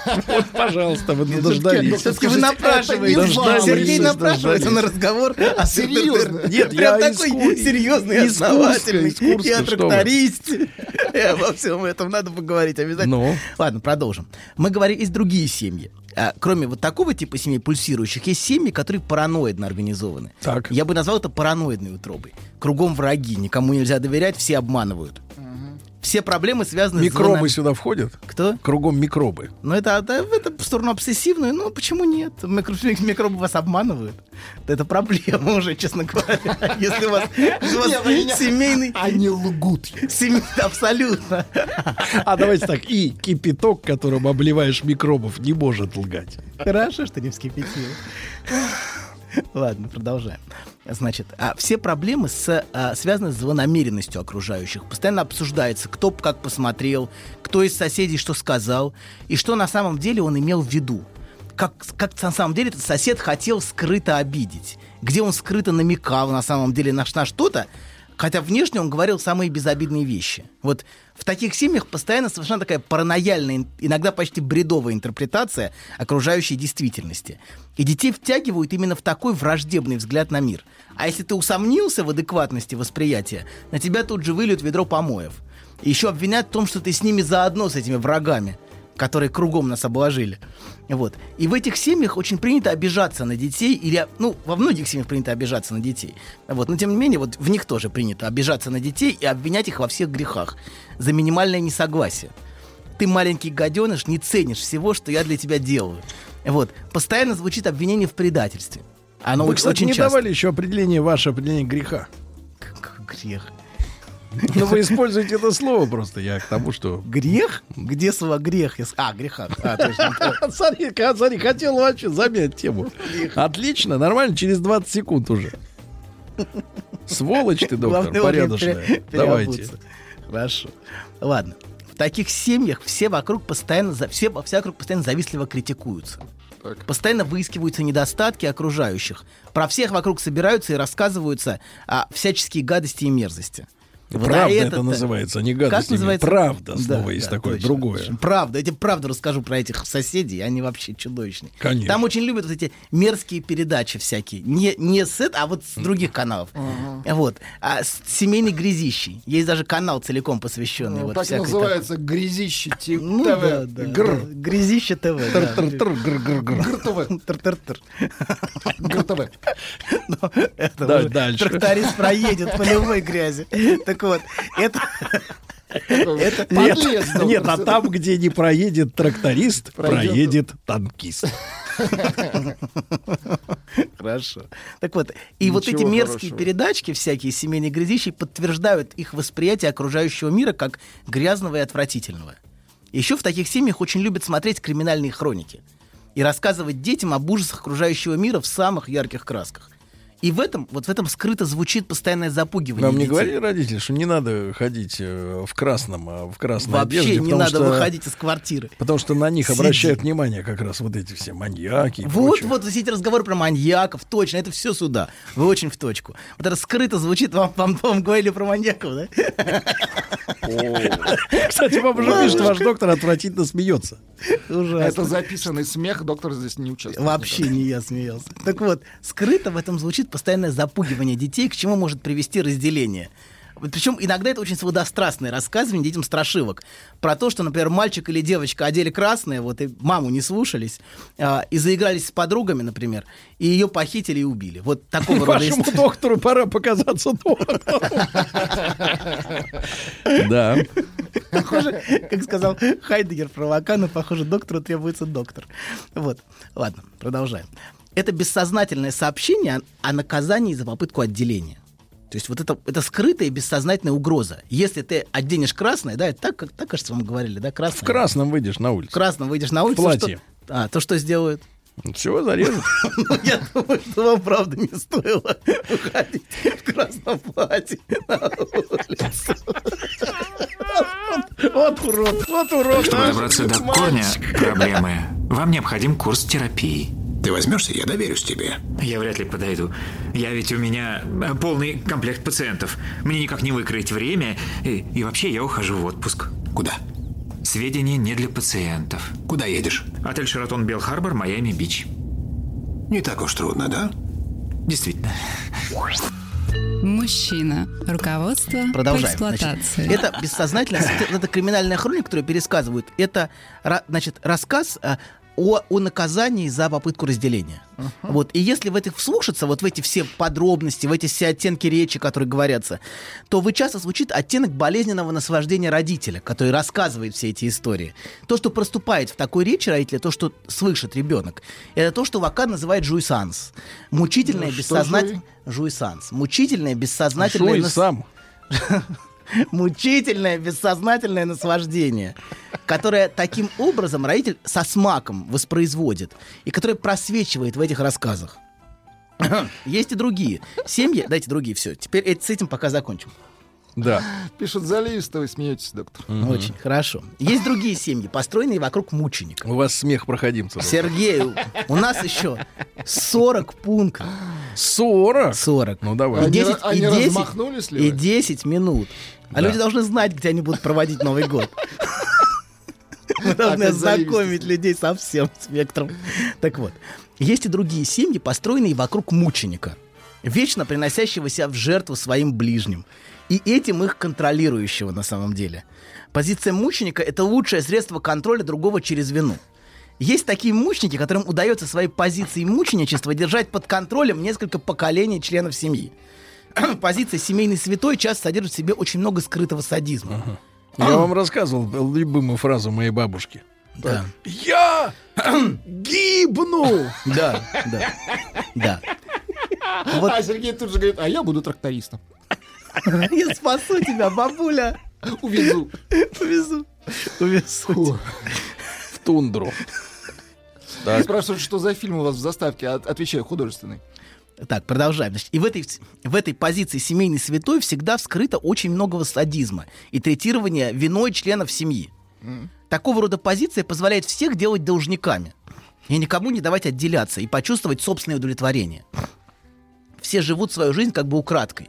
Вот, пожалуйста, вы дождались. Все-таки вы напрашиваетесь. Дождались, Сергей напрашивается на разговор. А Серьезно? Нет, Прям я такой серьезный, основательный. о трактористе. И обо всем этом надо поговорить обязательно. Ну? Ладно, продолжим. Мы говорим, есть другие семьи. А, кроме вот такого типа семей пульсирующих, есть семьи, которые параноидно организованы. Так. Я бы назвал это параноидной утробой. Кругом враги, никому нельзя доверять, все обманывают. Все проблемы связаны с Микробы сюда входят? Кто? Кругом микробы. Ну, это, это, это в сторону обсессивную, ну, почему нет? Микро- *laughs* микробы вас обманывают. Это проблема *laughs* уже, честно говоря. Если у вас, если у вас семейный... Они лгут. Семей, *laughs* абсолютно. А давайте так, и кипяток, которым обливаешь микробов, не может лгать. Хорошо, что не вскипятил. *laughs* Ладно, продолжаем. Значит, а все проблемы с, а, связаны с злонамеренностью окружающих. Постоянно обсуждается, кто как посмотрел, кто из соседей что сказал, и что на самом деле он имел в виду. Как, как на самом деле этот сосед хотел скрыто обидеть. Где он скрыто намекал на самом деле на, на что-то, хотя внешне он говорил самые безобидные вещи. Вот в таких семьях постоянно совершенно такая паранояльная, ин- иногда почти бредовая интерпретация окружающей действительности. И детей втягивают именно в такой враждебный взгляд на мир. А если ты усомнился в адекватности восприятия, на тебя тут же выльют ведро помоев. И еще обвинят в том, что ты с ними заодно, с этими врагами, которые кругом нас обложили. Вот. И в этих семьях очень принято обижаться на детей, или, ну, во многих семьях принято обижаться на детей. Вот. Но, тем не менее, вот в них тоже принято обижаться на детей и обвинять их во всех грехах за минимальное несогласие. ты маленький гаденыш, не ценишь всего, что я для тебя делаю. Вот. Постоянно звучит обвинение в предательстве. Оно Вы, очень, кстати, очень не часто. давали еще определение, ваше определение греха. Грех. Ну, вы используете это слово просто. Я к тому, что... Грех? Где слово грех? А, греха. А, точно. *laughs* Смотри, ка- смотри, хотел вообще замять тему. Отлично, нормально, через 20 секунд уже. Сволочь ты, доктор, Главное порядочная. Давайте. Хорошо. Ладно. В таких семьях все вокруг постоянно, все, все вокруг постоянно завистливо критикуются. Постоянно выискиваются недостатки окружающих. Про всех вокруг собираются и рассказываются о всяческие гадости и мерзости. Правда это называется, а не Как гадость. называется? Правда, Да, слово есть да, такое, точно, другое. точно. Правда. Я тебе правду расскажу про этих соседей. Они вообще чудовищные. Конечно. Там очень любят вот эти мерзкие передачи всякие. Не, не с а вот с других каналов. Вот. А с семейной грязищей. Есть даже канал целиком посвященный. Ну, вот так называется грязище *laughs* ТВ. Ну да, да. Гр. Грязище ТВ. ГРТВ. Тр-тр-тр. ГРТВ. *laughs* *laughs* Тракторист проедет по любой грязи. Так вот, это... Это Нет, нет, а там, где не проедет тракторист, Пройдет. проедет танкист. *laughs* Хорошо. Так вот, и вот Ничего эти мерзкие хорошего. передачки, всякие семейные грязищи, подтверждают их восприятие окружающего мира как грязного и отвратительного. Еще в таких семьях очень любят смотреть криминальные хроники и рассказывать детям об ужасах окружающего мира в самых ярких красках. И в этом, вот в этом скрыто звучит постоянное запугивание Нам не говорили родители, что не надо ходить э, в красном, а в красной Вообще одежде, не надо что- выходить из квартиры. Потому что на них Сиди. обращают внимание как раз вот эти все маньяки. Вот, прочее. вот все эти разговоры про маньяков, точно, это все сюда. Вы очень в точку. Вот это скрыто звучит, вам, вам, вам говорили про маньяков, да? Кстати, вам уже пишет, ваш доктор отвратительно смеется. Ужасно. Это записанный смех, доктор здесь не участвует. Вообще не я смеялся. Так вот, скрыто в этом звучит постоянное запугивание детей, к чему может привести разделение. Причем иногда это очень сводострастное рассказывание детям страшивок. Про то, что, например, мальчик или девочка одели красное, вот и маму не слушались, а, и заигрались с подругами, например, и ее похитили и убили. Вот такого рода Вашему история. доктору пора показаться доктором. Да. Похоже, как сказал Хайдегер про Лакана, похоже, доктору требуется доктор. Вот. Ладно, продолжаем. Это бессознательное сообщение о, наказании за попытку отделения. То есть вот это, это скрытая бессознательная угроза. Если ты оденешь красное, да, это так, как, так, кажется, вам говорили, да, красное. В красном выйдешь на В улицу. красном выйдешь на улицу. платье. Что, а, то что сделают? Все, зарежут. *laughs* Ну, я думаю, что вам правда не стоило выходить в красном платье на улицу. Вот урод, вот урод. Чтобы добраться до корня проблемы, вам необходим курс терапии. Ты возьмешься, я доверюсь тебе. Я вряд ли подойду. Я ведь у меня э, полный комплект пациентов. Мне никак не выкроить время. И, и вообще я ухожу в отпуск. Куда? Сведения не для пациентов. Куда едешь? Отель Шератон Белл Харбор, Майами Бич. Не так уж трудно, да? Действительно. Мужчина. Руководство по Продолжаем. Значит, эксплуатации. это бессознательно, это, это криминальная хроника, которую пересказывают. Это значит, рассказ э, о, о наказании за попытку разделения. Вот. И если в этих вслушаться, вот в эти все подробности, в эти все оттенки речи, которые говорятся, то вы часто звучит оттенок болезненного наслаждения родителя, который рассказывает все эти истории. То, что проступает в такой речи родителя, то, что слышит ребенок, это то, что Вакан называет жуйсанс. Мучительное, Ну, бессознательное... Жуйсанс. Мучительное, бессознательное... Жуй нас-. *laughs* мучительное бессознательное наслаждение, которое таким образом родитель со смаком воспроизводит и которое просвечивает в этих рассказах. Есть и другие. Семьи, дайте другие, все. Теперь эт- с этим пока закончим. Да. *laughs* Пишут заливисто, вы смеетесь, доктор. Очень хорошо. Есть другие семьи, построенные вокруг мученика. У вас смех проходимца. Сергей, у- нас еще 40 пунктов. 40? 40. Ну, давай. И Они 10, ра- они и 10, размахнулись ли и вы? 10 минут. А Да. люди должны знать, где они будут проводить Новый год. *laughs* Мы должны ознакомить людей со всем спектром. Так вот, есть и другие семьи, построенные вокруг мученика, вечно приносящего себя в жертву своим ближним, и этим их контролирующего на самом деле. Позиция мученика — это лучшее средство контроля другого через вину. Есть такие мученики, которым удается своей позиции мученичества держать под контролем несколько поколений членов семьи. *clears throat* Позиция семейный святой часто содержит в себе очень много скрытого садизма. Я вам рассказывал любимую фразу моей бабушки. Да. Я *clears throat* гибну! Да, да, да. А Сергей тут же говорит, а я буду трактористом. Я спасу тебя, бабуля. Увезу. Увезу. Увезу. В тундру. Так. Спрашивают, что за фильм у вас в заставке. От- Отвечаю, художественный. Так, продолжаем. Значит, и в этой, в этой позиции семейный святой всегда вскрыто очень много садизма и третирования виной членов семьи. Такого рода позиция позволяет всех делать должниками и никому не давать отделяться и почувствовать собственное удовлетворение. Все живут свою жизнь как бы украдкой.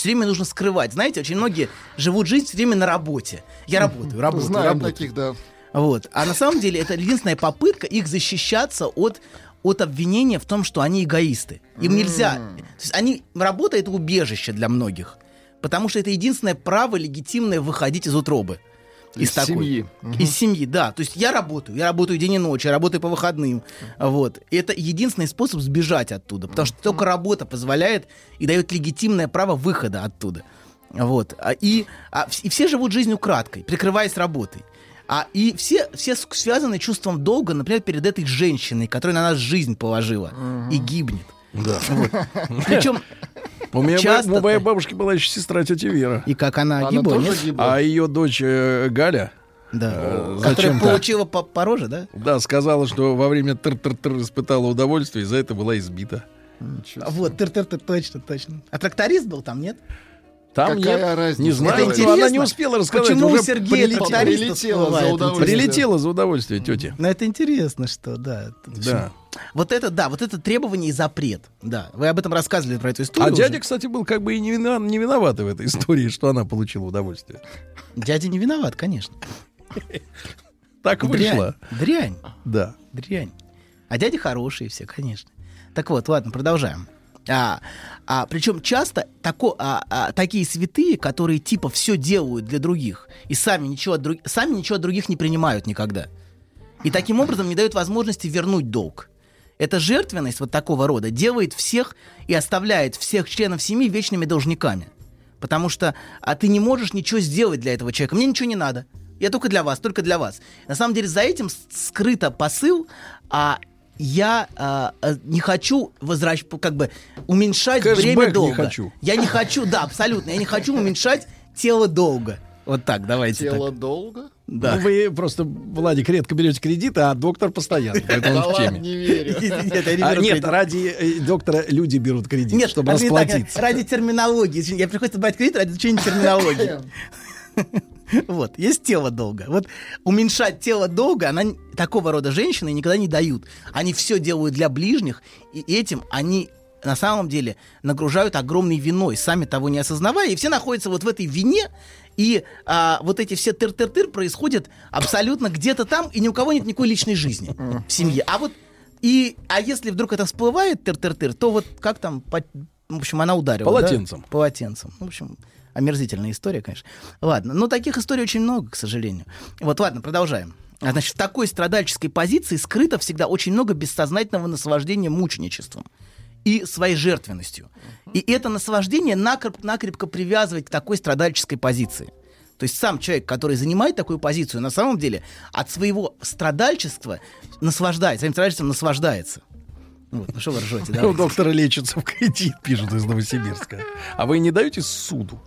Все время нужно скрывать. Знаете, очень многие живут жизнь все время на работе. Я работаю, работаю, Знаем работаю. таких, да. Вот. А на самом деле это единственная попытка их защищаться от, от обвинения в том, что они эгоисты. Им нельзя. То есть они, работа это убежище для многих. Потому что это единственное право легитимное выходить из утробы. Из семьи. Мгм. Из семьи, да. То есть я работаю, я работаю день и ночь, я работаю по выходным. Вот. И это единственный способ сбежать оттуда. Потому что только работа позволяет и дает легитимное право выхода оттуда. Вот. А, И, а, и все живут жизнью краткой, прикрываясь работой. А, и все, все связаны чувством долга, например, перед этой женщиной, которая на нас жизнь положила и гибнет. Да. Вот. *laughs* Причем У меня часто у моей бабушки была еще сестра тетя Вера. И как она, Она гибла, тоже гибла? А ее дочь э, Галя, Да. э, Которая зачем-то- получила по, по роже, да? да, сказала, что во время тыр-тыр-тыр испытала удовольствие, и за это была избита. А Вот, тыр-тыр-тыр, точно, точно. А тракторист был там, нет? Там Какая нет, разница? не знаю, Это но интересно. она не успела рассказать. Почему уже у Сергея прилетела. тракториста Прилетела за удовольствие. Прилетела за удовольствие, тетя. Ну, это интересно, что, да. Да. Вот это, да, вот это требование и запрет. Да, вы об этом рассказывали про эту историю. А уже. дядя, кстати, был как бы и не, вина- не виноватый в этой истории, что она получила удовольствие. Дядя не виноват, конечно. Так вышло. Дрянь, дрянь, Да. дрянь. А дяди хорошие все, конечно. Так вот, ладно, продолжаем. А, а, причем часто тако, а, а, такие святые, которые типа все делают для других и сами ничего, от друг- сами ничего от других не принимают никогда. И таким образом не дают возможности вернуть долг. Эта жертвенность вот такого рода делает всех и оставляет всех членов семьи вечными должниками. Потому что а ты не можешь ничего сделать для этого человека. Мне ничего не надо. Я только для вас, только для вас. На самом деле за этим скрыто посыл, а я а, а, не хочу возвращать, как бы уменьшать Кэшбэк время не долга. хочу. Я не хочу, да, абсолютно. Я не хочу уменьшать тело долга. Вот так, давайте так. Тело долго? Да. Ну, вы просто, Владик, редко берете кредиты, а доктор постоянно. Поэтому Да ладно, не верю. *laughs* Нет, не А, нет, кредит. ради э, доктора люди берут кредит, Нет, чтобы не так, расплатиться. ради терминологии. Я приходится брать кредит ради изучения терминологии. *laughs* Вот, есть тело долга. Вот уменьшать тело долга, она такого рода женщины никогда не дают. Они все делают для ближних, и этим они на самом деле нагружают огромной виной, сами того не осознавая, и все находятся вот в этой вине, и а, вот эти все тыр-тыр-тыр происходят абсолютно где-то там, и ни у кого нет никакой личной жизни в семье. А вот и, а если вдруг это всплывает тыр-тыр-тыр, то вот как там, в общем, она ударила. да? Полотенцем. Полотенцем. В общем, омерзительная история, конечно. Ладно, но таких историй очень много, к сожалению. Вот, ладно, продолжаем. А, Значит, в такой страдальческой позиции скрыто всегда очень много бессознательного наслаждения мученичеством и своей жертвенностью. И это наслаждение накреп- накрепко привязывает к такой страдальческой позиции. То есть сам человек, который занимает такую позицию, на самом деле от своего страдальчества наслаждается, своим страдальчеством наслаждается. Вот, ну что вы ржете, да? У доктора лечится в кредит, пишут из Новосибирска. А вы не даете суду?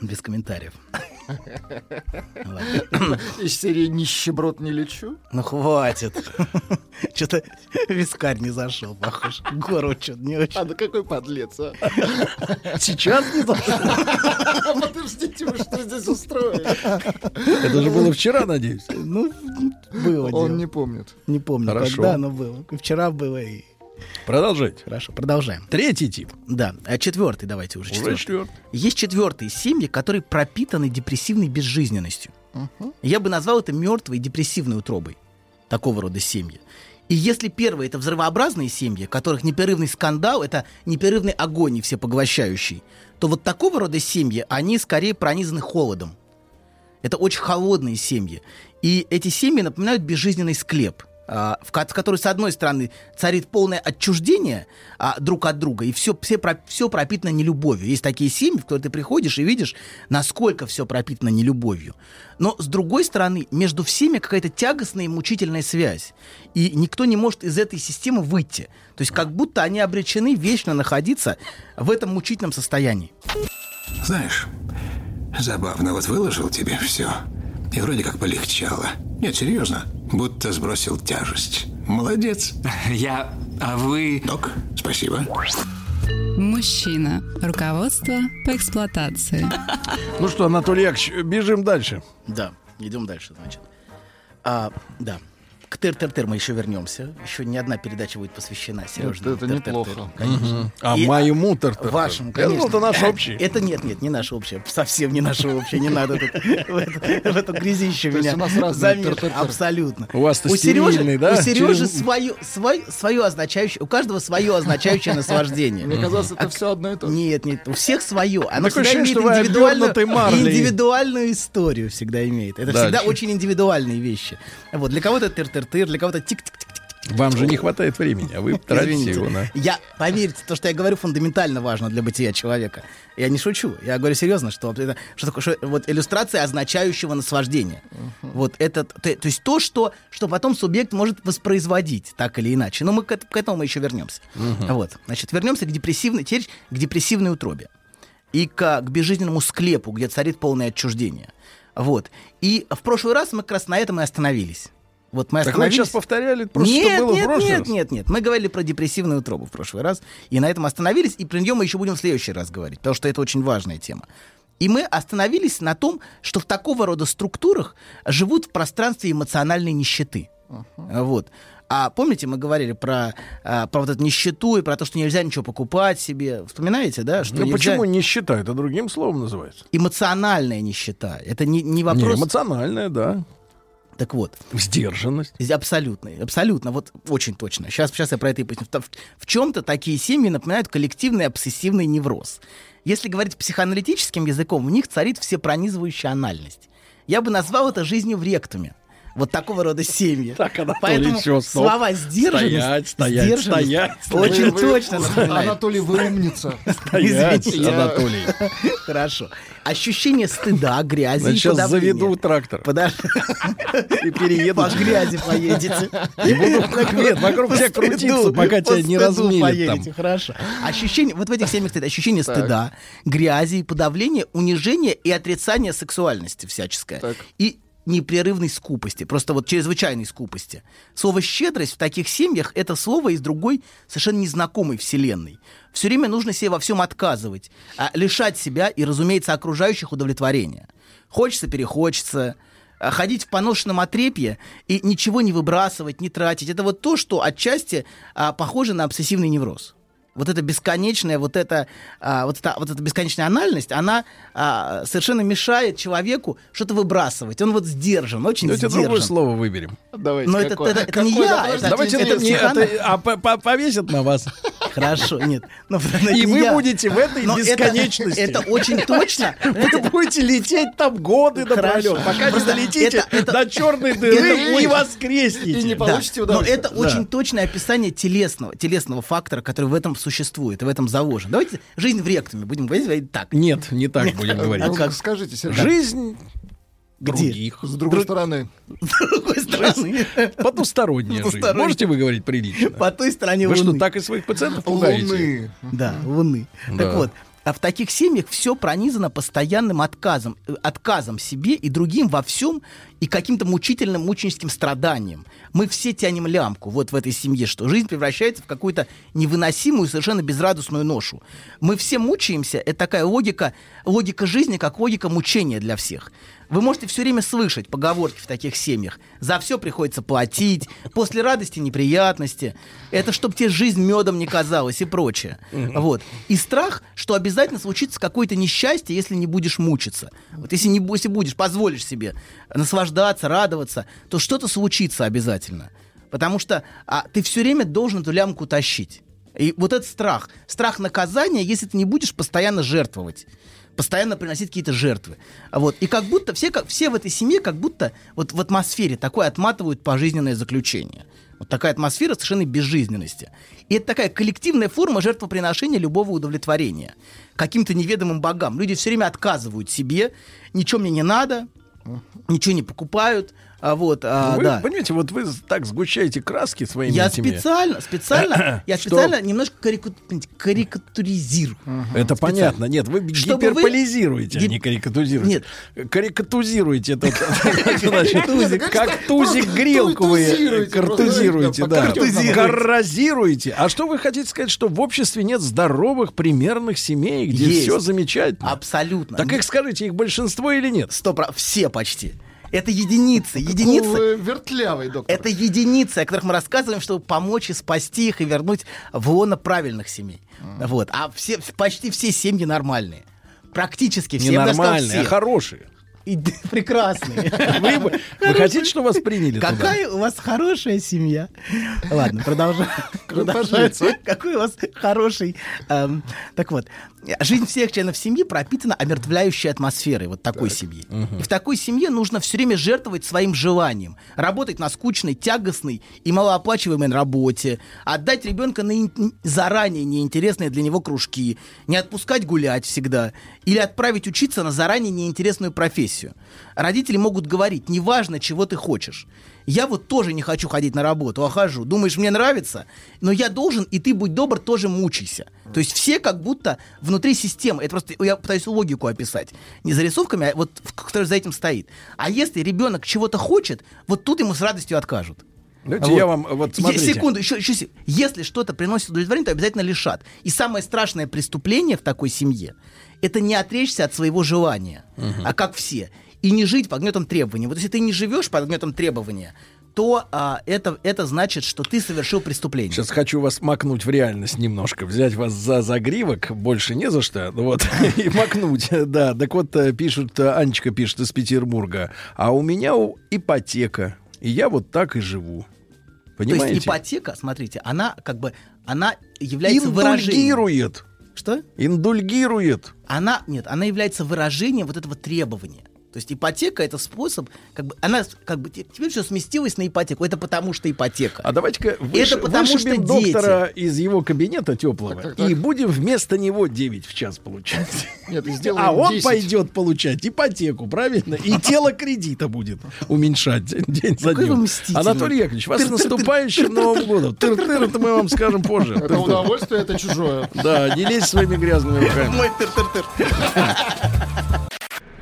Без комментариев. Из серии «Нищеброд не лечу». Ну хватит. Что-то вискарь не зашел, похож. Гору что-то не очень. А да какой подлец, а? Сейчас не зашел. Подождите, вы что здесь устроили? Это же было вчера, надеюсь. Ну, было Он не помнит. Не помню, Хорошо. когда оно было. И Вчера было и... Продолжайте. Хорошо, продолжаем. Третий тип. Да, а четвертый давайте уже. Уже Четвертый. четвертый. Есть четвертые семьи, которые пропитаны депрессивной безжизненностью. Я бы назвал это мертвой депрессивной утробой. Такого рода семьи. И если первые это взрывообразные семьи, которых непрерывный скандал, это непрерывный огонь и всепоглощающий, то вот такого рода семьи, они скорее пронизаны холодом. Это очень холодные семьи. И эти семьи напоминают безжизненный склеп. А, в, в которой, с одной стороны, царит полное отчуждение а, друг от друга, и все, все, про- все пропитано нелюбовью. Есть такие семьи, в которые ты приходишь и видишь, насколько все пропитано нелюбовью. Но, с другой стороны, между всеми какая-то тягостная и мучительная связь. И никто не может из этой системы выйти. То есть как будто они обречены вечно находиться в этом мучительном состоянии. Знаешь, забавно, вот выложил тебе все. И вроде как полегчало. Нет, серьезно, будто сбросил тяжесть. Молодец. *laughs* Я... А вы... Док, спасибо. Мужчина. Руководство по эксплуатации. Ну что, Анатолий Яковлевич, бежим дальше. Да, идем дальше, значит. А, да. К тыр-тыр-тыр мы еще вернемся. Еще не одна передача будет посвящена Сереже. это неплохо. Конечно. А моему тыр-тыр-тыр. Вашему, Я думал, конечно. это наш общий. Это нет, нет, не наше общее. Совсем не наше общее. Не надо тут в эту грязище меня тыр-тыр-тыр. Абсолютно. У вас-то у Сережи, стерильный, да? у Сережи Через- свое, означающее, у каждого свое означающее наслаждение. Мне казалось, это все одно и то же. Нет, нет, у всех свое. Оно всегда имеет индивидуальную, историю всегда имеет. Это всегда очень индивидуальные вещи. Вот, для кого-то тыр-тыр-тыр, для кого-то тик-тик-тик. Вам же не хватает времени, а вы тратите его на... Я, поверьте, то, что я говорю, фундаментально важно для бытия человека. Я не шучу. Я говорю серьезно, что, это- что такое что, вот иллюстрация означающего наслаждения. Вот это, то, то есть то, что, что потом субъект может воспроизводить, так или иначе. Но мы к, к этому мы еще вернемся. Вот. Значит, вернемся к депрессивной, теперь к депрессивной утробе. И к, к безжизненному склепу, где царит полное отчуждение. Вот. И в прошлый раз мы как раз на этом и остановились. Вот мы Так вы остановились. сейчас повторяли просто, нет, что было нет, в прошлый нет, раз? нет, нет. Мы говорили про депрессивную утробу в прошлый раз, и на этом остановились, и про нее мы еще будем в следующий раз говорить, потому что это очень важная тема. И мы остановились на том, что в такого рода структурах живут в пространстве эмоциональной нищеты. Вот. А помните, мы говорили про, а, про вот эту нищету и про то, что нельзя ничего покупать себе. Вспоминаете, да? Что Ну нельзя- почему не считают? Это другим словом называется. Эмоциональная нищета. Это не, не Не, вопрос... эмоциональная, да. Так вот. Сдержанность. Абсолютно, абсолютно, вот очень точно. Сейчас, сейчас я про это и поясню. В, в чем-то такие семьи напоминают коллективный обсессивный невроз. Если говорить психоаналитическим языком, в них царит всепронизывающая анальность. Я бы назвал это жизнью в ректуме. Вот такого рода семьи. Так, Анатолий, Поэтому стоп. слова сдержанность, Стоять, стоять, сдержанность стоять. очень Вы- вы- точно напоминает. Анатолий, вы умница. Стоять, Извините. Анатолий. *laughs* Хорошо. Ощущение стыда, грязи Значит, и сейчас подавления. заведу трактор Подожди. и перееду. По грязи поедете. И буду *laughs* нет, вокруг тебя крутиться, пока по тебя не там. Хорошо. Ощущение, вот в этих семьях стоит ощущение стыда, грязи, и подавления, унижения и отрицания сексуальности всяческое. И непрерывной скупости, просто вот чрезвычайной скупости. Слово «щедрость» в таких семьях — это слово из другой, совершенно незнакомой вселенной. Все время нужно себе во всем отказывать, а лишать себя и, разумеется, окружающих удовлетворения. Хочется, перехочется, а, ходить в поношенном отрепье и ничего не выбрасывать, не тратить. Это вот то, что отчасти а, похоже на обсессивный невроз. Вот эта бесконечная, вот эта, а, вот эта, вот эта бесконечная анальность, она а, совершенно мешает человеку что-то выбрасывать. Он вот сдержан, очень Давайте сдержан. другое слово выберем. Давайте, Но это, какое? это- это не Какое? я, это, Давайте это не это, а по- по- повесят на вас. Хорошо, нет. Но это И не вы я. будете в этой Но это- бесконечности. Это, очень точно. Вы будете лететь там годы напролет, пока не долетите это- это- до черной это дыры и воскреснете. И не Да, получите Но удовольствие. это очень точное описание телесного, телесного фактора, который в этом существует и в этом заложен. Давайте жизнь в ректуме будем говорить, говорить так. Нет, не так будем говорить. Ну, как? Скажите, Сергей, Жизнь Где? других. с другой стороны. *laughs* С другой стороны. Потусторонняя жизнь. Можете вы говорить прилично? По той стороне Вы что, Луны. так и своих пациентов пугаете? Луны. Да, Луны. Так вот, а в таких семьях все пронизано постоянным отказом, э, отказом себе и другим во всем и каким-то мучительным мученическим страданием. Мы все тянем лямку вот в этой семье, что жизнь превращается в какую-то невыносимую, совершенно безрадостную ношу. Мы все мучаемся, это такая логика, логика жизни, как логика мучения для всех. Вы можете все время слышать поговорки в таких семьях. За все приходится платить, после радости неприятности. Это чтобы тебе жизнь медом не казалась и прочее. Вот. И страх, что обязательно случится какое-то несчастье, если не будешь мучиться. Вот если, не, если будешь, позволишь себе наслаждаться, радоваться, то что-то случится обязательно. Потому что а, ты все время должен эту лямку тащить. И вот этот страх, страх наказания, если ты не будешь постоянно жертвовать. Постоянно приносить какие-то жертвы. А Вот. И как будто все, как, все в этой семье как будто вот в атмосфере такое отматывают пожизненное заключение. Вот такая атмосфера совершенной безжизненности. И это такая коллективная форма жертвоприношения любого удовлетворения. Каким-то неведомым богам. Люди все время отказывают себе, ничего мне не надо, ничего не покупают. А вот, а, Ну, вы да. понимаете, вот вы так сгущаете краски своими Я этими- специально, специально, *coughs* я Что? специально немножко карику- карикатуризирую. Это Специально. понятно. Нет, вы Чтобы вы- гиперполизируете, а Гип- не карикатуризируете. Нет. Карикатузируете этот, *laughs* *laughs* значит, Тузик. как тузик грелку вы Тузируете, картузируете, да. Коррозируете. А что вы хотите сказать, что в обществе нет здоровых, примерных семей, где все замечательно? Абсолютно. Так их скажите, их большинство или нет? Сто про- Все почти. Это единицы. Единицы. Какой вы вертлявый, доктор. Это единицы, о которых мы рассказываем, чтобы помочь и спасти их и вернуть в лоно правильных семей. Вот. А все, почти все семьи нормальные. Практически все. Не нормальные, а все. хорошие. И *laughs* прекрасные. *laughs* Вы, вы хотите, чтобы вас приняли туда? Какая у вас хорошая семья. Ладно, продолжаем. Продолжаем. *laughs* Какой у вас хороший... эм, Так вот, жизнь всех членов семьи пропитана омертвляющей атмосферой вот такой семьи. И в такой семье нужно все время жертвовать своим желанием. Работать на скучной, тягостной и малооплачиваемой работе. Отдать ребенка на ин- заранее неинтересные для него кружки. Не отпускать гулять всегда. Или отправить учиться на заранее неинтересную профессию. Родители могут говорить, неважно, чего ты хочешь. Я вот тоже не хочу ходить на работу, а хожу. Думаешь, мне нравится? Но я должен, и ты, будь добр, тоже мучайся. То есть все как будто внутри системы. Это просто я пытаюсь логику описать. Не зарисовками, а вот которая за этим стоит. А если ребенок чего-то хочет, вот тут ему с радостью откажут. Давайте я вам, вот Е- смотрите. Секунду, еще, еще Если что-то приносит удовлетворение, то обязательно лишат. И самое страшное преступление в такой семье – это не отречься от своего желания, а как все. И не жить под гнетом требований. Вот если ты не живешь под гнетом требования, то а, это, это значит, что ты совершил преступление. Сейчас хочу вас макнуть в реальность немножко, взять вас за загривок, больше не за что, ну вот, *laughs* и макнуть, да. Так вот, э, пишут, э, Анечка пишет из Петербурга, а у меня ипотека, и я вот так и живу. То Понимаете? есть ипотека, смотрите, она как бы, она является выражением. Индульгирует. Что? Индульгирует. она нет, она является выражением вот этого требования. То есть ипотека это способ, как бы она как бы те- теперь все сместилось на ипотеку. Это потому что ипотека. А давайте-ка выше, это потому что вышибем дети. доктора из его кабинета теплого Так, так, так. и будем вместо него 9 в час получать. *laughs* Нет, А он 10. пойдет получать ипотеку, правильно? И *laughs* тело кредита будет уменьшать день за днем. Анатолий Яковлевич, вас с наступающим Новым годом. Тыр-тыр, это мы вам скажем позже. Это удовольствие, это чужое. Да, не лезь своими грязными руками. Мой тыр-тыр-тыр. *laughs*